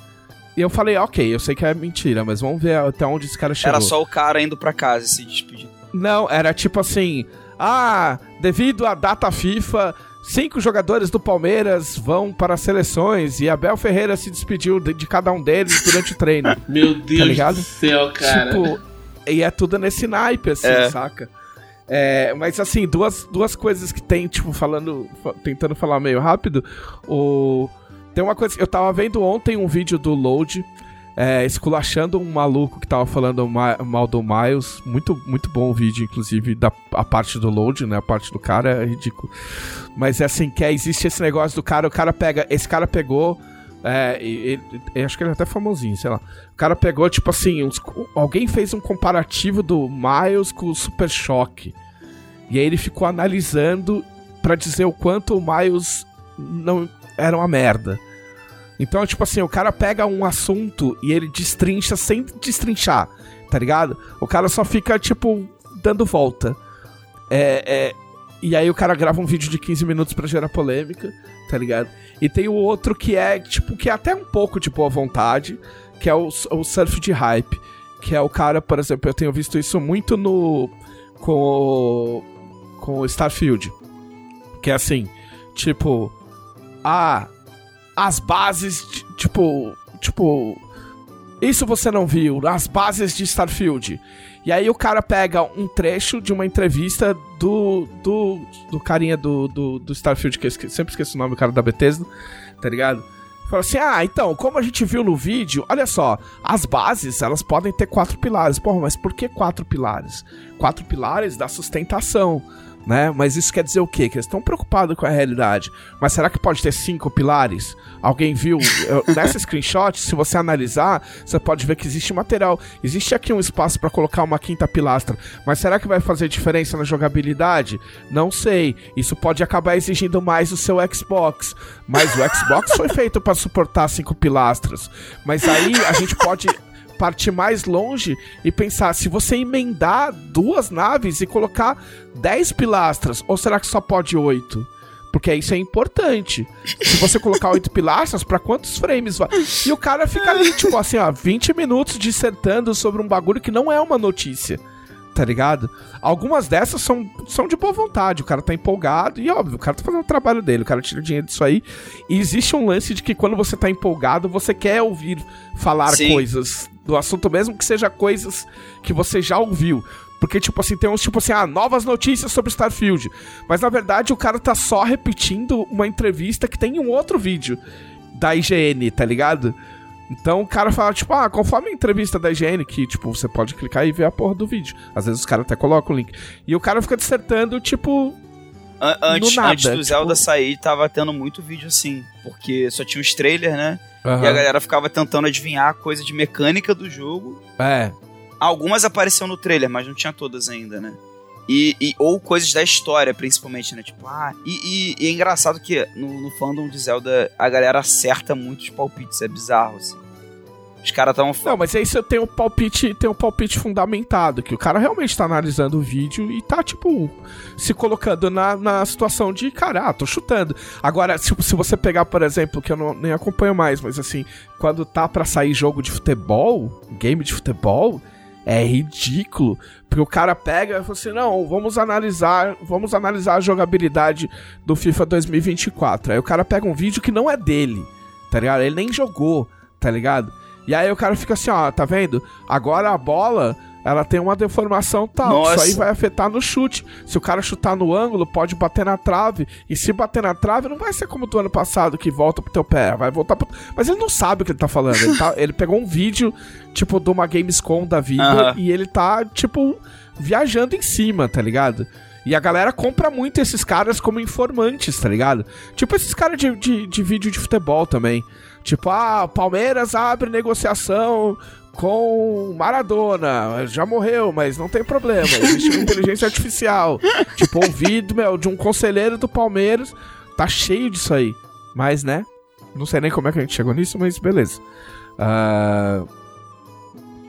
E eu falei, ok, eu sei que é mentira, mas vamos ver até onde esse cara chegou. Era só o cara indo pra casa e se despedindo. Não, era tipo assim: ah, devido à data FIFA, cinco jogadores do Palmeiras vão para as seleções e Abel Ferreira se despediu de, de cada um deles durante o treino. Meu Deus ligado? do céu, cara. Tipo, e é tudo nesse naipe, assim, É. saca? É, mas assim, duas, duas coisas que tem, tipo, falando, fa- tentando falar meio rápido. O, tem uma coisa, eu tava vendo ontem um vídeo do Load, é, esculachando um maluco que tava falando ma- mal do Miles. Muito, muito bom o vídeo, inclusive, da a parte do Load, né? A parte do cara é ridículo. Mas é assim, que é, existe esse negócio do cara, o cara pega, esse cara pegou. É, e- e- e acho que ele é até famosinho, sei lá. O cara pegou, tipo assim, uns- alguém fez um comparativo do Miles com o Super Choque. E aí ele ficou analisando pra dizer o quanto o Miles não era uma merda. Então, tipo assim, o cara pega um assunto e ele destrincha sem destrinchar, tá ligado? O cara só fica, tipo, dando volta. É, é, e aí o cara grava um vídeo de 15 minutos pra gerar polêmica, tá ligado? E tem o outro que é, tipo, que é até um pouco de boa vontade, que é o, o surf de hype. Que é o cara, por exemplo, eu tenho visto isso muito no. com o. com Starfield. Que é assim, tipo. Ah, as bases, tipo. Tipo. Isso você não viu, as bases de Starfield. E aí o cara pega um trecho de uma entrevista do. do. do carinha do, do, do Starfield, que eu esque- sempre esqueço o nome, o cara da Bethesda, tá ligado? Fala assim, ah, então, como a gente viu no vídeo, olha só, as bases, elas podem ter quatro pilares. Porra, mas por que quatro pilares? Quatro pilares da sustentação, né? Mas isso quer dizer o quê? Que eles estão preocupados com a realidade. Mas será que pode ter cinco pilares? Alguém viu? Eu- Nessa screenshot, se você analisar, você pode ver que existe material. Existe aqui um espaço para colocar uma quinta pilastra. Mas será que vai fazer diferença na jogabilidade? Não sei. Isso pode acabar exigindo mais o seu Xbox. Mas o Xbox foi feito para suportar cinco pilastras. Mas aí a gente pode partir mais longe e pensar se você emendar duas naves e colocar 10 pilastras, ou será que só pode 8? Porque isso é importante. Se você colocar oito pilastras, pra quantos frames vai? E o cara fica ali, tipo assim, ó, 20 minutos dissertando sobre um bagulho que não é uma notícia. Tá ligado? Algumas dessas são, são de boa vontade, o cara tá empolgado e, óbvio, o cara tá fazendo o trabalho dele, o cara tira dinheiro disso aí. E existe um lance de que quando você tá empolgado, você quer ouvir falar Sim. coisas do assunto, mesmo que seja coisas que você já ouviu. Porque, tipo assim, tem uns tipo assim, ah, novas notícias sobre Starfield. Mas na verdade o cara tá só repetindo uma entrevista que tem em um outro vídeo da IGN, tá ligado? Então o cara fala, tipo, ah, conforme a entrevista da IGN, que, tipo, você pode clicar e ver a porra do vídeo. Às vezes os caras até colocam o link. E o cara fica dissertando, tipo, An- antes, nada, antes do tipo- Zelda sair, tava tendo muito vídeo assim. Porque só tinha os trailers, né? E a galera ficava tentando adivinhar coisa de mecânica do jogo. é, Algumas apareceram no trailer, mas não tinha todas ainda, né? E, e- ou coisas da história, principalmente, né? Tipo, ah, e, e- e é engraçado que no, no fandom de Zelda a galera acerta muito os palpites, é bizarro, assim. Os caras estavam Não, mas aí você tem um palpite, tem um palpite fundamentado, que o cara realmente tá analisando o vídeo e tá, tipo, se colocando na, na situação de, cara, ah, tô chutando. Agora, se, se você pegar, por exemplo, que eu não, nem acompanho mais, mas assim, quando tá pra sair jogo de futebol, game de futebol, é ridículo. Porque o cara pega e fala assim, não, vamos analisar, vamos analisar a jogabilidade do FIFA 2024. Aí o cara pega um vídeo que não é dele, tá ligado? Ele nem jogou, tá ligado? E aí o cara fica assim, ó, tá vendo? Agora a bola, ela tem uma deformação tal. Nossa. Isso aí vai afetar no chute. Se o cara chutar no ângulo, pode bater na trave. E se bater na trave, não vai ser como do ano passado, que volta pro teu pé. Vai voltar pro... Mas ele não sabe o que ele tá falando. Ele, tá- ele pegou um vídeo, tipo, de uma Gamescom da vida. Aham. E ele tá, tipo, viajando em cima, tá ligado? E a galera compra muito esses caras como informantes, tá ligado? Tipo esses caras de, de, de vídeo de futebol também. Tipo, ah, Palmeiras abre negociação com Maradona. Já morreu, mas não tem problema. Existe uma inteligência artificial. Tipo, vídeo, meu, de um conselheiro do Palmeiras. Tá cheio disso aí. Mas, né? Não sei nem como é que a gente chegou nisso, mas beleza. Ah,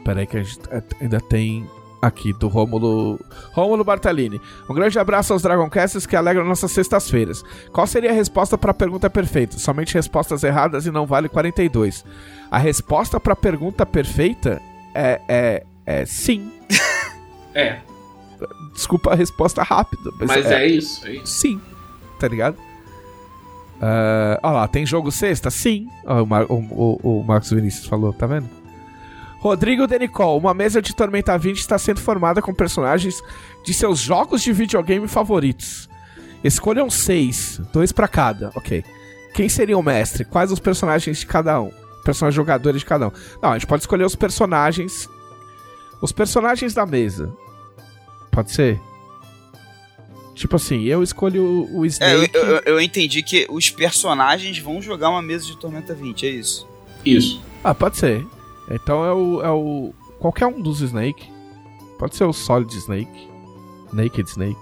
Peraí que a gente é, ainda tem aqui do Rômulo Rômulo Bartalini. Um grande abraço aos Dragoncasts que alegram nossas sextas-feiras. Qual seria a resposta para a pergunta perfeita? Somente respostas erradas e não vale 42. A resposta para a pergunta perfeita é, é, é sim. É, Desculpa a resposta rápida, mas, mas é, é isso, é isso. sim. Tá ligado? Ah, Olha lá, tem jogo sexta? Sim. Ó, o, Mar- o, o, o Marcos Vinícius falou, tá vendo? Rodrigo Denicol, uma mesa de Tormenta 20 está sendo formada com personagens de seus jogos de videogame favoritos. Escolham seis, dois pra cada, ok. Quem seria o mestre? Quais os personagens de cada um? Personagens jogadores de cada um. Não, a gente pode escolher os personagens. Os personagens da mesa. Pode ser? Tipo assim, eu escolho o- o É, eu, Snake. eu, eu entendi que os personagens vão jogar uma mesa de Tormenta 20, é isso. Isso. Ah, pode ser. Então é o, é o. Qualquer um dos Snake. Pode ser o Solid Snake. Naked Snake.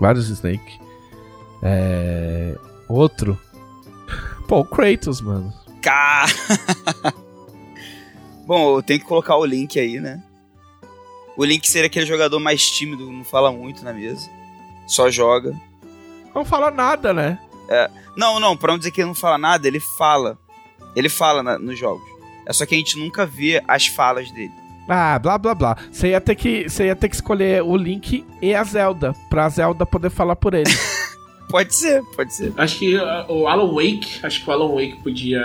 Vários Snake. É. Outro. Pô, o Kratos, mano. Cá! Bom, eu tenho que colocar o link aí, né? O link seria aquele jogador mais tímido, não fala muito na mesa. Só joga. Não fala nada, né? Não, não, pra não dizer que ele não fala nada, ele fala. Ele fala na- nos jogos. É só que a gente nunca vê as falas dele. Ah, blá blá blá. Você ia ter que, você ia ter que escolher o Link e a Zelda. Pra Zelda poder falar por ele. Pode ser, pode ser. Acho que uh, o Alan Wake, acho que o Alan Wake podia.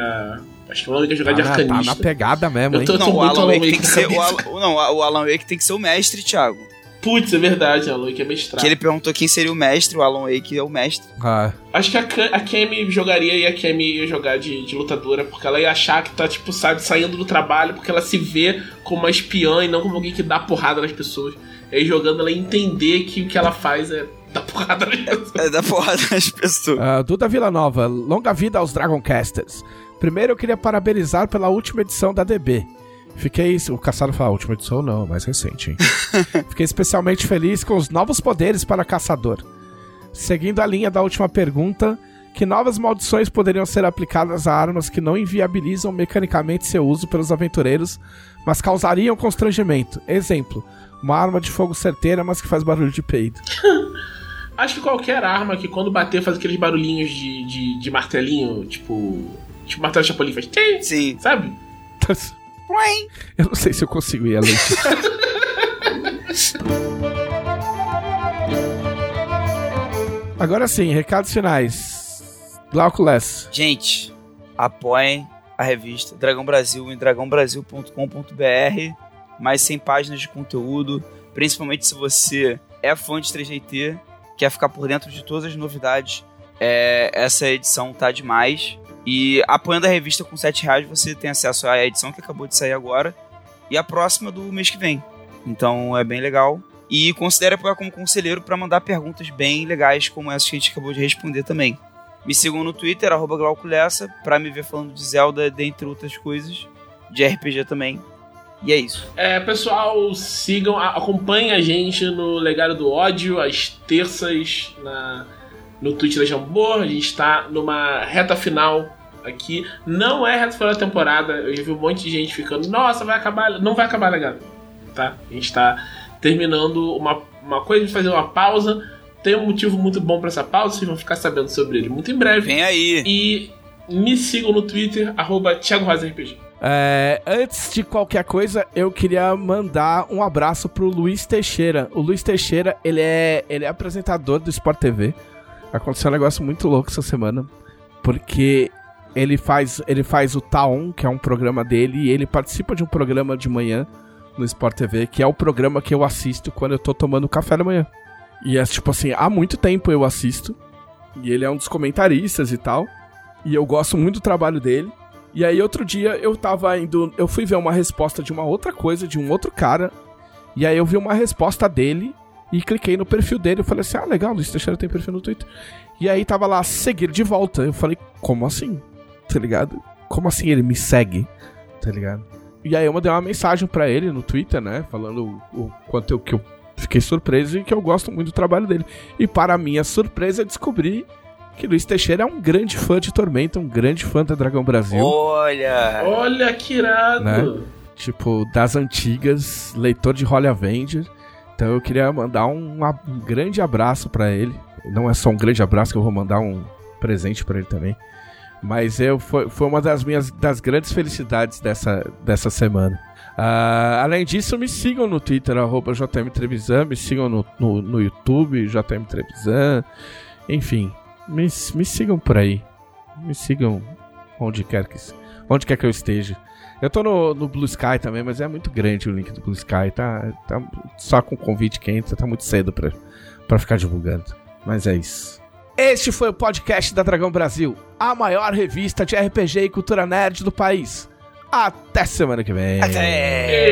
Acho que o Alan Wake ia jogar de Ah, tá arcanista. na pegada mesmo, Eu hein? tô- Não, o muito Alan Alan Wake Wake tem que ser. O. Alan, não, o Alan Wake tem que ser o mestre, Thiago. Putz, é verdade, Alan Wake é mestrado. Que ele perguntou quem seria o mestre, o Alan Wake é o mestre. Ah, Acho que a, a Kemi jogaria e a Kemi ia jogar de, de lutadora, porque ela ia achar que tá, tipo, sabe, saindo do trabalho, porque ela se vê como uma espiã e não como alguém que dá porrada nas pessoas. E aí jogando ela ia entender que o que ela faz é dar porrada nas pessoas. É da porrada das pessoas. Ah, Duda Vila Nova, longa vida aos Dragoncasters. Primeiro eu queria parabenizar pela última edição da DB. Fiquei. O Caçado fala, última edição não, mais recente, hein? Fiquei especialmente feliz com os novos poderes para Caçador. Seguindo a linha da última pergunta, que novas maldições poderiam ser aplicadas a armas que não inviabilizam mecanicamente seu uso pelos aventureiros, mas causariam constrangimento? Exemplo, uma arma de fogo certeira, mas que faz barulho de peido. Acho que qualquer arma que quando bater faz aqueles barulhinhos de, de, de martelinho, tipo. Tipo martelo chapolin faz. Sim. Sabe? Eu não sei se eu consigo ir além disso. Agora sim, recados finais. Glauco Less. Gente, apoiem a revista Dragão Brasil em dragãobrasil.com.br. Mais 100 páginas de conteúdo, principalmente se você é fã de 3GT, quer ficar por dentro de todas as novidades. É, essa edição tá demais. E apoiando a revista com 7 reais você tem acesso à edição que acabou de sair agora e a próxima do mês que vem. Então é bem legal. E considere apoiar como conselheiro para mandar perguntas bem legais como essa que a gente acabou de responder também. Me sigam no Twitter, arroba Glauco Lessa, pra me ver falando de Zelda, dentre outras coisas. De RPG também. E é isso. É, pessoal, sigam, acompanhem a gente no Legado do Ódio, às terças, na, no Twitch da Jambor. A gente tá numa reta final aqui. Não é reta final da temporada. Eu já vi um monte de gente ficando, nossa, vai acabar. Não vai acabar Legado. Tá? A gente tá terminando uma, uma coisa de fazer uma pausa. Tem um motivo muito bom pra essa pausa, vocês vão ficar sabendo sobre ele muito em breve. Vem aí. E me sigam no Twitter, arroba Thiago Rosa RPG. É, antes de qualquer coisa, eu queria mandar um abraço pro Luiz Teixeira. O Luiz Teixeira, ele é, ele é apresentador do Sport TV. Aconteceu um negócio muito louco essa semana, porque ele faz, ele faz o Taon, que é um programa dele, e ele participa de um programa de manhã no Sport TV, que é o programa que eu assisto quando eu tô tomando café da manhã. E é tipo assim, há muito tempo eu assisto, e ele é um dos comentaristas e tal, e eu gosto muito do trabalho dele. E aí outro dia eu tava indo, eu fui ver uma resposta de uma outra coisa, de um outro cara, e aí eu vi uma resposta dele e cliquei no perfil dele, eu falei assim: "Ah, legal, Luiz Teixeira tem perfil no Twitter". E aí tava lá seguir de volta. Eu falei: "Como assim?" Tá ligado? Como assim ele me segue? Tá ligado? E aí eu mandei uma mensagem pra ele no Twitter, né, falando o, o quanto eu que eu fiquei surpreso e que eu gosto muito do trabalho dele. E para minha surpresa, descobri que Luiz Teixeira é um grande fã de Tormenta, um grande fã da Dragão Brasil. Olha. Olha que irado! Né? tipo, das antigas, leitor de Holly Avenger. Então eu queria mandar um, um grande abraço para ele. Não é só um grande abraço que eu vou mandar um presente para ele também. Mas eu, foi, foi uma das minhas das grandes felicidades dessa, dessa semana. Uh, além disso, me sigam no Twitter, arroba JM Trevisan, me sigam no, no, no YouTube, JM Trevisan. Enfim, me, me sigam por aí. Me sigam onde quer que, onde quer que eu esteja. Eu tô no, no Blue Sky também, mas é muito grande o link do Blue Sky. Tá, tá só com convite quente, tá muito cedo pra, pra ficar divulgando. Mas é isso. Este foi o podcast da Dragão Brasil, a maior revista de RPG e cultura nerd do país. Até semana que vem. Até!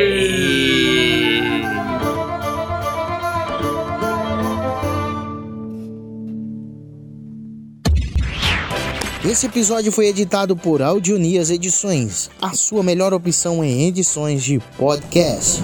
Esse episódio foi editado por Audionias Edições, a sua melhor opção em edições de podcast.